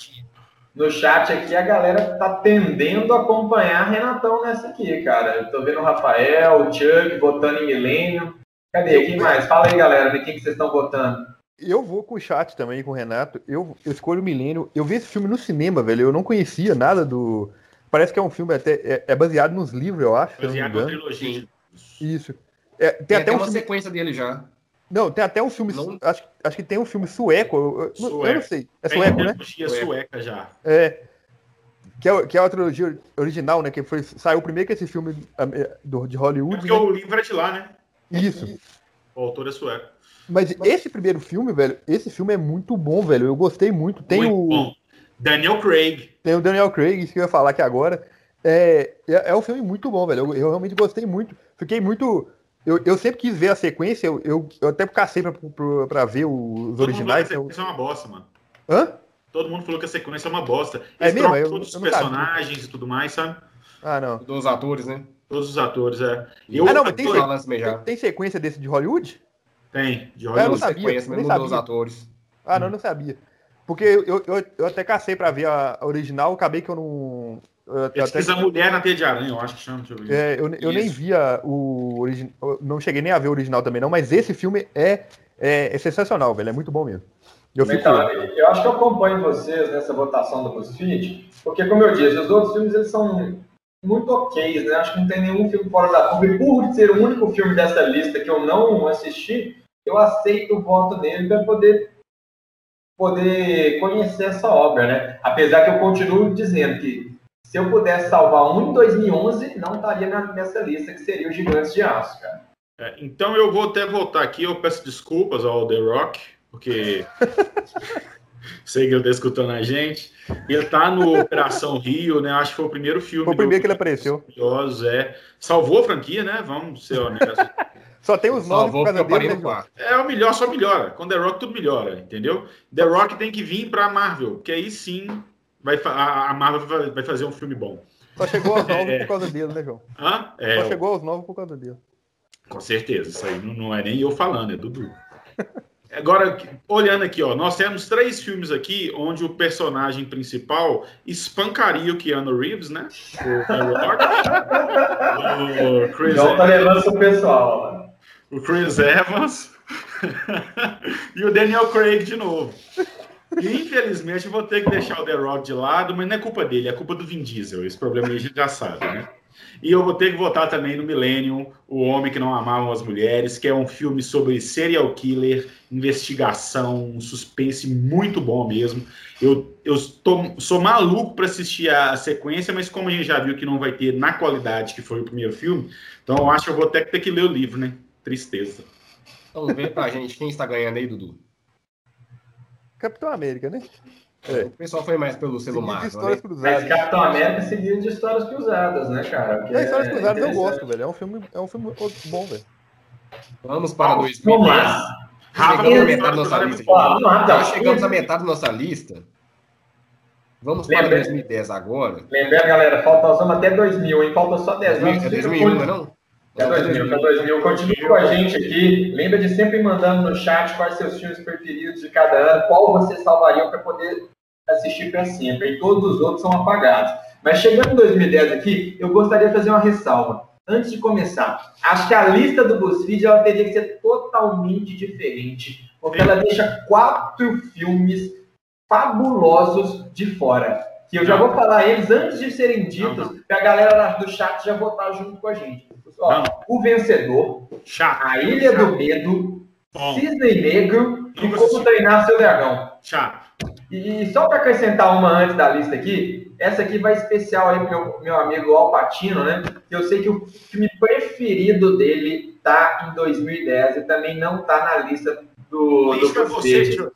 no chat aqui, a galera tá tendendo a acompanhar Renatão nessa aqui, cara. Eu tô vendo o Rafael, o Chuck votando em Milênio. Cadê? Quem mais? Fala aí, galera, de quem que vocês estão votando. Eu vou com o chat também, com o Renato. Eu, eu escolho o Milênio. Eu vi esse filme no cinema, velho. Eu não conhecia nada do. Parece que é um filme até. É, é baseado nos livros, eu acho. baseado na trilogia. Isso. É, tem, Tem, até até um uma filme. sequência dele já. Não, tem até um filme. Não- Acho, acho que tem um filme sueco. Eu, eu- eu não Sueco. sei. É Tem sueco, né? trilogia Sueco. sueca já. É. Que é, que é a trilogia original, né? Que foi, saiu primeiro que esse filme é, do, de É Hollywood. porque né? o livro é de lá, né? Isso. O autor é sueco. Mas esse primeiro filme, velho, esse filme é muito bom, velho. Eu gostei muito. Tem Muito o. bom. Daniel Craig. Tem o Daniel Craig, isso que eu ia falar aqui agora. É, é, é um filme muito bom, velho. Eu, eu realmente gostei muito. Fiquei muito. Eu, eu sempre quis ver a sequência, eu, eu, eu até cacei pra, pra, pra ver os Todo mundo falou originais. que a eu- sequência é uma bosta, mano. Hã? Todo mundo falou que a sequência é uma bosta. É Eles mesmo? trocam Eu- todos os eu sabia. personagens e tudo mais, sabe? Ah, não. Dos atores, né? Todos os atores, é. Ah, não, mas tem eu- já. Tem sequência desse de Hollywood? Tem, de eu não sabia, sequência, eu mas mudou os atores. Ah, não, eu não sabia. Porque eu, eu, eu, até cacei pra ver a original, acabei que eu não. Eu, até, Pesquisa Mulher na Teia de Aranha, eu acho que chama. Deixa eu ver. é, eu, eu nem via o original. Não cheguei nem a ver o original também, não, mas esse filme é, é, é sensacional, velho. É muito bom mesmo. Eu fico. Então, eu acho que eu acompanho vocês nessa votação do BuzzFeed, porque, como eu disse, os outros filmes eles são muito ok, né? Acho que não tem nenhum filme fora da curva. E por ser o único filme dessa lista que eu não assisti, eu aceito o voto dele para poder, poder conhecer essa obra, né? Apesar que eu continuo dizendo que se eu pudesse salvar um em 2011, não estaria na- nessa lista, que seria o Gigantes de Aço, cara. É, então eu vou até voltar aqui, eu peço desculpas ao The Rock, porque sei que ele tá escutando a gente. Ele tá no Operação Rio, né? Acho que foi o primeiro filme. Foi o primeiro do- que ele apareceu. É. Salvou a franquia, né? Vamos ser honestos. Só tem os nove Salvou por causa dele, né, João? É o melhor, só melhora. Com The Rock tudo melhora, entendeu? The Rock tem que vir pra Marvel, que aí sim vai, a Marvel vai- fazer um filme bom. Só chegou aos novos É. por causa dele, né, João? Hã? É, Só chegou aos novos por causa dele. Com certeza, isso aí não, não é nem eu falando, é Dudu. Agora, olhando aqui, ó, nós temos três filmes aqui onde o personagem principal espancaria o Keanu Reeves, né? O The Rock, o Chris Então tá levando pro pessoal, né? O Chris Evans e o Daniel Craig de novo. E, infelizmente, vou ter que deixar o The Rock de lado, mas não é culpa dele, é culpa do Vin Diesel. Esse problema a gente já sabe, né? E eu vou ter que votar também no Millennium, O Homem que Não Amava as Mulheres, que é um filme sobre serial killer, investigação, um suspense muito bom mesmo. Eu, eu tô, sou maluco para assistir a sequência, mas como a gente já viu que não vai ter na qualidade que foi o primeiro filme, então eu acho que eu vou até ter que ler o livro, né? Tristeza. Vamos ver pra gente quem está ganhando aí, Dudu. Capitão América, né? É. O pessoal foi mais pelo selo Marvel, né? Mas Capitão América seguiu de histórias cruzadas, né, cara? é, histórias é cruzadas eu gosto, velho. É um filme, é um filme bom, velho. Vamos para 2010. Chegamos à metade da nossa lista. Já chegamos à metade da nossa lista. Vamos para 2010 agora. Lembrando, galera, falta até 2000, hein? Falta só 10 anos. É 2001, não é não? É 2000, é 2000. Continue com a gente aqui. Lembra de sempre mandando no chat quais seus filmes preferidos de cada ano, qual você salvaria para poder assistir para sempre. E todos os outros são apagados. Mas chegando em 2010 aqui, eu gostaria de fazer uma ressalva. Antes de começar, acho que a lista do BuzzFeed ela teria que ser totalmente diferente, porque ela deixa quatro filmes fabulosos de fora. Que eu já vou falar eles antes de serem ditos, para a galera do chat já votar junto com a gente. Ó, o Vencedor, Chato. A Ilha do Medo, Bom. Cisne Negro e Como Treinar Seu Dragão. Chato. E só para acrescentar uma antes da lista aqui, essa aqui vai especial aí pro meu, meu amigo Alpatino, né? Eu sei que o filme preferido dele tá em 2010 e também não tá na lista do, lista do você,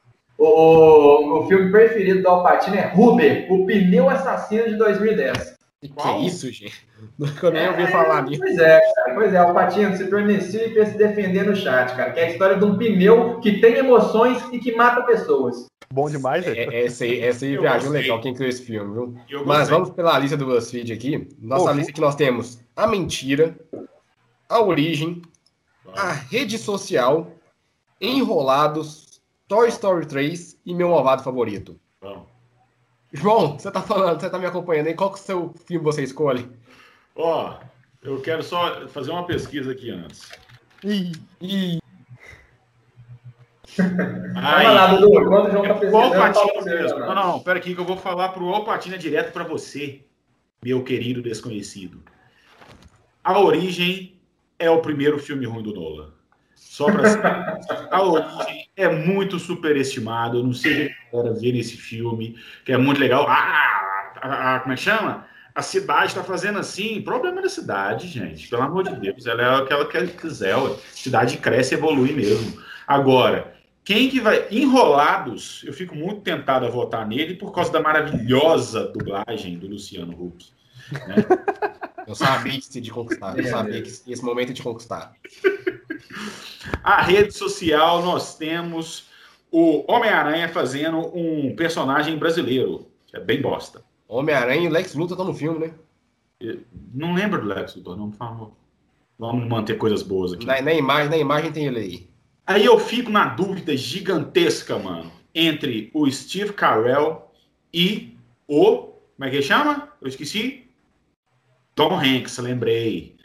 o, o filme preferido do Alpatino é Ruber, o pneu assassino de 2010. Que, que é isso, gente? Nunca nem ouvi é, falar nisso. Pois é, cara. Pois é, o Patinho se tornecia para se defender no chat, cara. Que é a história de um pneu que tem emoções e que mata pessoas. Bom demais, é, é Essa aí, essa aí viajou legal quem criou esse filme, viu? Mas vamos pela lista do BuzzFeed aqui. Nossa Pô, lista que nós temos a mentira, a origem, a rede social, enrolados, Toy Story 3 e meu malvado favorito. Bom. João, você tá falando, você tá me acompanhando aí, qual que é o seu filme você escolhe? Ó, eu quero só fazer uma pesquisa aqui antes. Ih, ih. Aí, lá, Dudu, quando o João tá pesquisando, Alpatina mesmo. Não, não, pera aqui que eu vou falar pro Alpatina direto para você, meu querido desconhecido. A Origem é o primeiro filme ruim do Nolan. Só para ser. A Origem é muito superestimado. Eu não sei se a ver esse filme, que é muito legal. Ah, a, a, como é que chama? A cidade está fazendo assim. Problema da cidade, gente. Pelo amor de Deus. Ela é o que ela quiser. A cidade cresce e evolui mesmo. Agora, quem que vai. Enrolados, eu fico muito tentado a votar nele por causa da maravilhosa dublagem do Luciano Huck. Né? Eu sabia que de conquistar. Eu sabia que esse momento é de conquistar. A rede social, nós temos o Homem-Aranha fazendo um personagem brasileiro, que é bem bosta. Homem-Aranha e Lex Luthor estão no filme, né? Não lembro do Lex Luthor, não, por favor. Vamos manter coisas boas aqui. Na, na, imagem, na imagem tem ele aí. Aí eu fico na dúvida gigantesca, mano, entre o Steve Carell e o. Como é que ele chama? Eu esqueci. Tom Hanks, lembrei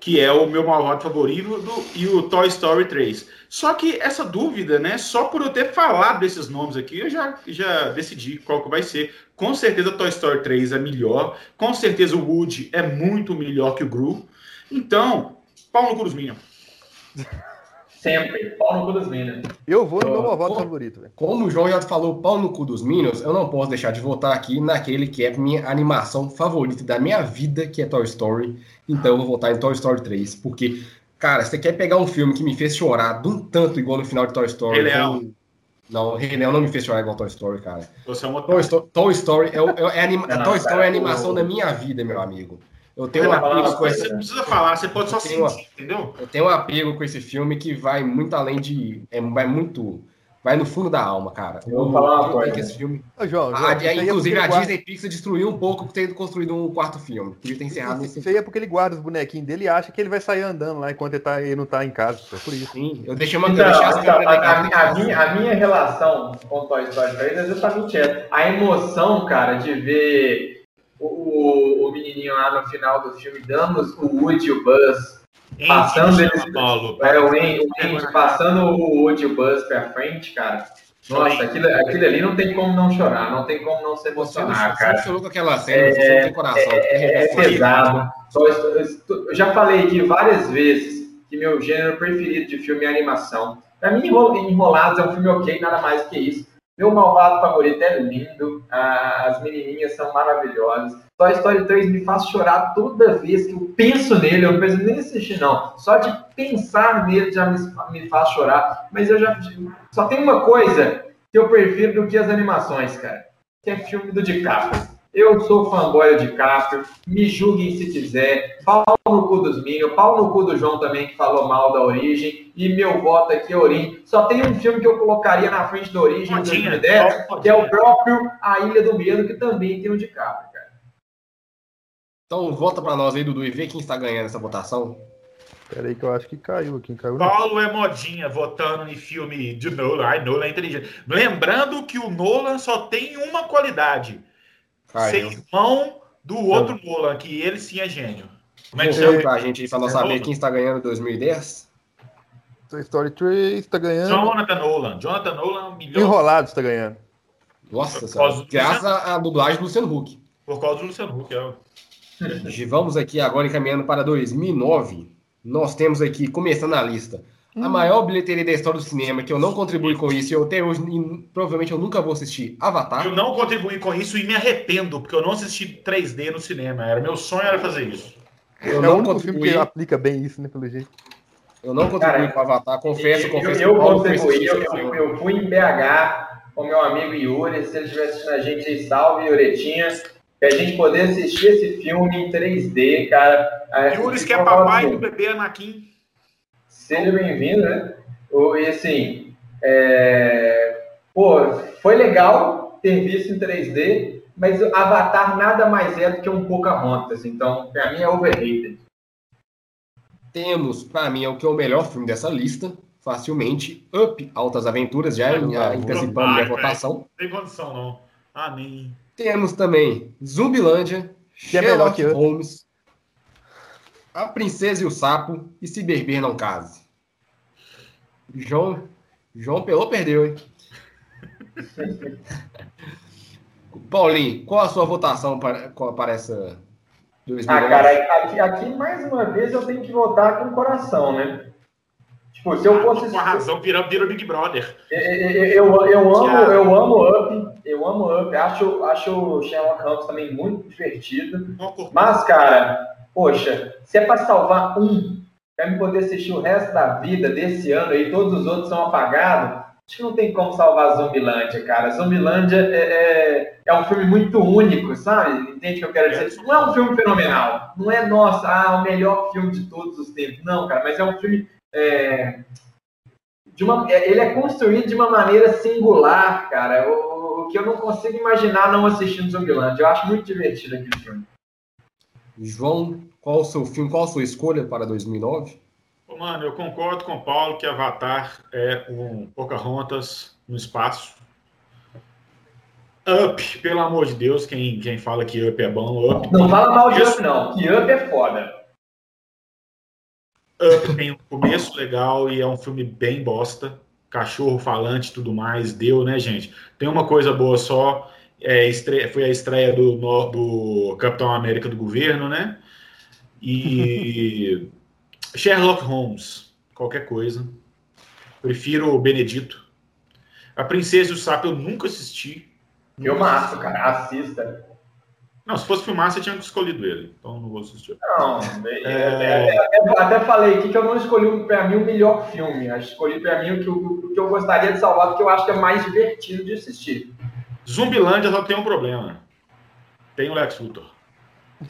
que é o meu malvado favorito, do, e o Toy Story 3. Só que essa dúvida, né? Só por eu ter falado desses nomes aqui, eu já, já decidi qual que vai ser. Com certeza Toy Story 3 é melhor. Com certeza o Woody é muito melhor que o Gru. Então, pau no cu dos Minions. Sempre. Pau no cu dos Minions. Eu vou no meu malvado favorito. Véio. Como o João já falou pau no cu dos Minions, eu não posso deixar de votar aqui naquele que é minha animação favorita da minha vida, que é Toy Story. Então eu vou votar em Toy Story 3. Porque, cara, você quer pegar um filme que me fez chorar de um tanto igual no final de Toy Story. Rei Leão. Não, Rei Leão não me fez chorar igual Toy Story, cara. Você é uma Toy, Story, Toy Story é, é, é, anima, não, Toy Story é a animação da minha vida, meu amigo. Eu tenho um apego com esse... Você não precisa falar, você pode só sentir, uma... entendeu? Eu tenho um apego com esse filme que vai muito além de... É, vai muito... Vai no fundo da alma, cara. Eu vou falar uma coisa. esse filme... Ô, João, João, a, a, inclusive, a Disney Pixar destruiu um pouco por ter construído um quarto filme. Podia ter encerrado nesse... Isso aí é porque ele guarda os bonequinhos dele e acha que ele vai sair andando lá enquanto ele, tá, ele não tá em casa. É por isso. Sim, eu deixei uma... Então, eu então, a, a, a, minha, a minha relação com Toy Story 3 é justamente essa. A emoção, cara, de ver o, o menininho lá no final do filme dando o Woody e o Buzz passando ele, Paulo. É, o Andy, passando o Woody Buzz pra frente, cara. Nossa, aquilo, aquilo ali não tem como não chorar, não tem como não se emocionar, cara. Você chorou com aquela cena, é, você tem coração. É, é, é pesado. Só, eu já falei aqui várias vezes que meu gênero preferido de filme é animação. Pra mim, Enrolados é um filme ok, nada mais que isso. Meu malvado favorito é lindo, as menininhas são maravilhosas. Toy Story 3 me faz chorar toda vez que eu penso nele, eu não preciso nem assistir, não. Só de pensar nele já me, me faz chorar. Mas eu já. Só tem uma coisa que eu prefiro do que as animações, cara. Que é filme do DiCaprio. Eu sou fanboy de DiCaprio, me julguem se quiser, pau no cu dos Minho, pau no cu do João também, que falou mal da Origem, e meu voto aqui é Origem. Só tem um filme que eu colocaria na frente da Origem em 2010, que é o próprio A Ilha do Medo, que também tem o DiCaprio. Então, volta para nós aí, Dudu, e vê quem está ganhando essa votação. Pera aí que eu acho que caiu aqui. Caiu Paulo é modinha votando em filme de Nolan. Ai, Nolan é inteligente. Lembrando que o Nolan só tem uma qualidade ser irmão do outro então, Nolan, que ele sim é gênio. Como é que chama? Pra gente, pra nós saber quem está ganhando 2010. Toy Story 3 está ganhando. Jonathan Nolan. Jonathan Nolan, milhão. Enrolado está ganhando. Nossa senhora. Graças à dublagem do Luciano Huck. Por causa do Luciano Huck, é. Vamos aqui agora encaminhando para 2009. Nós temos aqui, começando a lista, a hum. maior bilheteria da história do cinema, que eu não contribuí com isso, e eu até hoje, e, provavelmente eu nunca vou assistir, Avatar. Eu não contribuí com isso e me arrependo, porque eu não assisti 3D no cinema. Era meu sonho era fazer isso. Eu é não o único contribuí... filme que aplica bem isso, né, pelo jeito. Eu não contribuí com Avatar, confesso, eu, confesso. Eu, eu contribuí, eu, eu, eu, fui em BH com meu amigo Yuri, se ele estiver assistindo a gente aí, salve, Yuretinha, que a gente poder assistir esse filme em 3D, cara. Yuri, que é papai do bebê Anakin. Seja bem-vindo, né? E assim, é... pô, foi legal ter visto em 3D, mas Avatar nada mais é do que um Pocahontas, então para mim é overrated. Temos, para mim, é o que é o melhor filme dessa lista, facilmente, Up, Altas Aventuras, já antecipando minha votação. Não tem condição, não. Ah, nem. Temos também Zumbilândia, que é melhor que Holmes, A Princesa e o Sapo e Se Beber Não Case. João, João Pelô perdeu, hein? Paulinho, qual a sua votação para, para essa 2009? Ah, cara, aqui, aqui, mais uma vez eu tenho que votar com o coração, né? Tipo, se eu fosse. Com a razão, vira, vira Big Brother. Eu, eu, eu, amo, eu amo Up, eu amo Up, acho, acho Sherlock Holmes também muito divertido. Mas, cara, poxa, se é para salvar um Quer me poder assistir o resto da vida desse ano aí, todos os outros são apagados. Acho que não tem como salvar Zombilândia, cara. Zombilândia é, é, é, um filme muito único, sabe? Entende o que eu quero dizer? Não é um filme fenomenal. Não é, nossa, ah, o melhor filme de todos os tempos. Não, cara, mas é um filme. É, de uma, é, ele é construído de uma maneira singular, cara. O, o que eu não consigo imaginar não assistindo Zombilândia. Eu acho muito divertido aquele filme. João qual o seu filme, qual a sua escolha para 2009? Mano, eu concordo com o Paulo que Avatar é um Pocahontas no espaço. Up, pelo amor de Deus, quem, quem fala que Up é bom, Up. Não fala mal de Up, não, que Up é foda. Up tem um começo legal e é um filme bem bosta. Cachorro falante tudo mais, deu, né, gente? Tem uma coisa boa só, é, estreia, foi a estreia do, do Capitão América do governo, né? E Sherlock Holmes, qualquer coisa. Prefiro o Benedito. A Princesa e o Sapo eu nunca assisti. Filmaço, cara. Assista. Não, se fosse filmar, você tinha escolhido ele. Então não vou assistir. Não, é... É, até, até, falei aqui que eu não escolhi para mim o melhor filme. Eu escolhi para mim o que, eu, o que eu gostaria de salvar, porque eu acho que é mais divertido de assistir. Zumbilândia só tem um problema. Tem o Lex Luthor.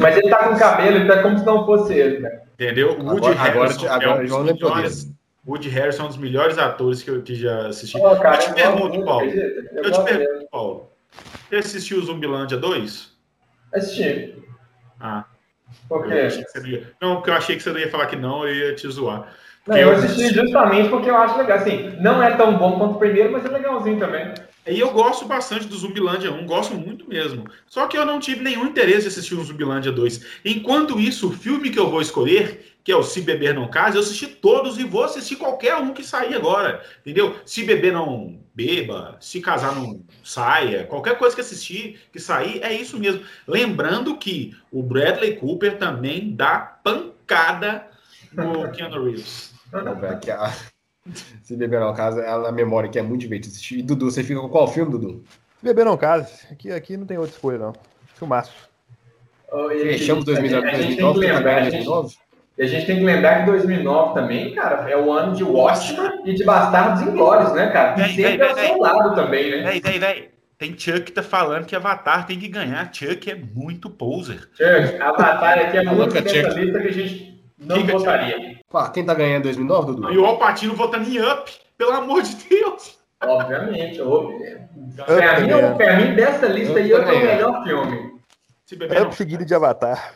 Mas ele tá com cabelo, então é como se não fosse ele, né? Entendeu? O Woody agora, Harrison agora, agora é um dos melhores, Woody Harrison é um dos melhores atores que eu que já assisti. Oh, cara, eu te pergunto, Paulo. Eu, eu te pergunto, Paulo. Você assistiu Zumbilândia 2? Assisti. Ah. Por quê? Ia... Não, porque eu achei que você não ia falar que não, eu ia te zoar. Não, eu assisti justamente porque eu acho legal. Assim, não é tão bom quanto o primeiro, mas é legalzinho também. E eu gosto bastante do Zumbilândia 1, gosto muito mesmo. Só que eu não tive nenhum interesse em assistir o Zumbilândia 2. Enquanto isso, o filme que eu vou escolher, que é o Se Beber Não Case, eu assisti todos e vou assistir qualquer um que sair agora. Entendeu? Se beber não beba, se casar não saia, qualquer coisa que assistir, que sair, é isso mesmo. Lembrando que o Bradley Cooper também dá pancada no Keanu Reeves. Se beber não casa, é a memória que é muito divertido assistir. E Dudu, você fica com qual filme, Dudu? Se beber não case. Aqui, aqui não tem outra escolha, não. Filmaço. Oh, Fechamos a gente- 2009, a gente tem que 2009, lembrar, a gente- 2009? E a gente tem que lembrar que 2009 também, cara, é o ano de Watchmen e de Bastardos Inglórios, né, cara? Véi, E sempre véi, ao véi, seu lado também, né? Véi, véi, véi. Tem Chuck que tá falando que Avatar tem que ganhar. Chuck é muito poser. Chuck, Avatar aqui é muito lista que a gente não votaria. Pá, quem tá ganhando em 2009, Dudu? E o Alpatino votando em Up, pelo amor de Deus. Obviamente. Ô, Up Pra mim, ganhando. pra mim, dessa lista aí, Up é o melhor filme. Up seguido de Avatar.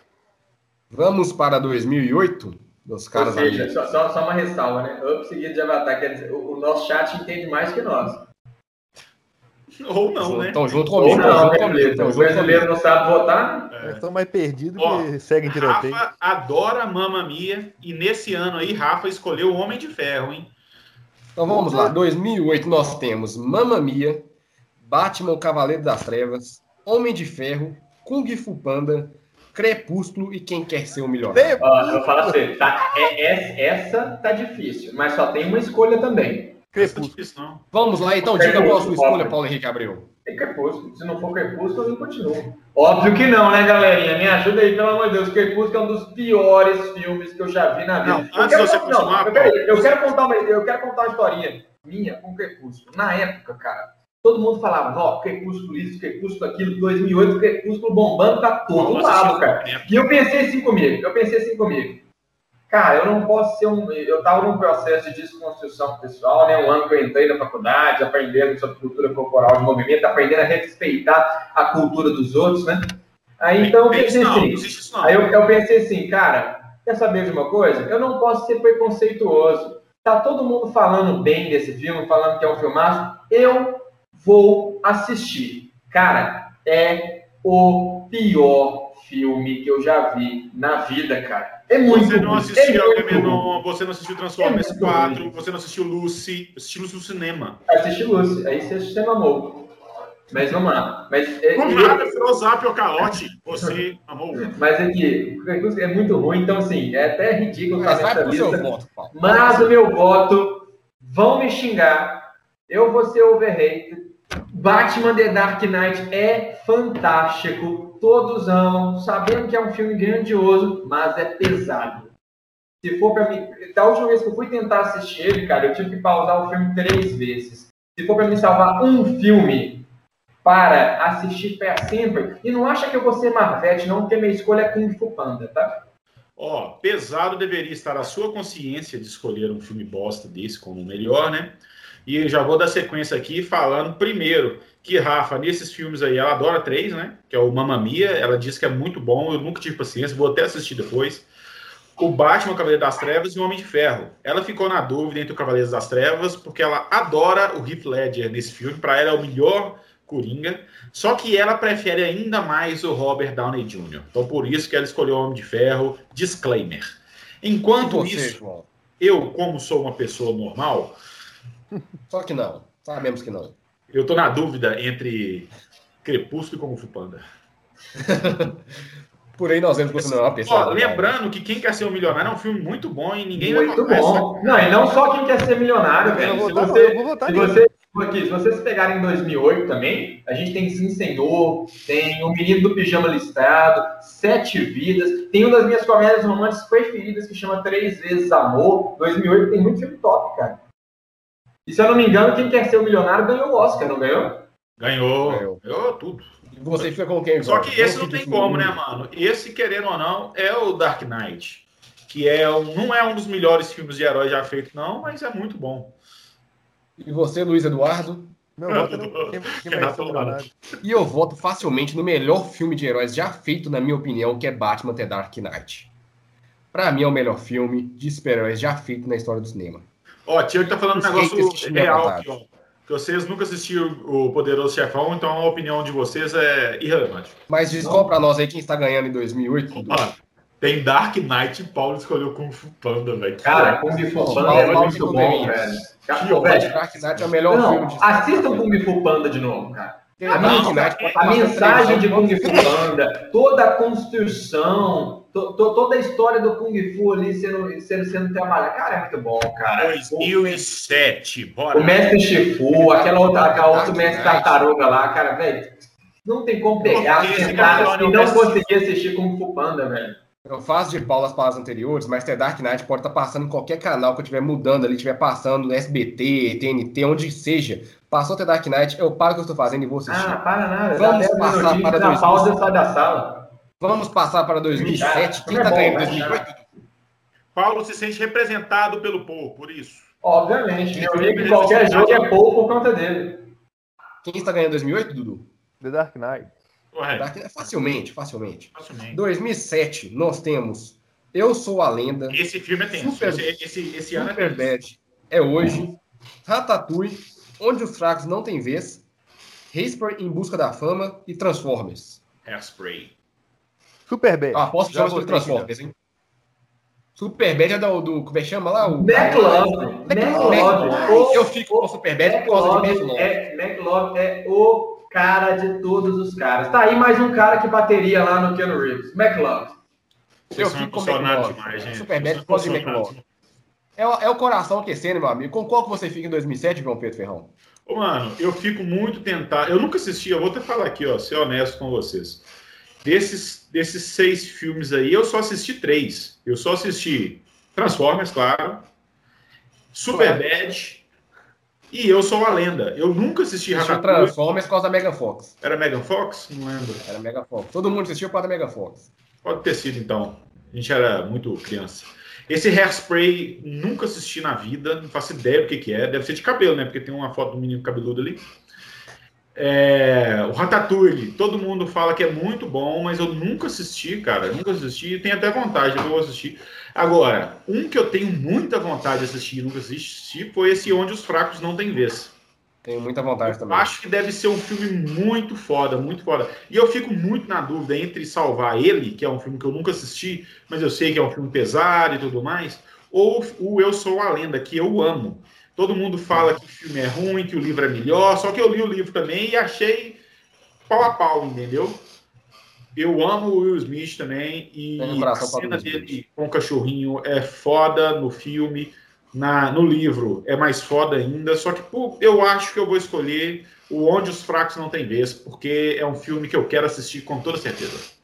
Vamos para 2008, dos Ou caras seja, amigos. só, só- só uma ressalva, né? Up seguido de Avatar. Quer dizer, o, o nosso chat entende mais que nós. Ou não, né? Estão junto Ou comigo, não, estão junto comigo, estão O brasileiro comigo. não sabe votar? Nós estamos mais perdidos que seguem tiroteio. Rafa adora Mamma Mia e nesse ano aí Rafa escolheu o Homem de Ferro, hein? Então vamos lá, 2008 nós temos Mamma Mia, Batman, o Cavaleiro das Trevas, Homem de Ferro, Kung Fu Panda, Crepúsculo e Quem Quer Ser o. Ó, eu falo assim, tá, é- é- essa tá difícil, mas só tem uma escolha também. É Crepúsculo. difícil, não. Vamos lá, então diga qual a sua escolha, Paulo Henrique Abreu. Tem Crepúsculo. Se não for Crepúsculo, eu não continuo. Óbvio que não, né, galerinha? Me ajuda aí, pelo amor de Deus. Crepúsculo é um dos piores filmes que eu já vi na vida. Não, Eu antes quero de você con- continuar, eu, peraí, eu quero contar uma, eu quero contar uma historinha minha com Crepúsculo. Na época, cara, todo mundo falava, ó, Crepúsculo isso, Crepúsculo aquilo, 2008, Crepúsculo bombando pra todo Nossa, lado, cara. E eu pensei assim comigo, eu pensei assim comigo. Cara, eu não posso ser um. Eu estava num processo de desconstrução pessoal, né? Um ano que eu entrei na faculdade, aprendendo sobre cultura corporal de movimento, aprendendo a respeitar a cultura dos outros, né? Aí então eu pensei não, assim. não. Aí eu, eu pensei assim, cara, quer saber de uma coisa? Eu não posso ser preconceituoso. Tá todo mundo falando bem desse filme, falando que é um filmaço. Eu vou assistir. Cara, é o pior filme que eu já vi na vida, cara. É muito Você não ruim, assistiu é Agamenon, você não assistiu Transformers É muito 4, ruim. você não assistiu Lucy, assistiu Lucy no cinema. Assisti Lucy, aí você se amou. Mas vamos lá. Mas, é, Com e- nada, Filosap ou Calote, você amou. mas aqui, o Crepúsculo é muito ruim, então assim, é até ridículo Mas nessa pro seu lista. voto. Mas o meu voto, vão me xingar, eu vou ser overrated. Batman The Dark Knight é fantástico, todos amam, sabendo que é um filme grandioso, mas é pesado. Se for pra mim, da última vez que eu fui tentar assistir ele, cara, eu tive que pausar o filme três vezes. Se for pra me salvar um filme para assistir para sempre, e não acha que eu vou ser Marvete, não, porque minha escolha é Kung Fu Panda, tá? Ó, pesado deveria estar a sua consciência de escolher um filme bosta desse como o melhor, né? E já vou dar sequência aqui falando primeiro que Rafa, nesses filmes aí, ela adora três, né? Que é o Mamma Mia, ela diz que é muito bom, eu nunca tive paciência, vou até assistir depois. O Batman, o Cavaleiro das Trevas e o Homem de Ferro. Ela ficou na dúvida entre o Cavaleiro das Trevas, porque ela adora o Heath Ledger nesse filme, para ela é o melhor Coringa, só que ela prefere ainda mais o Robert Downey Jr. Então por isso que ela escolheu o Homem de Ferro, disclaimer. Enquanto você, isso, João? eu, como sou uma pessoa normal, Só que não. Sabemos que não. eu tô na dúvida entre Crepúsculo e Kung Fu Panda. Por aí nós vemos que você não é uma pessoa. Ó, normal. lembrando que Quem Quer Ser um Milionário é um filme muito bom e ninguém vai Muito essa- bom. Não, e não só quem quer ser milionário, velho. Se votar, você, eu vou votar se você, aqui, se vocês pegarem em 2008 também, a gente tem Sim Senhor, tem O Menino do Pijama Listrado, Sete Vidas, tem uma das minhas comédias românticas preferidas que chama Três Vezes Amor. 2008 tem muito filme top, cara. E se eu não me engano, quem quer ser o milionário ganhou o Oscar, não ganhou? Ganhou, Ganhou. ganhou tudo. E Você fica com quem, Só que esse não tem como, né, mano? Esse, querendo ou não, é o Dark Knight. Que é um, não é um dos melhores filmes de herói já feito, não, mas é muito bom. E você, Luiz Eduardo? Meu voto é no quem, quem vai ser o milionário. E eu voto facilmente no melhor filme de heróis já feito, na minha opinião, que é Batman The Dark Knight. Pra mim é o melhor filme de super-heróis já feito na história do cinema. Ó, Tio tá falando um negócio real aqui, ó. que vocês nunca assistiram o Poderoso Chefão, então a opinião de vocês é irrelevante. Mas descobre pra nós aí quem está ganhando em 2008. Dudu. Mano, tem Dark Knight e Paulo escolheu Kung Fu Panda, velho. Cara, Kung Fu Panda é muito bom, velho. Dark Knight é o melhor filme Não, de assistam Kung Fu Panda de novo, cara. A, Não, A mensagem de Kung Fu Panda, toda a construção, to- to- toda a história do Kung Fu ali sendo, sendo, sendo trabalhada. Cara, é muito bom, cara. 2007, bora. O mestre Shifu, aquela outra, aquela outra Dark mestre tartaruga lá, cara, velho. Não tem como pegar, sentar cara e não conseguir assistir Kung Fu Panda, velho. Eu faço de pau as palavras anteriores, mas The Dark Knight pode estar passando em qualquer canal que eu estiver mudando ali, estiver passando no SBT, TNT, onde seja. Passou The Dark Knight, eu paro o que eu estou fazendo e vou assistir. Ah, para nada. Vamos passar para na 2000. pausa e sai da sala. Vamos passar para 2007. Quem É está bom, ganhando em né? 2008? Paulo se sente representado pelo povo, por isso. Obviamente. Eu vi que qualquer jogo é pouco por conta dele. Quem está ganhando em 2008, Dudu? The Dark Knight. Dark Knight, facilmente, facilmente. facilmente. 2007, nós temos Eu Sou a Lenda, Esse filme é tenso. Super- Esse, esse, esse ano é Super tenso. Bad, É Hoje, Ratatouille, Onde os Fracos Não Têm Vez, Haspер em Busca da Fama e Transformers. Hairspray. Superbad. Ah, aposto que Já chama sobre Transformers, hein? Superbad é do, do. Como é que chama lá? O... McLove. McLove. Eu fico com o Superbad por causa de McLove McLove. é, McLove é o cara de todos os caras. Tá aí mais um cara que bateria lá no Keanu Reeves. McLove. Vocês Eu são fico com emocionados McLove. demais, gente. Superbad por causa de. McLove. É, o- é o coração aquecendo, meu amigo. Com qual que você fica em 2007, João Pedro Ferrão? Ô, mano, eu fico muito tentado. Eu nunca assisti, eu vou até falar aqui, ó, ser honesto com vocês. Desses, desses seis filmes aí, eu só assisti três. Eu só assisti Transformers, claro, Superbad e Eu Sou a Lenda. Eu nunca assisti Ratatouille. Transformers por causa da Mega Fox. Era Megan Fox? Não lembro. Era Mega Fox. Todo mundo assistiu por causa da Mega Fox. Pode ter sido, então. A gente era muito criança. Esse Hairspray, nunca assisti na vida, não faço ideia do que, que é. Deve ser de cabelo, né? Porque tem uma foto do menino cabeludo ali. É, o Ratatouille, todo mundo fala que é muito bom, mas eu nunca assisti, cara. Nunca assisti. Tenho até vontade, eu vou assistir. Agora, um que eu tenho muita vontade de assistir e nunca assisti foi esse Onde os Fracos Não Têm Vez. Tenho muita vontade também. Acho que deve ser um filme muito foda, muito foda. E eu fico muito na dúvida entre salvar ele, que é um filme que eu nunca assisti, mas eu sei que é um filme pesado e tudo mais, ou o Eu Sou a Lenda, que eu amo. Todo mundo fala que o filme é ruim, que o livro é melhor, só que eu li o livro também e achei pau a pau, entendeu? Eu amo o Will Smith também e a cena dele com o cachorrinho é foda no filme. Na, no livro é mais foda ainda, só que pô, eu acho que eu vou escolher o Onde os Fracos Não Têm Vez, porque é um filme que eu quero assistir com toda certeza.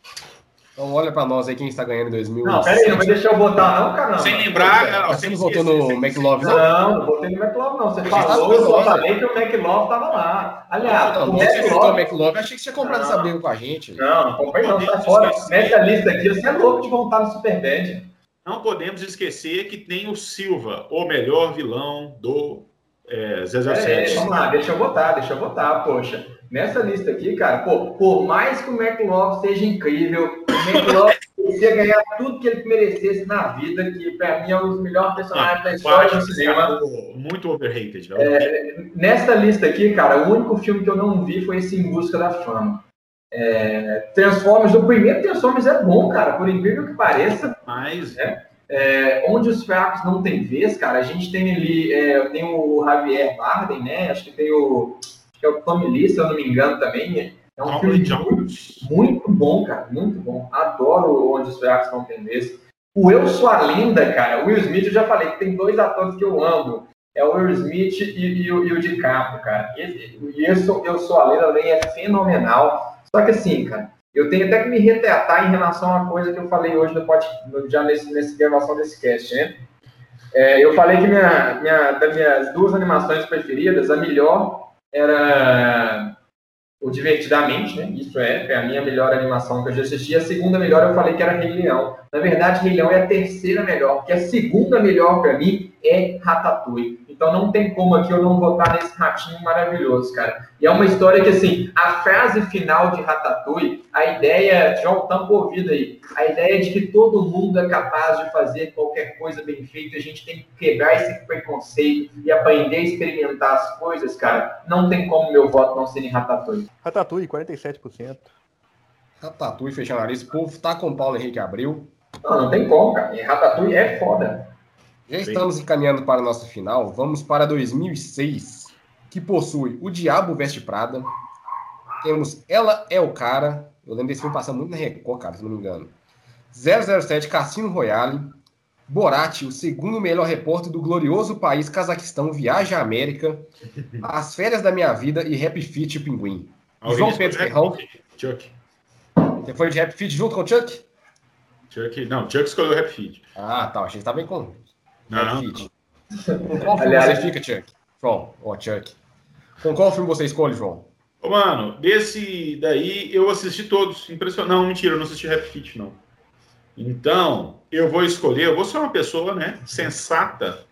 Então olha pra nós aí quem está ganhando em 2007. Não, pera aí, não vai deixar eu botar não, caramba. Sem lembrar, não, Você não votou no McLove, não? Não, não botei no McLove, não. Você falou, eu falei que o McLove tava lá. Aliás, Não, o você votou no McLove... McLove, achei que você tinha comprado essa briga com a gente. Não, não comprei não, tá fora. Nessa lista aqui, você é louco de voltar no Superbad. Não podemos esquecer que tem o Silva, o melhor vilão do é, É, 007. vamos lá, deixa eu botar, deixa eu botar, poxa. Nessa lista aqui, cara, pô, por mais que o McLove seja incrível, o McLove ia ganhar tudo que ele merecesse na vida, que pra mim é um dos melhores personagens da Eu história do cinema. muito overrated, velho. Nessa lista aqui, cara, o único filme que eu não vi foi esse Em Busca da Fama. É, Transformers, o primeiro Transformers é bom, cara, por incrível que pareça. Mas É, onde os fracos não tem vez, cara, a gente tem ali, é, tem o Javier Bardem, né? Acho que tem o, acho que é o Tommy Lee, se eu não me engano também. É um Tommy filme muito, muito bom, cara, muito bom. Adoro onde os fracos não tem vez. O Eu Sou a Lenda, cara, o Will Smith, eu já falei que tem dois atores que eu amo. É o Will Smith e, e o, e o DiCaprio, cara. E, e esse Eu Sou a Lenda também é fenomenal. Só que assim, cara, eu tenho até que me retratar em relação a uma coisa que eu falei hoje no já nesse, nessa gravação desse cast, né? É, eu falei que minha, minha, das minhas duas animações preferidas, a melhor era o Divertidamente, né? Isso é, foi a minha melhor animação que eu já assisti. A segunda melhor eu falei que era Rei Leão. Na verdade, Rei Leão é a terceira melhor, porque a segunda melhor para mim é Ratatouille. Então não tem como aqui eu não votar nesse ratinho maravilhoso, cara. E é uma história que, assim, a frase final de Ratatouille, a ideia, João, tampa o ouvido aí, a ideia de que todo mundo é capaz de fazer qualquer coisa bem feita, a gente tem que quebrar esse preconceito e aprender a experimentar as coisas, cara, não tem como meu voto não ser em Ratatouille. Ratatouille, 47%. Ratatouille fechando a nariz. O povo tá com Paulo Henrique Abril. Não, não tem como, cara. Ratatouille é foda. Já estamos encaminhando para a nossa final. Vamos para 2006, que possui O Diabo Veste Prada. Temos Ela é o Cara. Eu lembro desse filme passando muito na Record, cara, se não me engano. 007 Cassino Royale. Borat, o segundo melhor repórter do glorioso país Cazaquistão, Viaja à América. As Férias da Minha Vida e Happy Feet Pinguim. João Pedro Ferrão. Chuck. Você foi de Happy Feet junto com o Chuck? Chuck. Não, Chuck escolheu o Happy Feet. Ah, tá. Achei que tava bem com Não, qual Aliás- você fica, Chuck? João, ó, Chuck. Com qual filme você escolhe, João? Ô, mano, desse daí eu assisti todos. Impressionante. Não, mentira, eu não assisti Happy Feet, não. Então, eu vou escolher, eu vou ser uma pessoa, né, sensata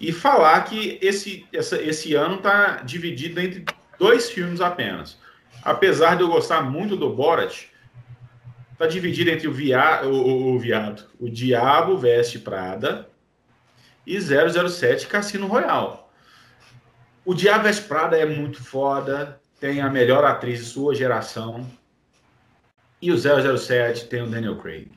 e falar que esse, essa, esse ano tá dividido entre dois filmes apenas. Apesar de eu gostar muito do Borat, tá dividido entre o, via, o, o, o viado, o Diabo Veste Prada e 007 Cassino Royale. O Diabo Prada é muito foda, tem a melhor atriz de sua geração. E o 007 tem o Daniel Craig.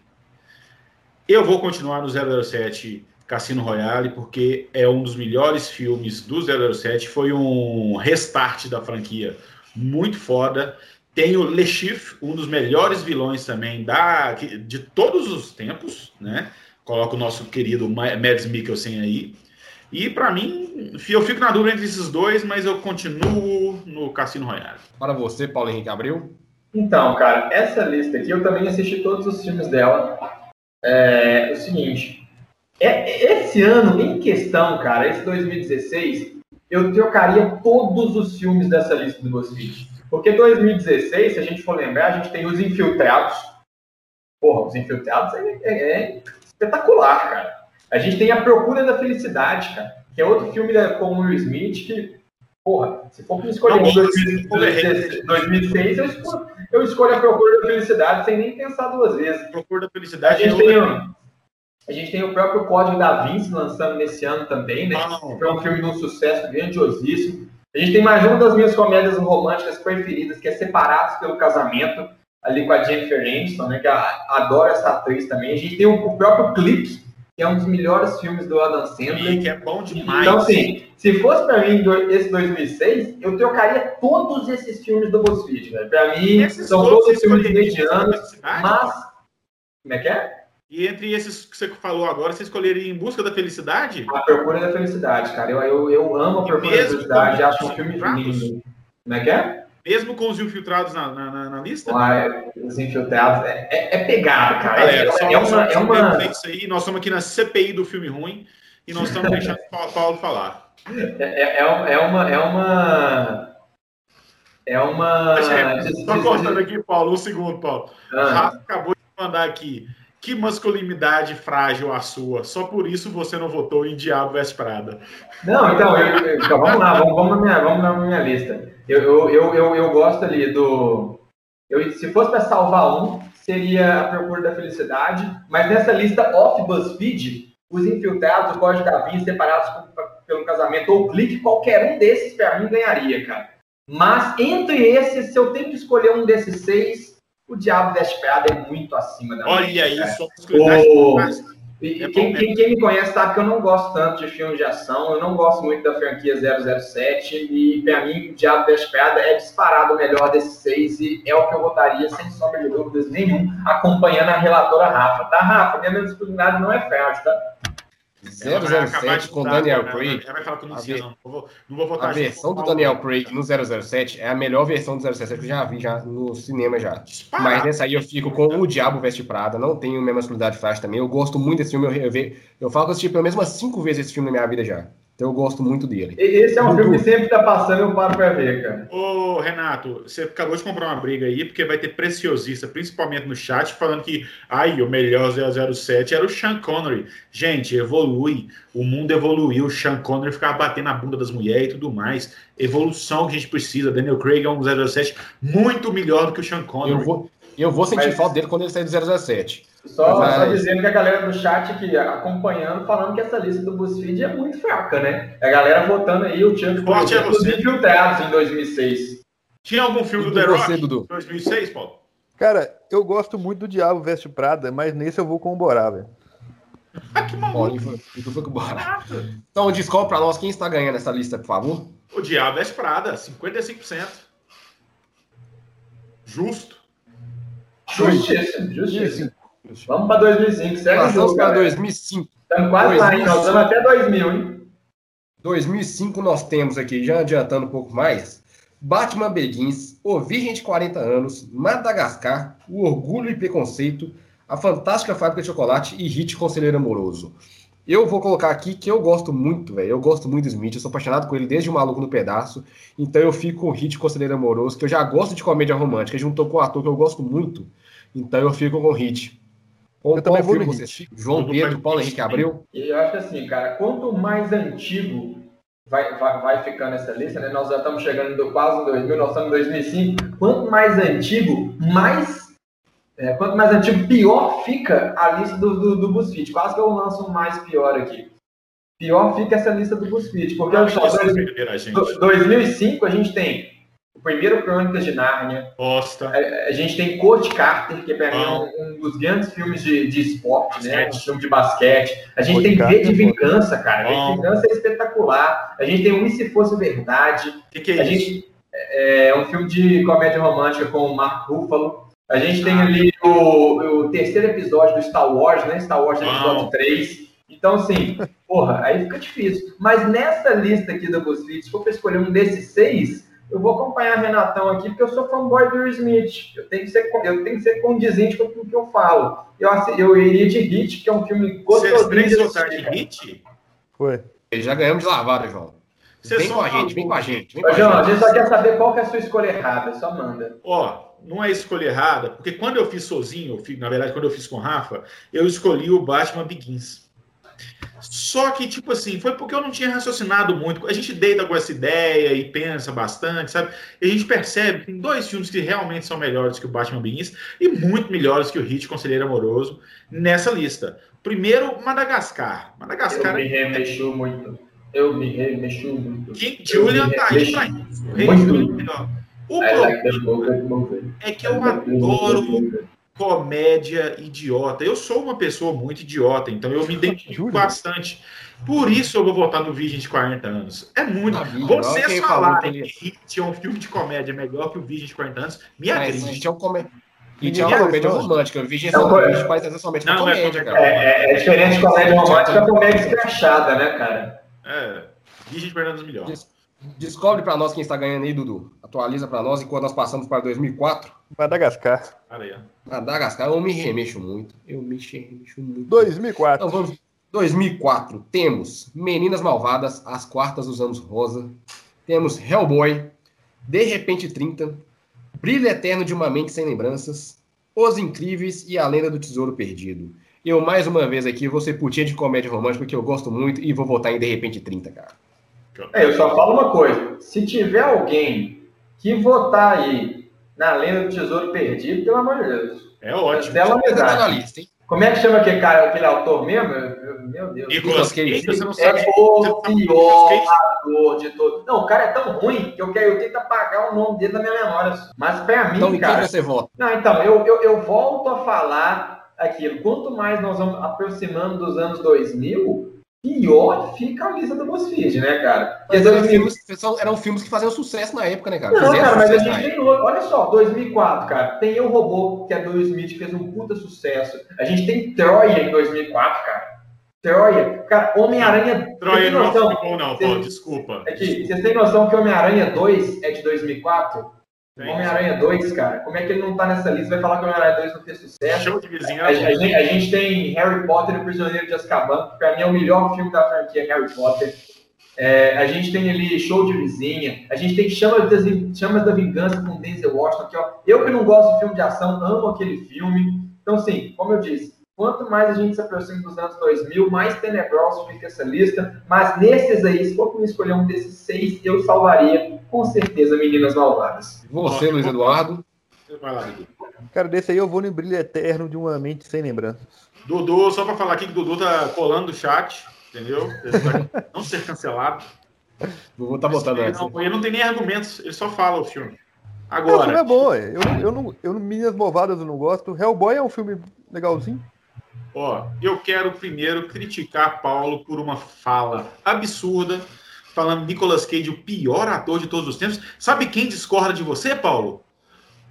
Eu vou continuar no 007 Cassino Royale, porque é um dos melhores filmes do 007. Foi um restart da franquia muito foda. Tem o Le Chiffre, um dos melhores vilões também da, de todos os tempos, né? Coloca o nosso querido Ma- Mads Mikkelsen aí. E para mim, eu fico na dúvida entre esses dois, mas eu continuo no Cassino Royale. Para você, Paulo Henrique Abril. Então, cara, essa lista aqui eu também assisti todos os filmes dela. É o seguinte, é- esse ano em questão, cara, esse 2016, eu trocaria todos os filmes dessa lista do BuzzFeed. Porque 2016, se a gente for lembrar, a gente tem Os Infiltrados. Porra, Os Infiltrados é, é- é espetacular, cara. A gente tem A Procura da Felicidade, cara, que é outro filme da- com o Will Smith que, porra, se for pra escolher Não, um bom, 2016, 2006, eu escolho, eu escolho A Procura da Felicidade sem nem pensar duas vezes. Procura da A Felicidade. gente, é tem, outra- a gente tem o próprio Código da Vinci lançando nesse ano também, né? Não. Que foi um filme de um sucesso grandiosíssimo. A gente tem mais uma das minhas comédias românticas preferidas, que é Separados pelo Casamento, ali com a Jennifer Aniston, né? Que a- adoro essa atriz também. A gente tem o, o próprio Clique, que é um dos melhores filmes do Adam Sandler. que é bom demais. Então, assim, se fosse pra mim esse 2006, eu trocaria todos esses filmes do BuzzFeed, velho. Pra mim, Esses são todos filmes medianos, mas... Como é que é? E entre esses que você falou agora, você escolheria Em Busca da Felicidade? A Procura da Felicidade, cara. Eu, eu, eu amo a Procura da Felicidade, acho um filme lindo. Como é que é? Mesmo com os infiltrados na, na, na- lista? Lá, os infiltrados. É, é, é pegado, cara. Galera, é, é uma. É uma é isso aí. Nós estamos aqui na CPI do filme ruim e nós estamos deixando o Pa- Paulo falar. é, é, um- é uma. É uma. É uma. Só cortando aqui, Paulo, um segundo, Paulo. O Ah, Rafa acabou de mandar aqui. Que masculinidade frágil a sua. Só por isso você não votou em Diabo Veste Prada. Não, então, eu- então, vamos lá, vamos, vamos, na minha, vamos na minha lista. Eu, eu, eu, eu, eu gosto ali do. Eu, se fosse para salvar um, seria a Procura da Felicidade, mas nessa lista off BuzzFeed, os infiltrados, o Código da Vinci, separados pelo casamento ou clique, qualquer um desses para mim ganharia, cara. Mas entre esses, se eu tenho que escolher um desses seis, o Diabo Veste Prada é muito acima da Olha média, cara. isso, frágil. E, É quem, quem- quem me conhece sabe que eu não gosto tanto de filmes de ação, eu não gosto muito da franquia 007, e pra mim, o Diabo Veste Prada é disparado o melhor desses seis, e é o que eu votaria, sem sombra de dúvidas nenhum, acompanhando a relatora Rafa, tá, Rafa? Minha masculinidade não é frágil, tá? Ela vai acabar 007 de com mudar, Daniel ela- Craig. Ela vai falar que eu não A sei, ver- não. Não vou, não vou votar A versão do. Daniel Craig no 007 é a melhor versão do 007 que eu já vi já no cinema já. Disparado. Mas nessa aí eu fico com o Diabo Veste Prada, não tenho minha masculinidade frágil também. Eu gosto muito desse filme, eu, eu, eu falo que eu assisti pelo menos umas cinco vezes esse filme na minha vida já. Então eu gosto muito dele. Esse é um Dudu. filme que sempre tá passando, eu paro pra ver, cara. Ô, Renato, você acabou de comprar uma briga aí, porque vai ter preciosista, principalmente no chat, falando que ai, o melhor 007 era o Sean Connery. Gente, evolui. O mundo evoluiu. O Sean Connery ficava batendo na bunda das mulheres e tudo mais. Evolução que a gente precisa. Daniel Craig é um 007 muito melhor do que o Sean Connery. Eu vou, eu vou sentir Mas- falta dele quando ele sair do 017. Só, Mas- só dizendo que a galera do chat aqui acompanhando, falando que essa lista do BuzzFeed é muito fraca, né? A galera votando aí, o Chuck, é os infiltrados em 2006. Tinha algum filme E do The você, Rock? Dudu? 2006, Paulo? Cara, eu gosto muito do Diabo Veste Prada, mas nesse eu vou com o Borá, velho. Ah, que maluco. e foi- e foi que bora. Então descobre pra nós quem está ganhando essa lista, por favor. O Diabo é Prada, 55%. Justo. Justiça, justiça. Vamos pra 2005, segue o Passamos para galera. 2005. Estamos quase lá, hein? Nós vamos até 2000, hein? 2005 nós temos aqui, já adiantando um pouco mais, Batman Begins, O Virgem de 40 Anos, Madagascar, O Orgulho e Preconceito, A Fantástica Fábrica de Chocolate e Hit Conselheiro Amoroso. Eu vou colocar aqui que eu gosto muito, velho. Eu gosto muito do Smith, eu sou apaixonado com ele desde o Maluco no Pedaço. Então eu fico com o Hit Conselheiro Amoroso, que eu já gosto de comédia romântica, juntou com um ator que eu gosto muito. Então eu fico com o Hit. Com Eu também qual vou no vocês Hit. João Pedro, Paulo Henrique. Abreu. E eu acho que assim, cara, quanto mais antigo vai, vai, vai ficando essa lista, né? Nós já estamos chegando do, quase em 2000, nós estamos em 2005. Quanto mais antigo, mais. é, quanto mais antigo, pior fica a lista do, do, do BuzzFeed. Quase que eu lanço um mais pior aqui. Pior fica essa lista do BuzzFeed. Porque, olha só, Vocês 2000 perderam a gente. do- 2005 a gente tem primeiro Crônicas de Nárnia, Bosta. a gente tem Coach Carter, que para mim é um, um dos grandes filmes de, de esporte, né? Um Basquete. filme de basquete. A gente Coach tem Carter V de é foda. Vingança, cara. V de Bom. Vingança é espetacular. A gente tem um E Se Fosse Verdade. O que, que é A isso? gente é um filme de comédia romântica com o Mark Ruffalo. A gente tem Ah. ali o, o terceiro episódio do Star Wars, né? Star Wars episódio Bom. 3. Então, assim, porra, aí fica difícil. Mas nessa lista aqui do BuzzFeed, se for pra escolher um desses seis, eu vou acompanhar Renatão aqui, porque eu sou fanboy do Smith. Eu tenho que ser, eu tenho que ser condizente com aquilo que eu falo. Eu, eu iria de Hit, que é um filme Vocês gostosinho três de hit? Foi. Já ganhamos de lavada, João. Vocês Vem são com a gente, vem com a gente. Vem com Ô, João, a gente só quer saber qual que é a sua escolha errada, só manda. Ó, não é escolha errada, porque quando eu fiz sozinho, eu fiz- na verdade, quando eu fiz com o Rafa, eu escolhi o Batman Begins. Só que, tipo assim, foi porque eu não tinha raciocinado muito. A gente deita com essa ideia e pensa bastante, sabe? E a gente percebe que tem dois filmes que realmente são melhores que o Batman Begins e muito melhores que o Hit Conselheiro Amoroso nessa lista. Primeiro, Madagascar. Eu Madagascar me remexo muito. Eu me remexo muito. King Julian tá aí pra isso. O Rei Julian é melhor. O problema é que eu adoro comédia idiota. Eu sou uma pessoa muito idiota, então eu me identifico Júlio? bastante. Por isso eu vou votar no Virgem de 40 anos. É muito. Sabia, Vocês falarem que Hit é um filme de comédia melhor que o Virgem de 40 anos, me Mas agride. gente é um come... A gente é uma comédia não. romântica. O Virgem Não, só foi- a gente faz somente Não, uma é comédia, comédia. cara. É, é, é diferente de comédia romântica, é comédia escrachada, né, cara? É, Virgem de 40 anos melhor. Des- Descobre pra nós quem está ganhando aí, Dudu. Atualiza pra nós enquanto nós passamos para 2004. Madagascar. Aí, ó. Madagascar, eu me remexo muito. Eu me remexo muito. 2004. Então vamos. 2004, temos Meninas Malvadas, As Quartas dos Anos Rosa. Temos Hellboy, De Repente 30, Brilho Eterno de uma Mente Sem Lembranças, Os Incríveis e A Lenda do Tesouro Perdido. Eu, mais uma vez aqui, vou ser putinha de comédia romântica, que eu gosto muito, e vou votar em De Repente 30, cara. É, eu só falo uma coisa. Se tiver alguém que votar aí na Lenda do Tesouro Perdido, pelo amor de Deus. É ótimo. Dela lista, hein? Como é que chama aquele cara, aquele autor mesmo? Meu- Deus. Nicolas Cage. Você não É sabe. o não sabe pior ator de todos. Não, o cara é tão ruim que eu, quero, eu tento apagar o nome dele da minha memória. Mas pra mim, Então, cara. você vota? Não, então, eu, eu, eu volto a falar aquilo. Quanto mais nós vamos aproximando dos anos 2000, pior fica a lista do BuzzFeed, né, cara? Porque Mas eram 2000 filmes, são- eram filmes que faziam sucesso na época, né, cara? Não, Fizeram cara, mas a gente tem. Olha só, 2004, cara. Tem Eu Robô, que é do Will Smith, que fez um puta sucesso. A gente tem Troia em 2004, cara. Troia. Cara, Homem-Aranha. Vocês Troia não é um noção? filme bom, não, Vocês- Paulo, desculpa. É que, vocês têm noção que Homem-Aranha 2 é de 2004? Homem-Aranha 2, cara. Como é que ele não tá nessa lista? Vai falar que Homem-Aranha 2 não fez sucesso? Show de vizinho. A, a gente, a gente tem Harry Potter e o Prisioneiro de Azkaban, que pra mim é o melhor filme da franquia Harry Potter. É, a gente tem ali Show de Vizinha, a gente tem Chamas, das, Chamas da Vingança com Denzel Washington, que ó, eu que não gosto de filme de ação, amo aquele filme. Então, assim, como eu disse, quanto mais a gente se aproxima dos anos 2000, mais tenebroso fica essa lista. Mas nesses aí, se for me escolher um desses seis, eu salvaria com certeza Meninas Malvadas. Você, Luiz Eduardo. Vai lá, Dudu. Cara, desse aí eu vou no brilho eterno de uma mente sem lembranças. Dudu, só pra falar aqui que o Dudu tá colando o chat, entendeu? Ele vai não ser cancelado. Vou tá botando ele, essa. não, ele não tem nem argumentos, ele só fala o filme. Ah, o filme Agora, é bom, é. eu, eu, não, eu, Meninas Malvadas eu não gosto. Hellboy é um filme legalzinho. Ó, eu quero primeiro criticar Paulo por uma fala absurda, falando Nicolas Cage, o pior ator de todos os tempos. Sabe quem discorda de você, Paulo?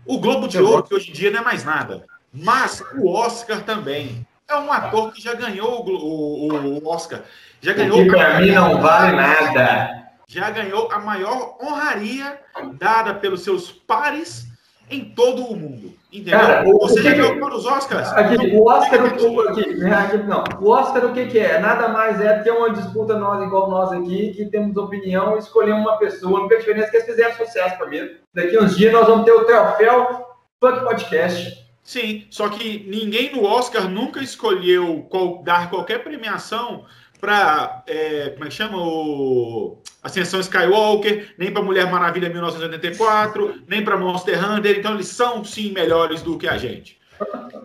O Globo de Ouro, que hoje em dia não é mais nada. Mas o Oscar também. É um ator que já ganhou o, o- o- Oscar. Já ganhou Que pra mim não vale nada. já ganhou a maior honraria dada pelos seus pares em todo o mundo. Entendeu? Cara, Você já ganhou para os Oscars? Aqui, Então, o Oscar, o, aqui, né, aqui, não. O Oscar, o que, que é? Nada mais é do que uma disputa nós, igual nós aqui, que temos opinião e escolhemos uma pessoa. A única diferença é que eles fizeram sucesso primeiro. Daqui uns dias nós vamos ter o troféu Funk Podcast. Sim, só que ninguém no Oscar nunca escolheu qual- dar qualquer premiação para, como é que chama? O Ascensão Skywalker, nem para Mulher Maravilha 1984, nem para Monster Hunter. Então eles são sim melhores do que a gente.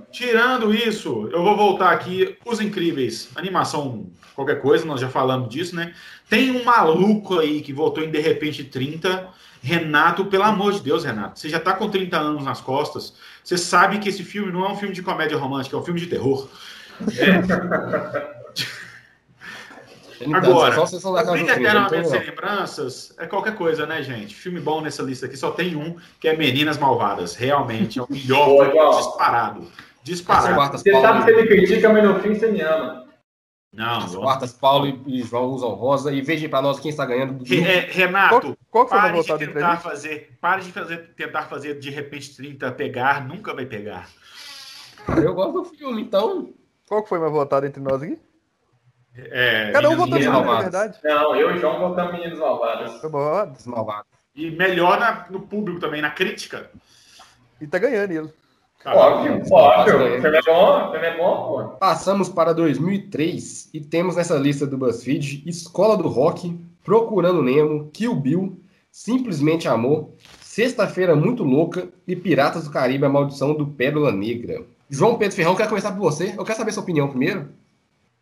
Tirando isso, eu vou voltar aqui. Os Incríveis, animação, qualquer coisa, nós já falamos disso, né? Tem um maluco aí que voltou em De Repente 30. Renato, pelo amor de Deus, Renato, você já tá com 30 anos nas costas. Você sabe que esse filme não é um filme de comédia romântica, é um filme de terror. Então, Agora, só são da O casa Brilho do Eternamente Crime, Sem não. Lembranças é qualquer coisa, né, gente? Filme bom nessa lista aqui só tem um, que é Meninas Malvadas. Realmente é o melhor João. disparado. Disparado. quartas, Você sabe que você me critica, mas no fim você me ama. Não, as quartas, Paulo e- e João usam rosa. E vejam pra nós quem está ganhando. Re- é, Renato, Qual, qual que foi pare de tentar fazer, pare de fazer, tentar fazer de repente 30 pegar, nunca vai pegar. Eu gosto do filme, então. Qual que foi mais votado entre nós aqui? É, Cada um votou na verdade. Não, eu e o João votamos Meninos Malvados. Os malvados. E melhor na- no público também, na crítica. E tá ganhando ele. Tá. Óbvio, óbvio. Filme é bom, filme é bom, pô. Passamos para 2003 e temos nessa lista do BuzzFeed Escola do Rock, Procurando Nemo, Kill Bill, Simplesmente Amor, Sexta-feira Muito Louca e Piratas do Caribe, A Maldição do Pérola Negra. João Pedro Ferrão, quero começar por você. Eu quero saber sua opinião primeiro.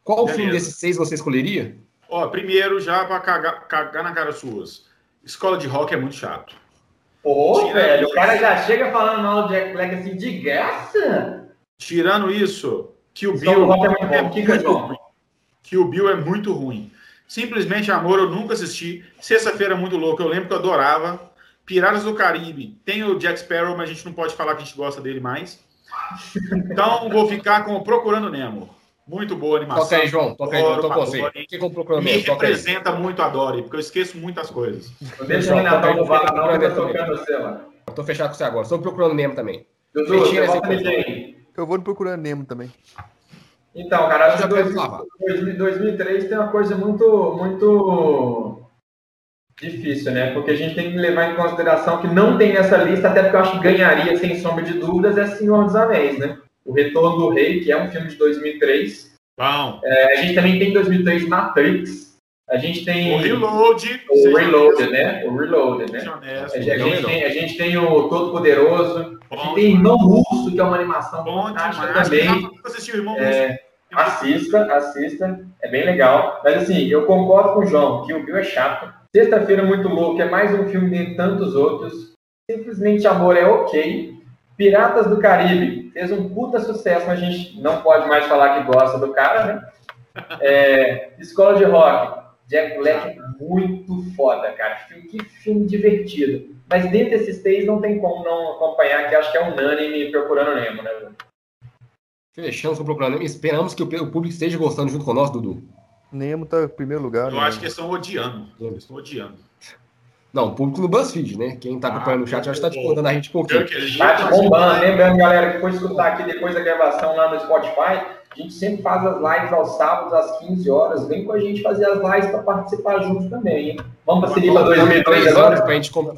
Qual Beleza. filme desses seis você escolheria? Ó, primeiro, já pra cagar, cagar na cara suas. Escola de rock é muito chato. Pô, Tira velho, isso. o cara já chega falando mal do Jack Black assim, de graça? Tirando isso, Kill Escola Bill é muito é bom. Que ruim. Kill Bill é muito ruim. Simplesmente Amor eu nunca assisti. Sexta-feira é muito louco, eu lembro que eu adorava. Piratas do Caribe, tem o Jack Sparrow, mas a gente não pode falar que a gente gosta dele mais. Então vou ficar com o Procurando Nemo. Muito boa a animação. Toca aí, João. Toca aí, tô com você. adoro. O que com Procurando Me? Toca aí. representa muito a Dory, porque eu esqueço muitas coisas. Deixa o João, Renatão toca aí, roubar, não, toca eu tô tocando você, mano. Eu tô fechado com você agora. Estou procurando Nemo também. Mentira, essa vota em coisa. quem? Eu vou no procurando Nemo também. Então, cara, acho Eu que já quero 2000 lavar. 2000 2003 tem uma coisa muito, muito difícil, né? Porque a gente tem que levar em consideração que não tem nessa lista, até porque eu acho que ganharia, sem sombra de dúvidas, é Senhor dos Anéis, né? O Retorno do Rei, que é um filme de 2003. Bom, É, a gente também tem em 2003 Matrix. A gente tem o Reload. o seja Reloaded, né? O Reloaded, né? honesto, A gente, a é melhor. tem, a gente tem o Todo Poderoso. A Bom gente tem Irmão Russo, que é uma animação Bom fantástica demais. também. Eu nunca assisti o Irmão É, Russo. Assista, assista, é bem legal. Mas assim, eu concordo com o João, que o Bill é chato. Sexta-feira muito louco, é mais um filme dentre tantos outros. Simplesmente Amor é ok. Piratas do Caribe fez um puta sucesso, mas a gente não pode mais falar que gosta do cara, né? É, Escola de Rock, Jack Black é muito foda, cara. Filme- Que filme divertido. Mas dentre esses três não tem como não acompanhar, que acho que é unânime procurando Nemo, né? Fechamos com o Procurando Nemo. Esperamos que o o público esteja gostando junto com nós, Dudu. Nemo tá em primeiro lugar. Eu né? acho que eles estão odiando. Eles estão odiando. Não, o público no BuzzFeed, né? Quem tá acompanhando o chat já está discordando a gente um pouquinho. Que Tá bombando. Lembrando, galera, que foi escutar aqui depois da gravação lá no Spotify, A gente sempre faz as lives aos sábados, às 15 horas. Vem com a gente fazer as lives para participar juntos também, hein? Vamos para para 2003 agora? Pra gente comp...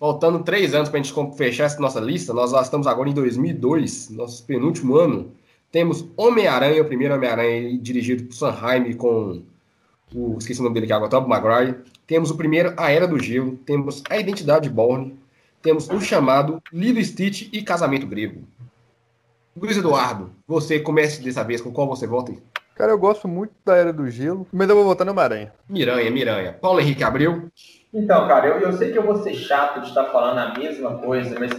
Faltando três anos para a gente fechar essa nossa lista, nós já estamos agora em 2002, nosso penúltimo ano. Temos Homem-Aranha, o primeiro Homem-Aranha dirigido por Sam Raimi com o, esqueci o nome dele aqui agora, Tobey Maguire. Temos o primeiro, A Era do Gelo. Temos A Identidade Borne. Temos O Chamado, Lilo Stitch e Casamento Grego. Luiz Eduardo, você comece dessa vez, com qual você vota? Cara, eu gosto muito da Era do Gelo, mas eu vou votar no Maranha. Miranha, Miranha. Paulo Henrique Abreu. Então, cara, eu, eu sei que eu vou ser chato de estar falando a mesma coisa, mas,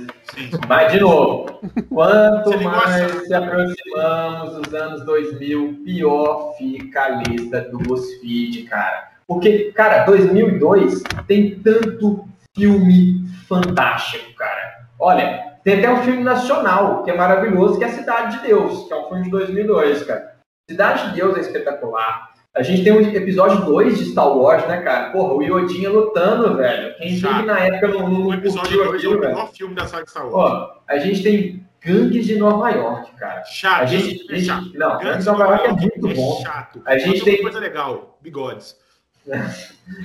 mas de novo, quanto mais se aproximamos dos anos 2000, pior fica a lista do BuzzFeed, cara. Porque, cara, 2002 tem tanto filme fantástico, cara. Olha, tem até um filme nacional, que é maravilhoso, que é Cidade de Deus, que é um filme de 2002, cara. Cidade de Deus é espetacular. A gente tem o episódio 2 de Star Wars, né, cara? Porra, o Yodinha lutando, velho. Quem vive na época não, não O episódio 2 é o melhor filme da saga de Star Wars. Ó, a gente tem Gangues de Nova York, cara. Chato. A gente, é chato. Não, Gangues de Nova York é muito é bom. chato. A gente tem- coisa legal, bigodes.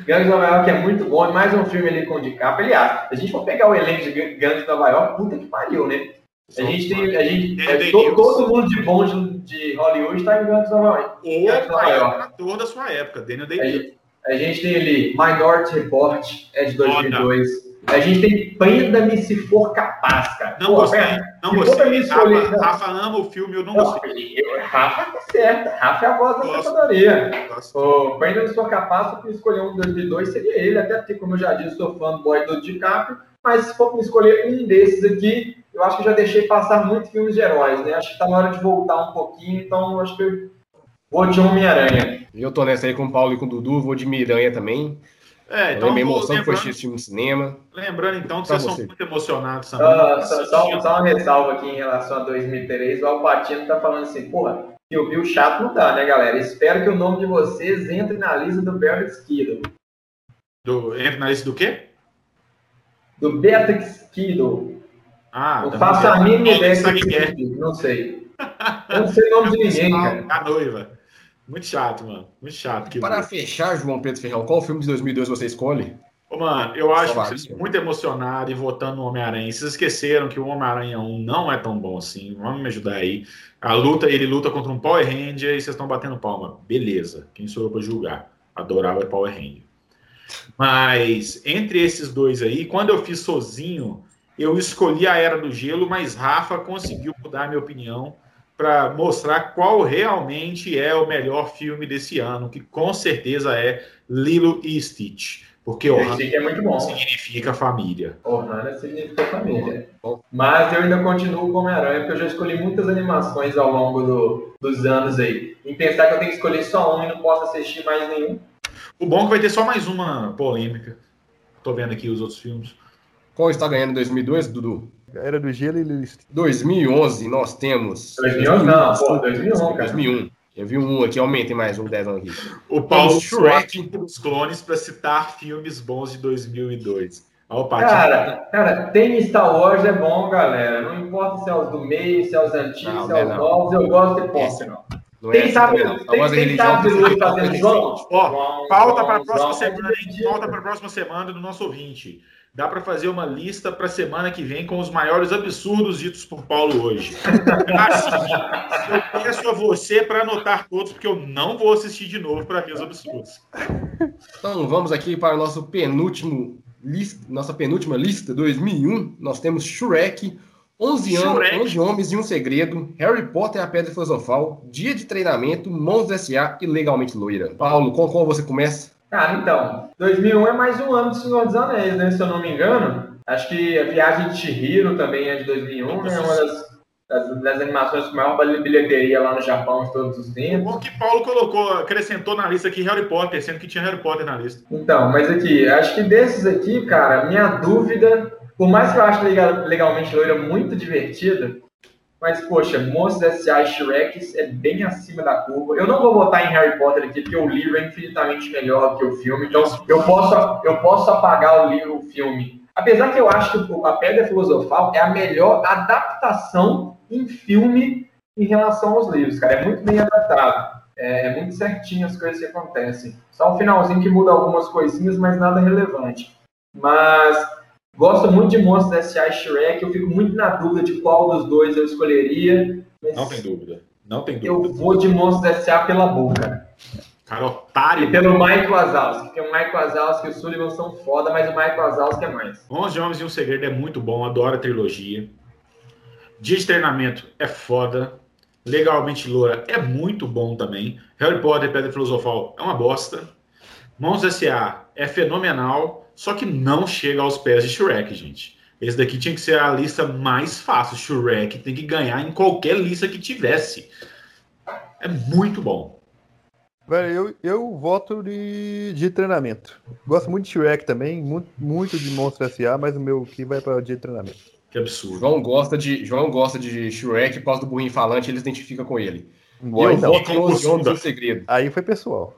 Gangues de Nova York é muito bom. Mais um filme ali com o DiCaprio. Aliás, a gente for pegar o elenco de Gangues de Nova York, puta que pariu, né? A gente tem. A gente, é, to- todo mundo de bom de, de Hollywood está em Gangues de Nova York. Ou o Nova York. ator da sua época, Daniel Day-Lewis. a gente tem ali Minority Report, é de 2002. A gente tem Prenda-me se for capaz, cara. Não Pô, gostei, cara, não gostei. escolher- Rafa, não. Rafa ama o filme, eu não Não, gostei. eu- Rafa tá certo. Rafa é a voz da sabedoria. Gosto. O Prenda-me se for capaz, se eu escolher um de 2002 seria ele, até porque, como eu já disse, sou fã do boy do DiCaprio. Mas se for escolher um desses aqui, eu acho que já deixei passar muitos filmes de heróis, né? Acho que tá na hora de voltar um pouquinho, então acho que eu vou de Homem-Aranha. Eu tô nessa aí com o Paulo e com o Dudu, vou de Miranha também. É, Eu então lembro a vou- emoção que foi assistir esse filme no cinema. lembrando então que Pra vocês você. são muito emocionados também. Ah, só, só- só uma ressalva aqui em relação a 2003. O Alpatino tá falando assim, porra, que eu vi o chato não dá, né, galera? Espero que o nome de vocês entre na lista do Beatrix Kiddo. Do, entra na lista do quê? Do Beatrix Kiddo. Ah, Não da faço a mínima Quem ideia que quem é. não sei. Eu não sei o nome de ninguém, cara. A noiva. Muito chato, mano. Muito chato. Que Para fechar, João Pedro Ferrão, qual filme de 2002 você escolhe? Ô, mano, eu acho que vocês muito emocionados e votando no Homem-Aranha. Vocês esqueceram que o Homem-Aranha 1 não é tão bom assim. Vamos me ajudar aí. A luta, ele luta contra um Power Ranger e vocês estão batendo palma. Beleza. Quem sou eu pra julgar? Adorava Power Ranger. Mas entre esses dois aí, quando eu fiz sozinho, eu escolhi a Era do Gelo, mas Rafa conseguiu mudar a minha opinião para mostrar qual realmente é o melhor filme desse ano, que com certeza é Lilo e Stitch. Porque o é muito bom. significa família. Ohana significa família. Mas eu ainda continuo com Homem-Aranha, porque eu já escolhi muitas animações ao longo do- dos anos aí. Em pensar que eu tenho que escolher só um e não posso assistir mais nenhum. O bom é que vai ter só mais uma polêmica. Tô vendo aqui os outros filmes. Qual está ganhando em 2002, Dudu? Era do Gelo e Lilo 2011, nós temos... 2011 não, pô, 2001, cara. 2001. Eu vi um aqui, aumentei mais um 10 anos aqui. O Paulo Shrek. Dos clones para citar filmes bons de 2002. Olha o Patinho. Cara, cara, tem Star Wars é bom, galera. Não importa se é os do meio, se é os antigos, Não, se é os é não. novos, eu gosto de pop, não. Não Tem assim sabe, não. tem, sabe de luz tem fazendo que João? Ó, Pauta para a próxima semana, é hein? Pauta para a próxima semana do nosso ouvinte. Dá para fazer uma lista para semana que vem com os maiores absurdos ditos por Paulo hoje. Assim, eu peço a você para anotar todos, porque eu não vou assistir de novo para ver os absurdos. Então vamos aqui para o nosso penúltimo lista, nossa penúltima lista, 2001. Nós temos Shrek, 11 anos, Shrek. 11 homens e um segredo, Harry Potter e a Pedra Filosofal, Dia de Treinamento, Mãos S.A. e Legalmente Loira. Paulo, com qual você começa? Cara, então, 2001 é mais um ano do Senhor dos Anéis, né? Se eu não me engano. Acho que a Viagem de Chihiro também é de 2001, né? Uma das, das, das animações com maior bilheteria lá no Japão de todos os O tempos. bom que Paulo colocou, acrescentou na lista aqui Harry Potter, sendo que tinha Harry Potter na lista. Então, mas aqui, acho que desses aqui, cara, minha dúvida, por mais que eu ache legal- legalmente loira muito divertida, mas, poxa, Monstros S.A. e Shrek é bem acima da curva. Eu não vou votar em Harry Potter aqui, porque o livro é infinitamente melhor que o filme, então eu posso, eu posso apagar o livro, o filme. Apesar que eu acho que a Pedra Filosofal é a melhor adaptação em filme em relação aos livros, cara. É muito bem adaptado. É, é muito certinho as coisas que acontecem. Só um finalzinho que muda algumas coisinhas, mas nada relevante. Mas gosto muito de Monstros S.A. e Shrek. Eu fico muito na dúvida de qual dos dois eu escolheria. Não tem dúvida. Não tem dúvida. Eu vou de Monstros S.A. pela boca. Cara, otário. E pelo Mike Wazowski, porque o Mike Wazowski e o Sullivan são foda, mas o Mike Wazowski é mais. 11 Homens e um Segredo é muito bom, adoro a trilogia. Dia de Treinamento é foda. Legalmente Loura é muito bom também. Harry Potter Pedra Filosofal é uma bosta. Mãos S.A. é fenomenal, só que não chega aos pés de Shrek, gente. Esse daqui tinha que ser a lista mais fácil. Shrek tem que ganhar em qualquer lista que tivesse. É muito bom. Velho, eu, eu voto de, de treinamento. Gosto muito de Shrek também, muito, muito de Monstro S.A., mas o meu aqui vai para dia de treinamento. Que absurdo. João gosta de, João gosta de Shrek por causa do burrinho falante, ele se identifica com ele. Boa, eu então. voto em 11 Homens um Segredo. Aí foi pessoal.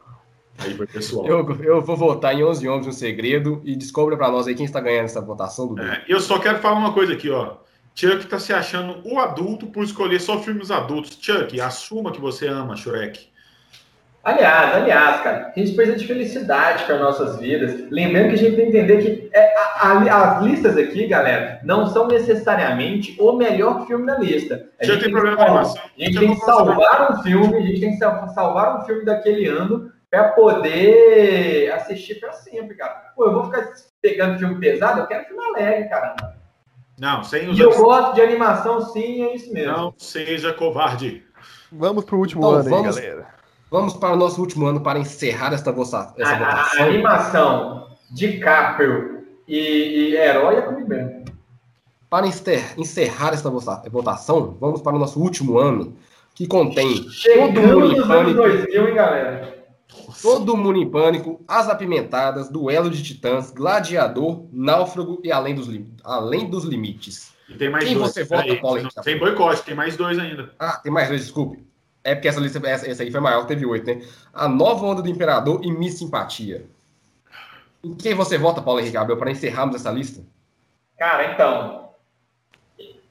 Aí foi pessoal. Eu, eu vou votar em 11 Homens um Segredo e descobre pra nós aí quem está ganhando essa votação, Dudu. É, eu só quero falar uma coisa aqui, ó. Chuck tá se achando o adulto por escolher só filmes adultos. Chuck, assuma que você ama Shrek. Aliás, aliás, cara, a gente precisa de felicidade para nossas vidas. Lembrando que a gente tem que entender que é, a, a, as listas aqui, galera, não são necessariamente o melhor filme da lista. A gente tem tem, problema salvar- a gente tem que salvar um filme, a gente tem que sal- salvar um filme daquele ano para poder assistir para sempre, cara. Pô, eu vou ficar pegando filme pesado, eu quero filme alegre, cara. Não, sem E eu gosto de animação, sim, é isso mesmo. Não seja covarde. Vamos pro último Então, ano vamos- aí, galera. Vamos para o nosso último ano para encerrar esta, essa A, a- votação. animação de Caprio e, e herói é comigo mesmo. Para encer- encerrar esta votação, vamos para o nosso último ano, que contém Todo Mundo em nos anos Pânico. 2000, hein, galera? Todo Mundo em Pânico, As Apimentadas, Duelo de Titãs, Gladiador, Náufrago e Além dos, Lim- Além dos Limites. E tem mais Quem dois. você vota, Peraí, Paulo não- Henrique? Tem boicote, tem mais dois ainda. Ah, tem mais dois, desculpe. É porque essa lista, essa, essa aí foi maior, teve oito, né? A Nova Onda do Imperador e Miss Simpatia. Em quem você vota, Paulo Henrique Abel, para encerrarmos essa lista? Cara, então.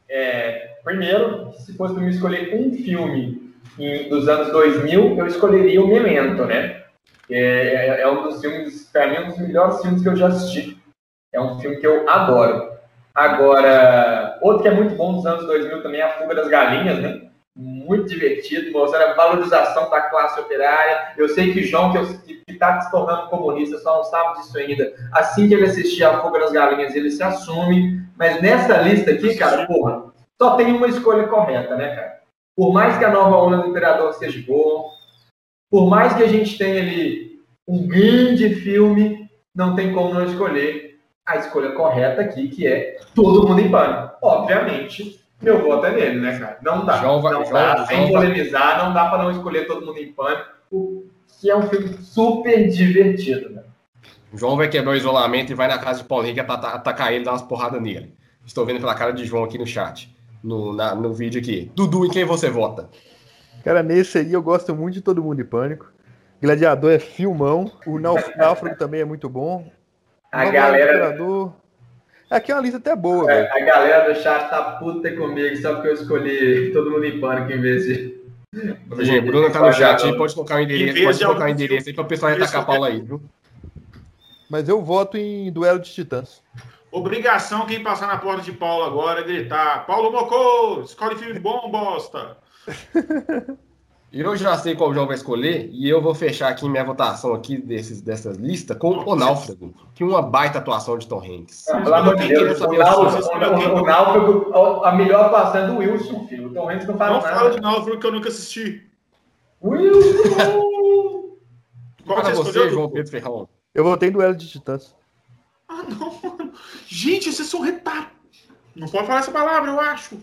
é, primeiro, se fosse para me escolher um filme em- dos anos 2000, eu escolheria o Memento, né? É, é- é um dos filmes, para mim, um dos melhores filmes que eu já assisti. É um filme que eu adoro. Agora, outro que é muito bom dos anos 2000 também é A Fuga das Galinhas, né? Muito divertido, mostrando a valorização da classe operária. Eu sei que João, que está se tornando comunista, só não sabe disso ainda. Assim que ele assistir A Fuga das Galinhas, ele se assume. Mas nessa lista aqui, cara, porra, só tem uma escolha correta, né, cara? Por mais que a nova onda do Imperador seja boa, por mais que a gente tenha ali um grande filme, não tem como não escolher a escolha correta aqui, que é Todo Mundo em Pânico. Obviamente, meu voto é nele, né, cara? Não dá. João vai- não João- dá, João sem polemizar, não dá pra não escolher Todo Mundo em Pânico, que é um filme super divertido, né? João vai quebrar o isolamento e vai na casa de Paulo Henrique ata- atacar ele e dar umas porradas nele. Estou vendo pela cara de João aqui no chat, no, na- no vídeo aqui. Dudu, em quem você vota? Cara, nesse aí eu gosto muito de Todo Mundo em Pânico. Gladiador é filmão. O Náuf- Náufrago também é muito bom. A Nova galera, Imperador. Aqui é uma lista até boa, velho. a galera do chat tá puta comigo só porque eu escolhi Todo Mundo em Pânico em vez de... Gente, Bruno tá no chat aí, pode colocar o endereço, pode de colocar o endereço aí pra o pessoal atacar a Paula aí, viu? Mas eu voto em Duelo de Titãs. Obrigação quem passar na porta de Paulo agora é gritar: Paulo Mocô, escolhe filme bom, bosta. Eu já sei qual o João vai escolher e eu vou fechar aqui minha votação aqui desses, dessas listas com o Náufrago, que uma baita atuação de Tom Hanks. Ah, Pelo amor de Deus, o Náufrago, o- o Náufrago, a melhor atuação é do Wilson, filho. O Tom Hanks não faz Não nada. fala de Náufrago que eu nunca assisti. Wilson! Qual Para você você, escolheu? João? Pedro Ferrão. Eu votei em Duelo de Titãs. Ah, não, mano. Gente, vocês são retardos. Não pode falar essa palavra, eu acho.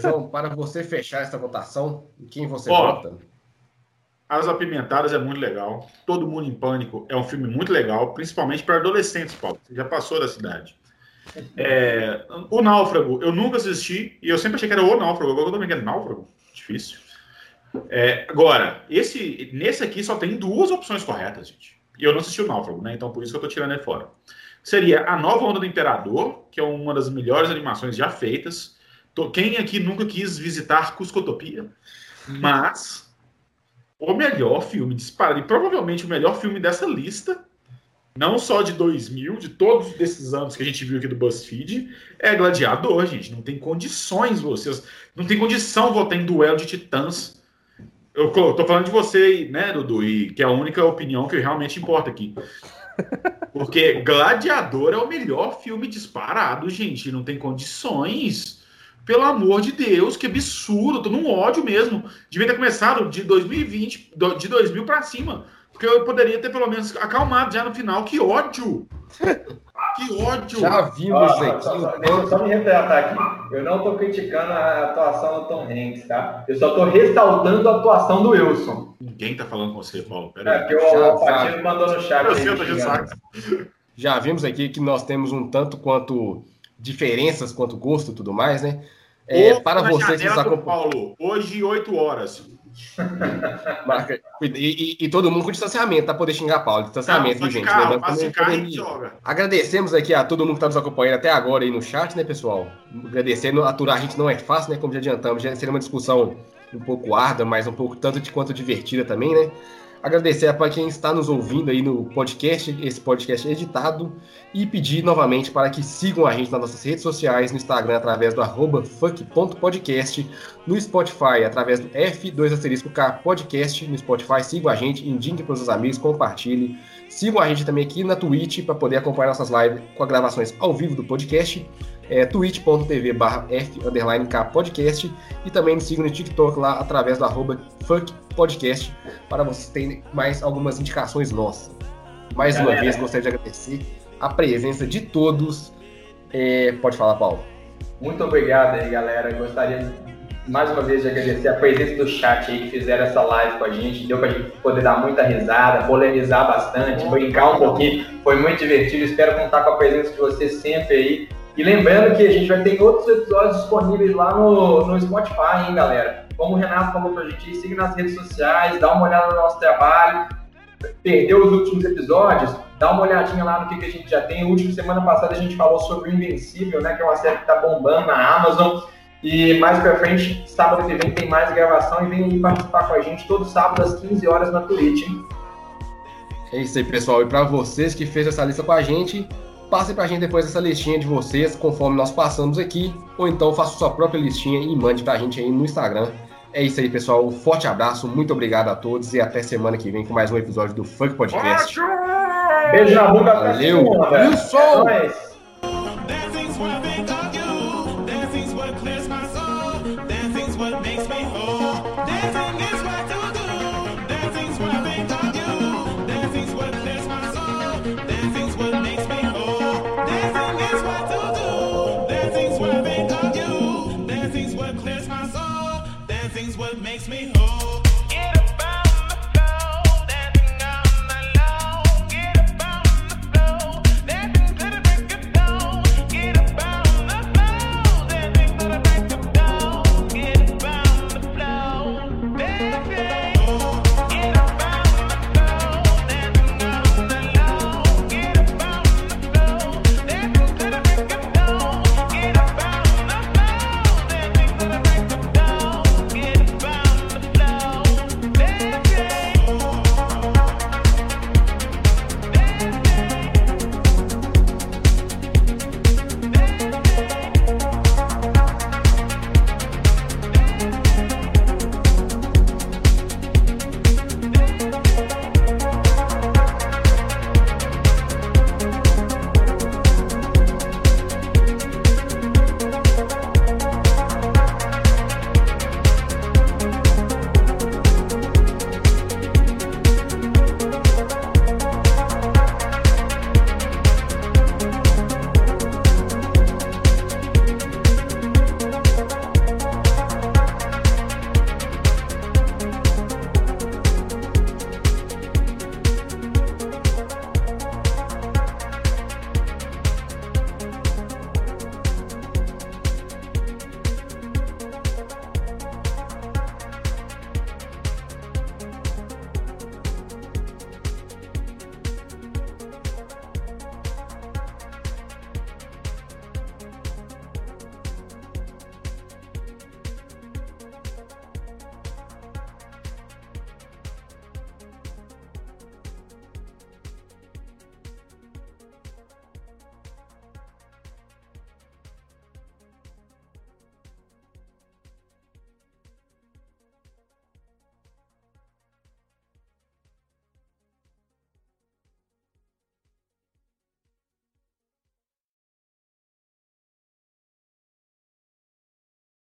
João, para você fechar essa votação, em quem você Ó. vota? As Apimentadas é muito legal. Todo Mundo em Pânico é um filme muito legal, principalmente para adolescentes, Paulo. Você já passou da cidade. É, o Náufrago, eu nunca assisti e eu sempre achei que era o Náufrago. Agora eu também quero Náufrago. Difícil. É, agora, esse, nesse aqui só tem duas opções corretas, gente. E eu não assisti o Náufrago, né? Então por isso que eu tô tirando ele fora. Seria A Nova Onda do Imperador, que é uma das melhores animações já feitas. Quem aqui nunca quis visitar Cuscotopia? Mas o melhor filme disparado, e provavelmente o melhor filme dessa lista, não só de 2000, de todos esses anos que a gente viu aqui do BuzzFeed, é Gladiador, gente. Não tem condições vocês. Não tem condição votar em duelo de titãs. Eu tô falando de você, né, Dudu, e que é a única opinião que realmente importa aqui. Porque Gladiador é o melhor filme disparado, gente. Não tem condições. Pelo amor de Deus, que absurdo. Tô num ódio mesmo. Devia ter começado de 2020, de 2000 para cima. Porque eu poderia ter pelo menos acalmado já no final. Que ódio! Que ódio! Já vimos ah, aqui. Só, só, deixa eu só me retratar aqui. Eu não tô criticando a atuação do Tom Hanks, tá? Eu só tô ressaltando a atuação do Wilson. Ninguém tá falando com você, Paulo. Pera é, porque o Alpatino mandou no chat. Eu Já vimos aqui que nós temos um tanto quanto diferenças quanto gosto e tudo mais, né? É, para vocês que acompanham. Paulo, hoje, 8 horas. Marca, e, e, e, todo mundo com distanciamento, tá? Poder xingar Paulo. Distanciamento, não, gente? Carro, também, joga. Agradecemos aqui a todo mundo que tá nos acompanhando até agora aí no chat, né, pessoal? Agradecendo, aturar a gente não é fácil, né? Como já adiantamos, já seria uma discussão um pouco árdua, mas um pouco tanto de quanto divertida também, né? Agradecer para quem está nos ouvindo aí no podcast, esse podcast editado, e pedir novamente para que sigam a gente nas nossas redes sociais, no Instagram através do arroba funk.podcast, no Spotify através do F2 podcast, no Spotify, sigam a gente, indiquem para os seus amigos, compartilhem. Sigam a gente também aqui na Twitch para poder acompanhar nossas lives com as gravações ao vivo do podcast é, twitch.tv barra F underline K podcast e também nos sigam no TikTok lá através do arroba Podcast para vocês terem mais algumas indicações nossas. Mais Galera. uma vez gostaria de agradecer a presença de todos. É, pode falar, Paulo. Muito obrigado aí, galera. Gostaria mais uma vez de agradecer a presença do chat aí que fizeram essa live com a gente. Deu para a gente poder dar muita risada, polemizar bastante, brincar um pouquinho. Foi muito divertido. Espero contar com a presença de vocês sempre aí. E lembrando que a gente vai ter outros episódios disponíveis lá no, no Spotify, hein, galera? Como o Renato falou pra gente, siga nas redes sociais, dá uma olhada no nosso trabalho. Perdeu os últimos episódios? Dá uma olhadinha lá no que, que a gente já tem. Última semana passada a gente falou sobre o Invencível, né? Que é uma série que tá bombando na Amazon. E mais pra frente, sábado que vem, tem mais gravação e vem aí participar com a gente todo sábado às 15 horas na Twitch, hein? É isso aí, pessoal. E para vocês que fez essa lista com a gente, Passe para a gente depois essa listinha de vocês, conforme nós passamos aqui, ou então faça sua própria listinha e mande para a gente aí no Instagram. É isso aí, pessoal. Um forte abraço, muito obrigado a todos e até semana que vem com mais um episódio do Funk Podcast. Beijo na boca. Valeu. Isso! É